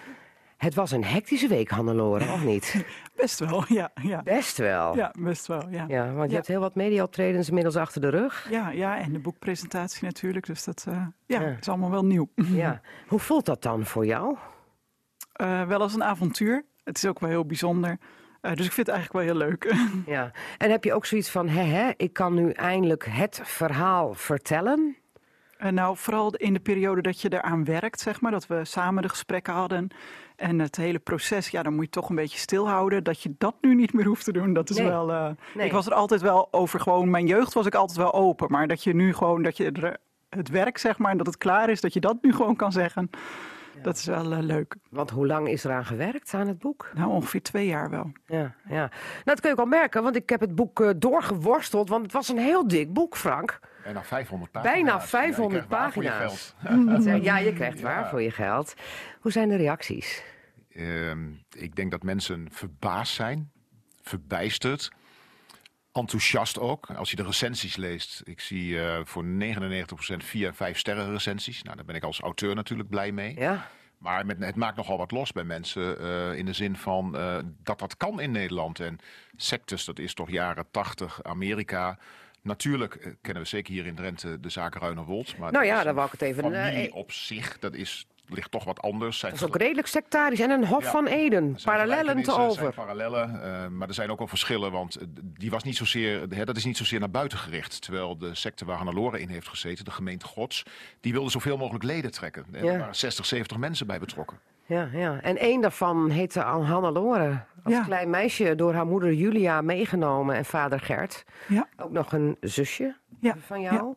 Het was een hectische week, Hannelore, of niet? [LAUGHS] Best wel, ja. Ja, Best wel. ja best wel, ja. Ja, want je Ja. hebt heel wat media-optredens inmiddels achter de rug. Ja, ja, en de boekpresentatie natuurlijk. Dus dat eh, ja, Ja. is allemaal wel nieuw. [LAUGHS] Ja. Hoe voelt dat dan voor jou? Eh, wel als een avontuur. Het is ook wel heel bijzonder. Eh, dus ik vind het eigenlijk wel heel leuk. [LAUGHS] Ja. En heb je ook zoiets van, hè, hè, ik kan nu eindelijk het verhaal vertellen? En nou, vooral in de periode dat je eraan werkt, zeg maar, dat we samen de gesprekken hadden en het hele proces, ja, dan moet je toch een beetje stilhouden. Dat je dat nu niet meer hoeft te doen, dat is Nee. wel. eh, Nee. Ik was er altijd wel over, gewoon mijn jeugd was ik altijd wel open, maar dat je nu gewoon dat je er, het werk, zeg maar, en dat het klaar is, dat je dat nu gewoon kan zeggen, dat is wel eh, leuk. Want hoe lang is eraan gewerkt aan het boek? Nou, ongeveer twee jaar wel. Ja, ja. Nou, dat kun je ook al merken, want ik heb het boek eh, doorgeworsteld, want het was een heel dik boek, Frank. Bijna 500 pagina's. Bijna Ja, je 500 krijgt waar voor je pagina's. geld. [LAUGHS] Ja, je krijgt [LAUGHS] waar voor je geld. Hoe zijn de reacties? Ehm, ik denk dat mensen verbaasd zijn, verbijsterd, enthousiast ook. Als je de recensies leest, ik zie eh, voor 99% vier en vijf sterren recensies. Nou, daar ben ik als auteur natuurlijk blij mee. Ja. Maar met, het maakt nogal wat los bij mensen eh, in de zin van eh, dat dat kan in Nederland. En sectes, dat is toch jaren 80, Amerika. Natuurlijk eh, kennen we zeker hier in Drenthe de zaak Ruinerwold. Maar Nou ja, daar wou ik het even, eh, Familie eh, op zich, dat is, ligt toch wat anders. Zijn Dat is ook redelijk sectarisch. En een Hof Ja. van Eden. Parallellen te er over. zijn parallellen, eh, maar er zijn ook wel verschillen. Want eh, die was niet zozeer, hè, dat is niet zozeer naar buiten gericht. Terwijl de secte waar Hannelore in heeft gezeten, de gemeente Gods, die wilde zoveel mogelijk leden trekken. En Ja. er waren 60, 70 mensen bij betrokken. Ja, ja. En één daarvan heette Al- Hannelore. Als Ja. klein meisje door haar moeder Julia meegenomen en vader Gert. Ja. Ook nog een zusje Ja. van jou.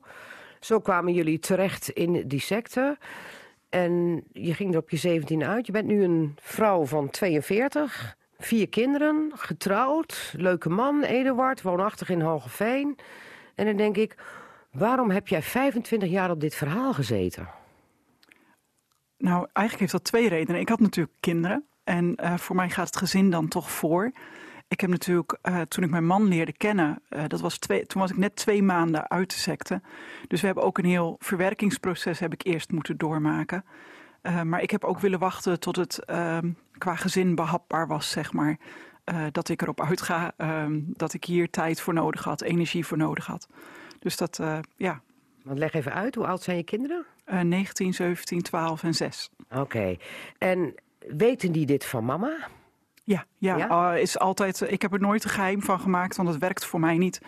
Zo kwamen jullie terecht in die secte. En je ging er op je 17 uit. Je bent nu een vrouw van 42. Vier kinderen, getrouwd, leuke man, Eduard, woonachtig in Hogeveen. En dan denk ik, waarom heb jij 25 jaar op dit verhaal gezeten? Nou, eigenlijk heeft dat twee redenen. Ik had natuurlijk kinderen. En eh, voor mij gaat het gezin dan toch voor. Ik heb natuurlijk, eh, toen ik mijn man leerde kennen, eh, dat was twee, toen was ik net twee maanden uit de secte. Dus we hebben ook een heel verwerkingsproces heb ik eerst moeten doormaken. Maar ik heb ook willen wachten tot het ehm, qua gezin behapbaar was, zeg maar. Dat ik erop uitga, ehm, dat ik hier tijd voor nodig had, energie voor nodig had. Dus dat, ja, Want leg even uit, hoe oud zijn je kinderen? Eh 19, 17, 12 en 6. Oké. En weten die dit van mama? Ja, ja, Ja? eh, is altijd, ik heb er nooit een geheim van gemaakt, want het werkt voor mij niet.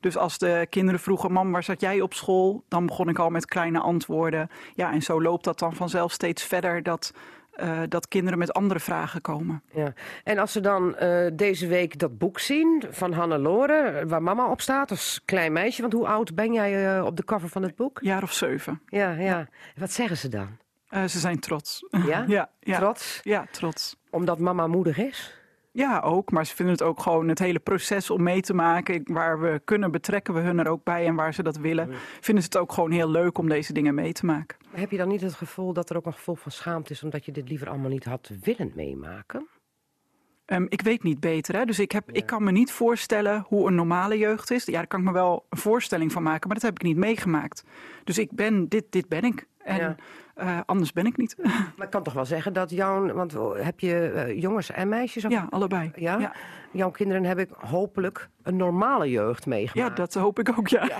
Dus als de kinderen vroegen, mam, waar zat jij op school? Dan begon ik al met kleine antwoorden. Ja, en zo loopt dat dan vanzelf steeds verder dat, eh, dat kinderen met andere vragen komen. Ja. En als ze dan eh, deze week dat boek zien van Hannelore, waar mama op staat, als klein meisje, want hoe oud ben jij eh, op de cover van het boek? Jaar of zeven. Ja, ja. Wat zeggen ze dan? Eh, ze zijn trots. Ja? [LAUGHS] ja, ja. Trots? Ja, trots. Omdat mama moedig is? Ja, ook. Maar ze vinden het ook gewoon het hele proces om mee te maken. Waar we kunnen betrekken we hun er ook bij. En waar ze dat willen, vinden ze het ook gewoon heel leuk om deze dingen mee te maken. Heb je dan niet het gevoel dat er ook een gevoel van schaamte is, omdat je dit liever allemaal niet had willen meemaken? Ehm, ik weet niet beter, hè? dus ik, heb, ik kan me niet voorstellen hoe een normale jeugd is. Ja, daar kan ik me wel een voorstelling van maken, maar dat heb ik niet meegemaakt. Dus ik ben, dit, dit ben ik. En Ja. Eh, anders ben ik niet. [LAUGHS] Maar ik kan toch wel zeggen dat jouw, want heb je eh, jongens en meisjes? Of, ja, allebei. ja? Ja. Jouw kinderen heb ik hopelijk een normale jeugd Ja, meegemaakt. dat hoop ik ook, ja. [LAUGHS]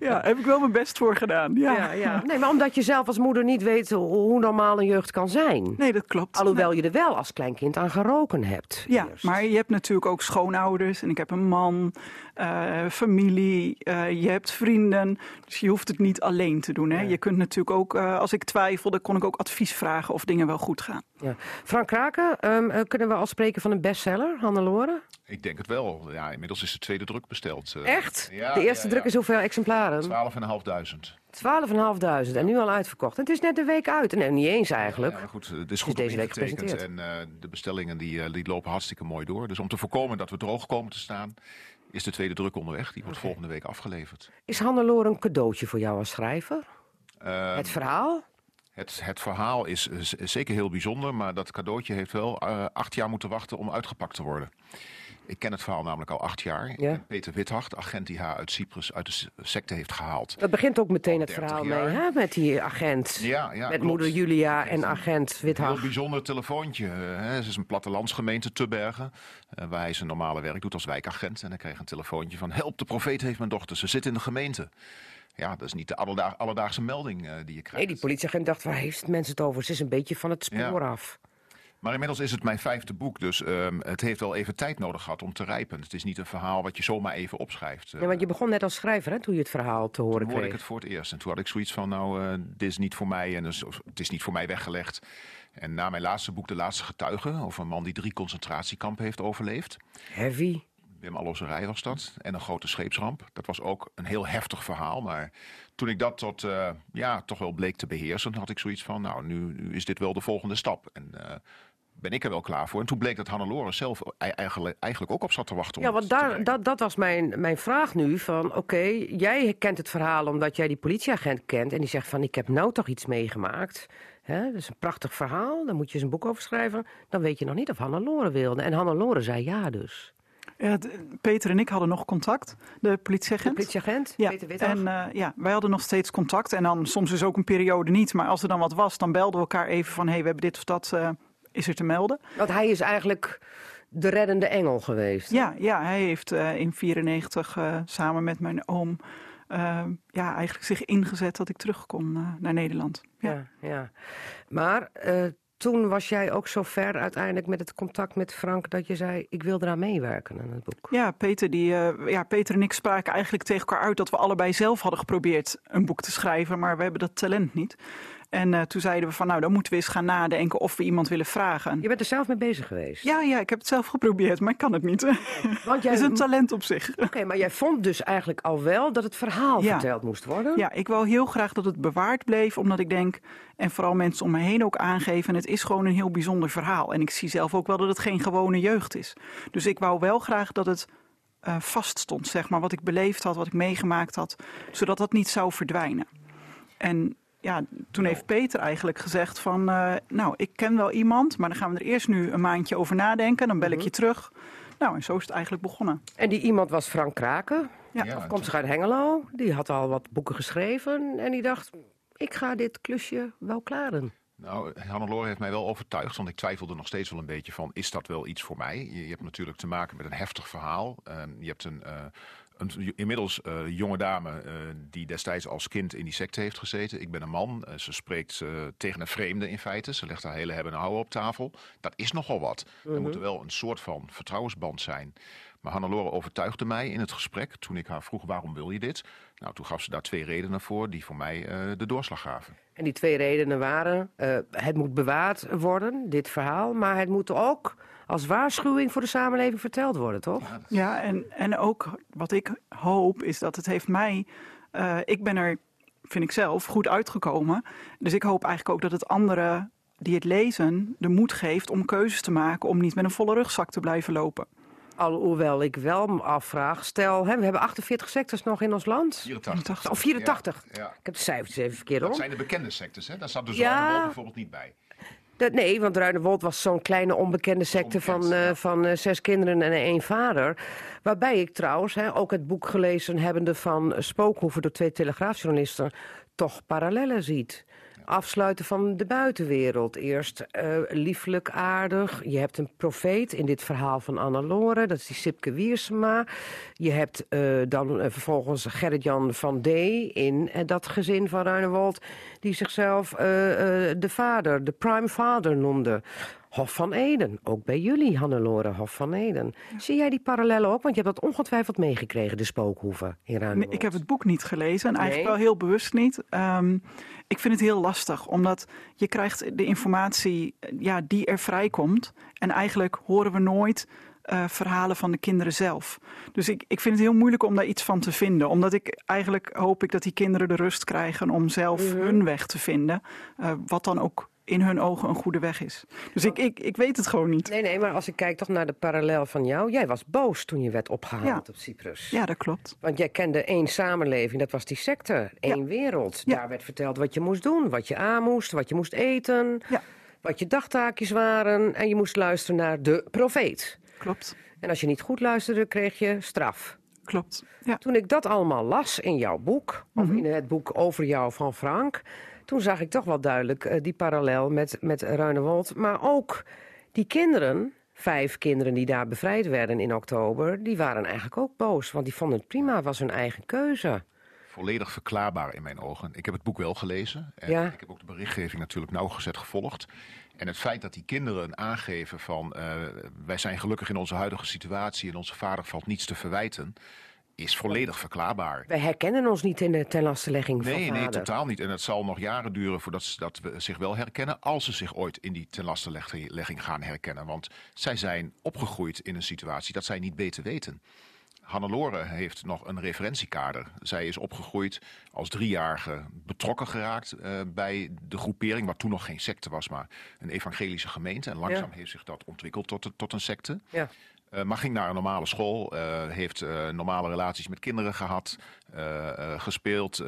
Ja, heb ik wel mijn best voor gedaan. Ja, Ja, ja. Nee, maar omdat je zelf als moeder niet weet hoe, normaal een jeugd kan zijn. Nee, dat klopt. Alhoewel je er wel als kleinkind aan geroken hebt. Ja, eerst. maar je hebt natuurlijk ook schoonouders en ik heb een man, eh, familie, eh, je hebt vrienden. Dus je hoeft het niet alleen te doen. Hè? Je kunt natuurlijk ook, eh, als ik twijfelde, kon ik ook advies vragen of dingen wel goed gaan. Ja. Frank Kraken, ehm, eh, kunnen we al spreken van een bestseller, Hannelore? Ik denk het wel. Ja, inmiddels is de tweede druk besteld. eh. Echt? Ja, de eerste ja, druk is hoeveel exemplaren? 12.500. 12.500 en nu al uitverkocht. En het is net een week uit. Nee, niet eens eigenlijk. Ja, goed, het is goed deze week gepresenteerd. En eh, de bestellingen die, die lopen hartstikke mooi door. Dus om te voorkomen dat we droog komen te staan, is de tweede druk onderweg. Die wordt volgende week afgeleverd. Is Hannelore een cadeautje voor jou als schrijver? Eh, het verhaal? het, het verhaal is zeker heel bijzonder, maar dat cadeautje heeft wel eh, acht jaar moeten wachten om uitgepakt te worden. Ik ken het verhaal namelijk al acht jaar. Ja. Peter Withart, agent die haar uit Cyprus uit de secte heeft gehaald. Dat begint ook meteen het 30 verhaal jaar. mee, hè? Met die agent. Ja, ja, met klopt. moeder Julia en agent Een heel Withag. bijzonder telefoontje. eh, Hè. Ze is een plattelandsgemeente Tubbergen, eh, waar hij zijn normale werk doet als wijkagent. En hij kreeg een telefoontje van: Help, de profeet heeft mijn dochter, ze zit in de gemeente. Ja, dat is niet de alledaag- alledaagse melding eh, die je krijgt. Nee, die politieagent dacht, waar heeft mensen het over? Ze is een beetje van het spoor Ja. af. Maar inmiddels is het mijn vijfde boek, dus ehm, het heeft wel even tijd nodig gehad om te rijpen. Het is niet een verhaal wat je zomaar even opschrijft. Eh, Ja, want je begon net als schrijver, hè, toen je het verhaal te horen toen hoorde ik kreeg. het voor het eerst. En toen had ik zoiets van, nou, eh, dit is niet voor mij en dus, het is niet voor mij weggelegd. En na mijn laatste boek, De Laatste Getuige, over een man die drie concentratiekampen heeft overleefd. Heavy. Wim Allozerij was dat. En een grote scheepsramp. Dat was ook een heel heftig verhaal. Maar toen ik dat tot, eh, ja, toch wel bleek te beheersen, had ik zoiets van, nou, nu, nu is dit wel de volgende stap. En eh, ben ik er wel klaar voor. En toen bleek dat Hannelore zelf eigenlijk, eigenlijk ook op zat te wachten. Ja, want daar, dat, dat was mijn, mijn vraag nu. Van oké, jij kent het verhaal omdat jij die politieagent kent. En die zegt van ik heb nou toch iets meegemaakt. Hè, dat is een prachtig verhaal, daar moet je eens een boek over schrijven. Dan weet je nog niet of Hannelore wilde. En Hannelore zei ja dus. Ja, Peter en ik hadden nog contact, de politieagent. De politieagent, ja. Peter. En uh, ja, wij hadden nog steeds contact. En dan soms is ook een periode niet. Maar als er dan wat was, dan belden we elkaar even van... hé, hey, we hebben dit of dat, uh, is er te melden. Want hij is eigenlijk de reddende engel geweest. Ja, ja hij heeft uh, in 94 samen met mijn oom... ja, eigenlijk zich ingezet dat ik terug kon naar Nederland. Ja, ja. ja. Maar toen was jij ook zo ver uiteindelijk met het contact met Frank dat je zei: Ik wil eraan meewerken aan het boek. Ja, Peter, die, uh, ja, Peter en ik spraken eigenlijk tegen elkaar uit dat we allebei zelf hadden geprobeerd een boek te schrijven, maar we hebben dat talent niet. En uh, toen zeiden we van, nou, dan moeten we eens gaan nadenken of we iemand willen vragen. Je bent er zelf mee bezig geweest? Ja, ja, ik heb het zelf geprobeerd, maar ik kan het niet. [LAUGHS] Want jij... Het is een talent op zich. Oké, okay, maar jij vond dus eigenlijk al wel dat het verhaal ja. verteld moest worden? Ja, ik wil heel graag dat het bewaard bleef, omdat ik denk, en vooral mensen om me heen ook aangeven, het is gewoon een heel bijzonder verhaal. En ik zie zelf ook wel dat het geen gewone jeugd is. Dus ik wou wel graag dat het uh, vast stond, zeg maar, wat ik beleefd had, wat ik meegemaakt had, zodat dat niet zou verdwijnen. En ja, toen heeft Peter eigenlijk gezegd van, uh, nou, ik ken wel iemand, maar dan gaan we er eerst nu een maandje over nadenken. Dan bel ik je terug. Nou, en zo is het eigenlijk begonnen. En die iemand was Frank Kraken, ja. ja afkomstig uit Hengelo. Die had al wat boeken geschreven en die dacht, ik ga dit klusje wel klaren. Nou, Hannelore heeft mij wel overtuigd, want ik twijfelde nog steeds wel een beetje van, is dat wel iets voor mij? Je, je hebt natuurlijk te maken met een heftig verhaal. Uh, je hebt een, uh, een inmiddels uh, jonge dame uh, die destijds als kind in die secte heeft gezeten. Ik ben een man. Uh, ze spreekt tegen een vreemde in feite. Ze legt haar hele hebben en houden op tafel. Dat is nogal wat. Er moet er wel een soort van vertrouwensband zijn. Maar Hannelore overtuigde mij in het gesprek toen ik haar vroeg waarom wil je dit? Nou, toen gaf ze daar twee redenen voor die voor mij de doorslag gaven. En die twee redenen waren, het moet bewaard worden, dit verhaal. Maar het moet ook als waarschuwing voor de samenleving verteld worden, toch? Ja, en, en ook wat ik hoop is dat het heeft mij... Uh, ik ben er, vind ik zelf, goed uitgekomen. Dus ik hoop eigenlijk ook dat het anderen die het lezen de moed geeft om keuzes te maken... om niet met een volle rugzak te blijven lopen. Alhoewel ik wel me afvraag, stel, hè, we hebben 48 sectes nog in ons land. 84. Of 84. Ja, ja. Ik heb de cijfers even verkeerd om. Dat zijn de bekende sectes, hè? Daar staat dus ja. bijvoorbeeld niet bij. Dat, nee, want Ruinewold was zo'n kleine onbekende secte van, uh, van uh, zes kinderen en één vader. Waarbij ik trouwens, hè, ook het boek gelezen hebbende van Spookhoeven door twee telegraafjournalisten, toch parallellen ziet. Afsluiten van de buitenwereld. Eerst uh, lieflijk aardig. Je hebt een profeet in dit verhaal van Anna-Lore. Dat is die Sipke Wiersema. Je hebt uh, dan uh, vervolgens Gerrit-Jan van D. in dat gezin van Ruinewold. Die zichzelf de vader, de prime father noemde. Hof van Eden, ook bij jullie, Hannelore Hof van Eden. Ja. Zie jij die parallellen ook? Want je hebt dat ongetwijfeld meegekregen, de spookhoeven in. Nee, ik heb het boek niet gelezen en eigenlijk wel heel bewust niet. Um, ik vind het heel lastig, omdat je krijgt de informatie ja, die er vrijkomt. En eigenlijk horen we nooit uh, verhalen van de kinderen zelf. Dus ik, ik vind het heel moeilijk om daar iets van te vinden. Omdat ik eigenlijk hoop ik dat die kinderen de rust krijgen om zelf -hmm. hun weg te vinden. Uh, wat dan ook in hun ogen een goede weg is. Dus ik, ik, ik weet het gewoon niet. Nee, nee, maar als ik kijk toch naar de parallel van jou. Jij was boos toen je werd opgehaald ja. op Cyprus. Ja, dat klopt. Want jij kende één samenleving, dat was die secte. één ja. wereld. Ja. Daar werd verteld wat je moest doen, wat je aan moest, wat je moest eten. Wat je dagtaakjes waren. En je moest luisteren naar de profeet. Klopt. En als je niet goed luisterde, kreeg je straf. Klopt. Ja. Toen ik dat allemaal las in jouw boek, of mm -hmm. in het boek over jou van Frank, toen zag ik toch wel duidelijk uh, die parallel met, met Ruinewold. Maar ook die kinderen, vijf kinderen die daar bevrijd werden in oktober, die waren eigenlijk ook boos. Want die vonden het prima, was hun eigen keuze. Volledig verklaarbaar in mijn ogen. Ik heb het boek wel gelezen. En ja. ik heb ook de berichtgeving natuurlijk nauwgezet gevolgd. En het feit dat die kinderen aangeven van uh, wij zijn gelukkig in onze huidige situatie en onze vader valt niets te verwijten is volledig verklaarbaar. Wij herkennen ons niet in de tenlastenlegging van Nee, vader. nee, totaal niet. En het zal nog jaren duren voordat ze, dat we zich wel herkennen... als ze zich ooit in die tenlastenlegging gaan herkennen. Want zij zijn opgegroeid in een situatie dat zij niet beter weten. Hannelore heeft nog een referentiekader. Zij is opgegroeid als driejarige betrokken geraakt uh, bij de groepering, wat toen nog geen secte was, maar een evangelische gemeente. En langzaam Ja. heeft zich dat ontwikkeld tot, tot een secte. Ja. Uh, maar ging naar een normale school, uh, heeft uh, normale relaties met kinderen gehad, gespeeld,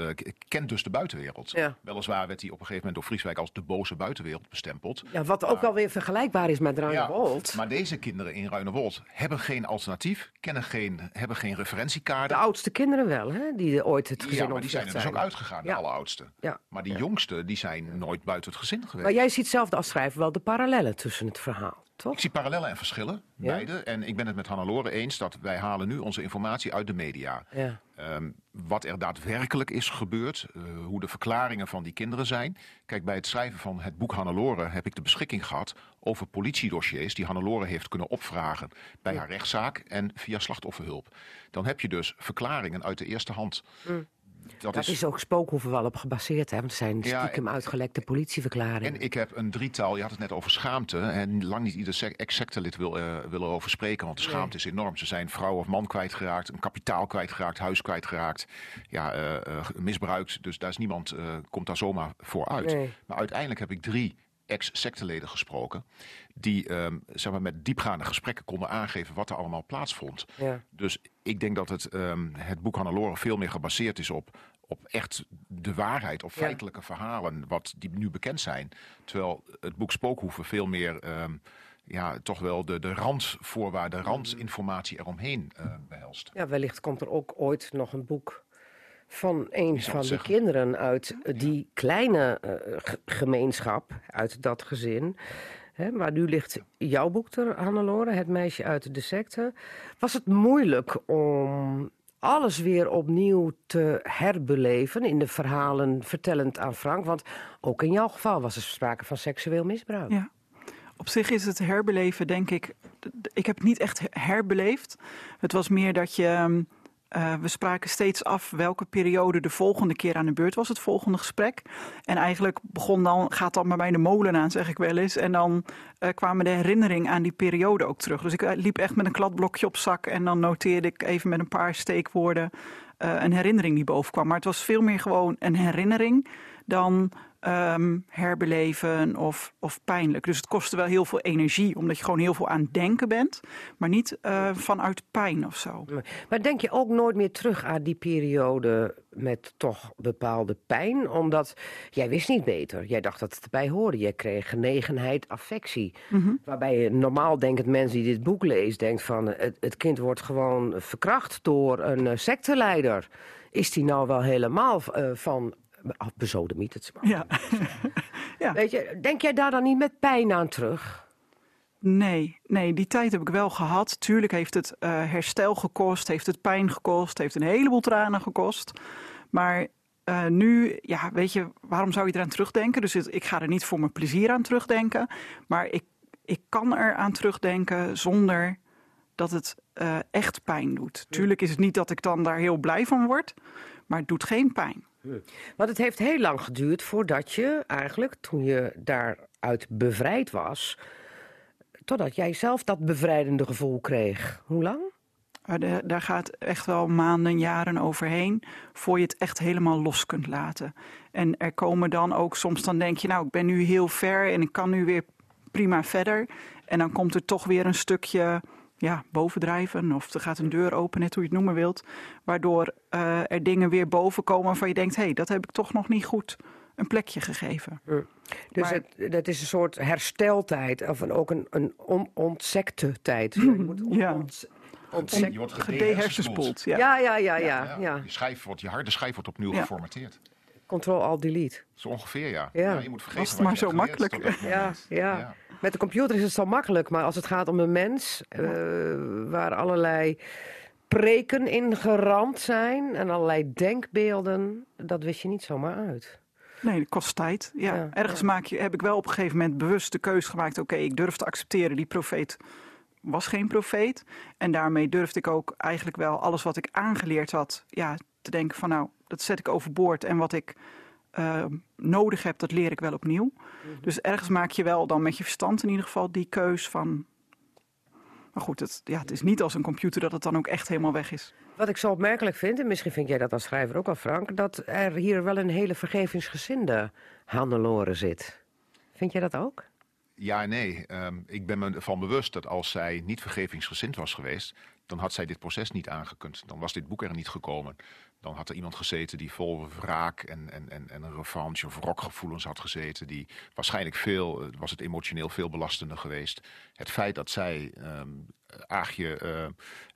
kent dus de buitenwereld. Ja. Weliswaar werd hij op een gegeven moment door Frieswijk als de boze buitenwereld bestempeld. Ja, wat ook wel weer vergelijkbaar is met Ja, Ruinewold. maar deze kinderen in Ruinewold hebben geen alternatief, kennen geen, hebben geen De referentiekader. oudste kinderen wel, hè? Die ooit het gezin Ja, maar die zijn er dus ook uitgegaan, Ja. de alleroudste. Ja. Maar die jongsten, die zijn nooit buiten het gezin geweest. Maar jij ziet zelf als schrijver wel de parallellen tussen het verhaal, toch? Ik zie parallellen en verschillen, Ja? beide. En ik ben het met Hannelore eens dat wij halen nu onze informatie uit de media. Ja. Ehm, wat er daadwerkelijk is gebeurd, eh, hoe de verklaringen van die kinderen zijn. Kijk, bij het schrijven van het boek Hannelore heb ik de beschikking gehad over politiedossiers die Hannelore heeft kunnen opvragen bij haar rechtszaak en via slachtofferhulp. Dan heb je dus verklaringen uit de eerste hand. Mm. Dat, Dat is ook spookhoeven wel op gebaseerd, hè? Want er zijn Ja, stiekem uitgelekte politieverklaringen. En ik heb een drietal, je had het net over schaamte. En lang niet ieder sec- ex-sectelid wil, wil erover spreken, want de schaamte is enorm. Ze zijn vrouw of man kwijtgeraakt, een kapitaal kwijtgeraakt, huis kwijtgeraakt, ja, eh, eh, misbruikt. Dus daar is niemand, komt daar zomaar voor uit. Nee. Maar uiteindelijk heb ik drie ex-secteleden gesproken, die ehm, zeg maar, met diepgaande gesprekken konden aangeven wat er allemaal plaatsvond. Ja. Dus ik denk dat het, ehm, het boek Hannelore veel meer gebaseerd is op, op echt de waarheid, of Ja. feitelijke verhalen, wat die nu bekend zijn. Terwijl het boek Spookhoeven veel meer, ehm, ja, toch wel de, de randvoorwaarden, Mhm. randinformatie eromheen eh behelst. Ja, wellicht komt er ook ooit nog een boek van een van die zeggen? kinderen uit die kleine eh, ge- gemeenschap, uit dat gezin. Hè, maar nu ligt jouw boek er, Hannelore, Het meisje uit de secte. Was het moeilijk om alles weer opnieuw te herbeleven in de verhalen vertellend aan Frank? Want ook in jouw geval was er sprake van seksueel misbruik. Ja. Op zich is het herbeleven, denk ik. Ik heb het niet echt herbeleefd. Het was meer dat je. Eh, we spraken steeds af welke periode de volgende keer aan de beurt was, het volgende gesprek. En eigenlijk begon dan, gaat dan bij mij de molen aan, zeg ik wel eens. En dan eh, kwamen de herinneringen aan die periode ook terug. Dus ik eh, liep echt met een kladblokje op zak en dan noteerde ik even met een paar steekwoorden een herinnering die boven kwam. Maar het was veel meer gewoon een herinnering dan ehm, herbeleven of, of pijnlijk. Dus het kostte wel heel veel energie, omdat je gewoon heel veel aan het denken bent, maar niet eh, vanuit pijn of zo. Maar denk je ook nooit meer terug aan die periode met toch bepaalde pijn? Omdat jij wist niet beter. Jij dacht dat het erbij hoorde. Jij kreeg genegenheid, affectie. Waarbij je normaal denkend mens die dit boek leest... denkt van het, het kind wordt gewoon verkracht door een eh, secteleider. Is die nou wel helemaal eh, van... Bezodemiet het. Ja. Weet je, denk jij daar dan niet met pijn aan terug? Nee, nee, die tijd heb ik wel gehad. Tuurlijk heeft het eh, herstel gekost, heeft het pijn gekost, heeft een heleboel tranen gekost. Maar eh, nu, ja, weet je, waarom zou je eraan terugdenken? Dus het- ik ga er niet voor mijn plezier aan terugdenken. Maar ik, ik kan er aan terugdenken zonder dat het eh, echt pijn doet. Tuurlijk is het niet dat ik dan daar heel blij van word, maar het doet geen pijn. Want het heeft heel lang geduurd voordat je eigenlijk, toen je daaruit bevrijd was, totdat jij zelf dat bevrijdende gevoel kreeg. Hoe lang? De- daar gaat echt wel maanden, jaren overheen voor je het echt helemaal los kunt laten. En er komen dan ook soms, dan denk je, nou, ik ben nu heel ver en ik kan nu weer prima verder. En dan komt er toch weer een stukje ja, bovendrijven of er gaat een deur open, net hoe je het noemen wilt. Waardoor eh, er dingen weer boven komen waarvan je denkt, hé, hey, dat heb ik toch nog niet goed een plekje gegeven. Dus Maar- het, dat is een soort hersteltijd, of een, ook een, een on, ontzekte tijd. Ja, je moet [LAUGHS] on- Ja. ont- ontzek- Je wordt Gedehersenspoeld, ja. Ja, ja, ja, ja, Ja, ja. Je, schijf wordt, je harde schijf wordt opnieuw Ja. geformateerd. Control-alt-delete. Zo ongeveer, ja. Ja. je moet vergeten Was het maar zo makkelijk. Ja, ja. Met de computer is het zo makkelijk, maar als het gaat om een mens, eh, waar allerlei preken in geramd zijn en allerlei denkbeelden, dat wist je niet zomaar uit. Nee, dat kost tijd. Ja. Ja, Ergens ja. Maak je, heb ik wel op een gegeven moment bewust de keuze gemaakt. Oké, ik durf te accepteren, die profeet was geen profeet. En daarmee durfde ik ook eigenlijk wel alles wat ik aangeleerd had... Ja, te denken van nou, dat zet ik overboord. En wat ik eh, nodig heb, dat leer ik wel opnieuw. Dus ergens maak je wel dan met je verstand in ieder geval die keus van... Maar goed, het, ja, het is niet als een computer dat het dan ook echt helemaal weg is. Wat ik zo opmerkelijk vind, en misschien vind jij dat als schrijver ook al, Frank... dat er hier wel een hele vergevingsgezinde Hannelore zit. Vind jij dat ook? Ja en nee. Ehm, ik ben me ervan bewust dat als zij niet vergevingsgezind was geweest, dan had zij dit proces niet aangekund. Dan was dit boek er niet gekomen. Dan had er iemand gezeten die vol wraak en, en, en, en revanche of wrokgevoelens had gezeten. Die waarschijnlijk veel, was het emotioneel veel belastender geweest. Het feit dat zij ehm, Aagje uh,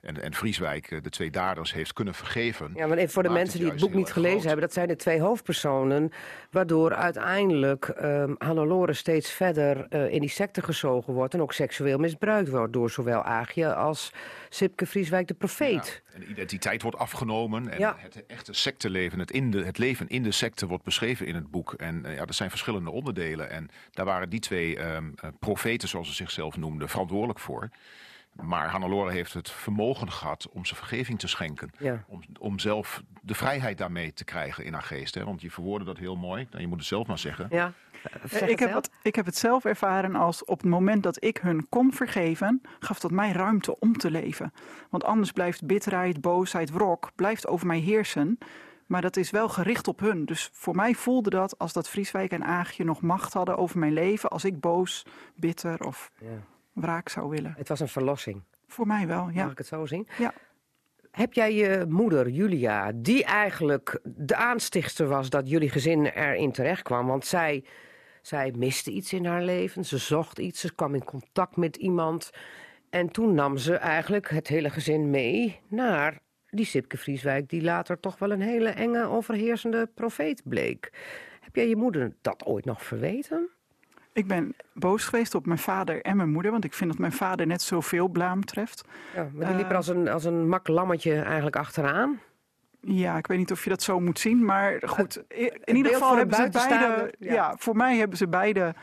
en, en Vrieswijk, eh, de twee daders, heeft kunnen vergeven. Ja, maar even voor de mensen die het boek niet gelezen hebben, dat zijn de twee hoofdpersonen, waardoor uiteindelijk um, Hannelore steeds verder in die secte gezogen wordt en ook seksueel misbruikt wordt door zowel Aagje als Sipke Vrieswijk de profeet. Ja, en de identiteit wordt afgenomen en ja. het echte secteleven, het, in de, het leven in de secte wordt beschreven in het boek. En ja, er zijn verschillende onderdelen en daar waren die twee um, profeten, zoals ze zichzelf noemden, verantwoordelijk voor. Maar Hannelore heeft het vermogen gehad om ze vergeving te schenken. Om, om zelf de vrijheid daarmee te krijgen in haar geest. Hè? Want je verwoordde dat heel mooi. Nou, je moet het zelf maar zeggen. Ja. ik, heb het, ik heb het zelf ervaren als op het moment dat ik hun kon vergeven, gaf dat mij ruimte om te leven. Want anders blijft bitterheid, boosheid, wrok, blijft over mij heersen. Maar dat is wel gericht op hun. Dus voor mij voelde dat als dat Vrieswijk en Aagje nog macht hadden over mijn leven. Als ik boos, bitter of ja wraak zou willen. Het was een verlossing. Voor mij wel, ja. Mag ik het zo zien? Ja. Heb jij je moeder, Julia, die eigenlijk de aanstichter was dat jullie gezin erin terecht kwam? Want zij, zij miste iets in haar leven, ze zocht iets, ze kwam in contact met iemand. En toen nam ze eigenlijk het hele gezin mee naar die Sipke Vrieswijk... die later toch wel een hele enge, overheersende profeet bleek. Heb jij je moeder dat ooit nog verweten? Ik ben boos geweest op mijn vader en mijn moeder, want ik vind dat mijn vader net zoveel blaam treft. Ja, maar die liep er als een, als een mak lammetje eigenlijk achteraan. Ja, ik weet niet of je dat zo moet zien, maar goed. In ieder geval hebben ze beide. Ja. voor mij hebben ze beide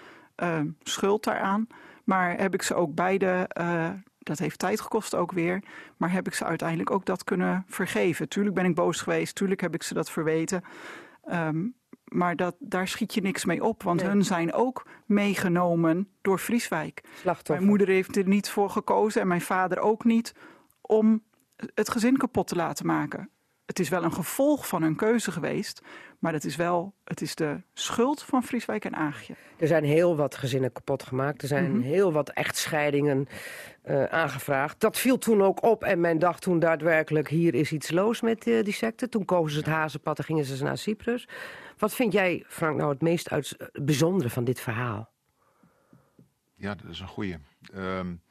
uh, schuld daaraan. Maar heb ik ze ook beide. Uh, dat heeft tijd gekost ook weer. Maar heb ik ze uiteindelijk ook dat kunnen vergeven? Tuurlijk ben ik boos geweest. Tuurlijk heb ik ze dat verweten. Um, maar dat, daar schiet je niks mee op, want hun zijn ook meegenomen door Vrieswijk. Mijn moeder heeft er niet voor gekozen en mijn vader ook niet om het gezin kapot te laten maken. Het is wel een gevolg van hun keuze geweest, maar het is wel het is de schuld van Vrieswijk en Aagje. Er zijn heel wat gezinnen kapot gemaakt. Er zijn mhm. heel wat echtscheidingen uh, aangevraagd. Dat viel toen ook op en men dacht toen daadwerkelijk... hier is iets los met uh, die secte. Toen kozen ze het hazenpad en gingen ze naar Cyprus. Wat vind jij, Frank, nou het meest uit, bijzondere van dit verhaal? Ja, dat is een goeie. Um,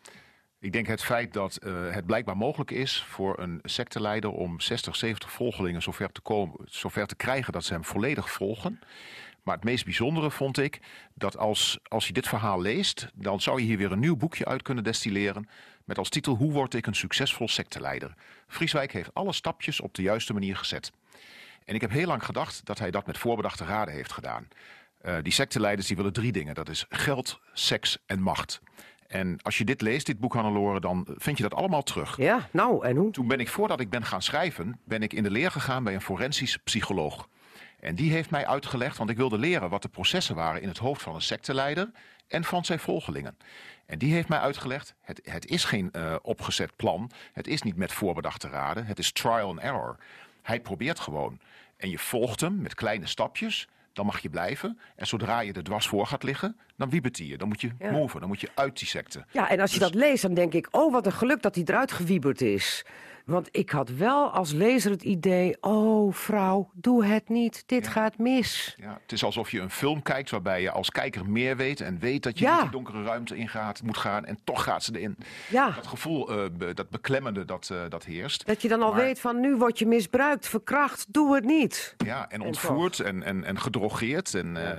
ik denk het feit dat uh, het blijkbaar mogelijk is voor een secteleider om 60, 70 volgelingen zover te, komen, zover te krijgen dat ze hem volledig volgen. Maar het meest bijzondere vond ik dat als, als je dit verhaal leest, dan zou je hier weer een nieuw boekje uit kunnen destilleren. Met als titel Hoe word ik een succesvol secteleider? Vrieswijk heeft alle stapjes op de juiste manier gezet. En ik heb heel lang gedacht dat hij dat met voorbedachte raden heeft gedaan. Uh, die secteleiders die willen drie dingen. Dat is geld, seks en macht. En als je dit leest, dit boek Hannelore, dan vind je dat allemaal terug. Ja, nou en hoe? Toen ben ik, voordat ik ben gaan schrijven, ben ik in de leer gegaan bij een forensisch psycholoog. En die heeft mij uitgelegd, want ik wilde leren wat de processen waren in het hoofd van een secteleider en van zijn volgelingen. En die heeft mij uitgelegd, het, het is geen uh, opgezet plan, het is niet met voorbedachte raden, het is trial and error. Hij probeert gewoon. En je volgt hem met kleine stapjes dan mag je blijven. En zodra je er dwars voor gaat liggen, dan wiebert hij je. Dan moet je ja. move, dan moet je uit die secte. Ja, en als je dus dat leest, dan denk ik, oh wat een geluk dat hij eruit gewieberd is. Want ik had wel als lezer het idee: oh vrouw, doe het niet, dit gaat mis. Ja, het is alsof je een film kijkt waarbij je als kijker meer weet en weet dat je niet die donkere ruimte ingaat, moet gaan en toch gaat ze erin. Ja. Dat gevoel, uh, dat beklemmende, dat, uh, dat heerst. Dat je dan al weet van nu word je misbruikt, verkracht, doe het niet. Ja, en ontvoerd en, en, en gedrogeerd. En uh,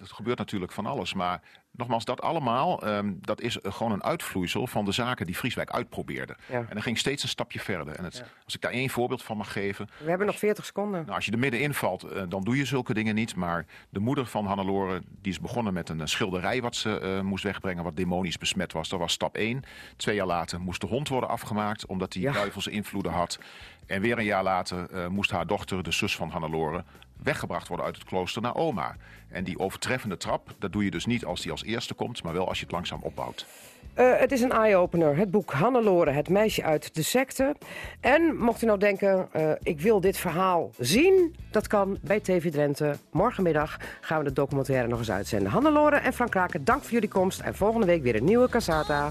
dat gebeurt natuurlijk van alles. Maar nogmaals, dat allemaal, um, dat is gewoon een uitvloeisel van de zaken die Vrieswijk uitprobeerde. Ja. En dan ging steeds een stapje verder. En het, ja. als ik daar één voorbeeld van mag geven. We hebben nog 40 seconden. Nou, als je er middenin valt, uh, dan doe je zulke dingen niet. Maar de moeder van Hannelore, die is begonnen met een schilderij wat ze uh, moest wegbrengen, wat demonisch besmet was. Dat was stap 1. Twee jaar later moest de hond worden afgemaakt, omdat hij ja. duivelse invloeden had. En weer een jaar later uh, moest haar dochter, de zus van Hannelore, weggebracht worden uit het klooster naar oma. En die overtreffende trap, dat doe je dus niet als die als eerste komt, maar wel als je het langzaam opbouwt. Uh, het is een eye-opener. Het boek Hannelore, het meisje uit de secte. En mocht u nou denken, uh, ik wil dit verhaal zien... dat kan bij TV Drenthe. Morgenmiddag gaan we de documentaire nog eens uitzenden. Hannelore en Frank Kraken, dank voor jullie komst. En volgende week weer een nieuwe Casata.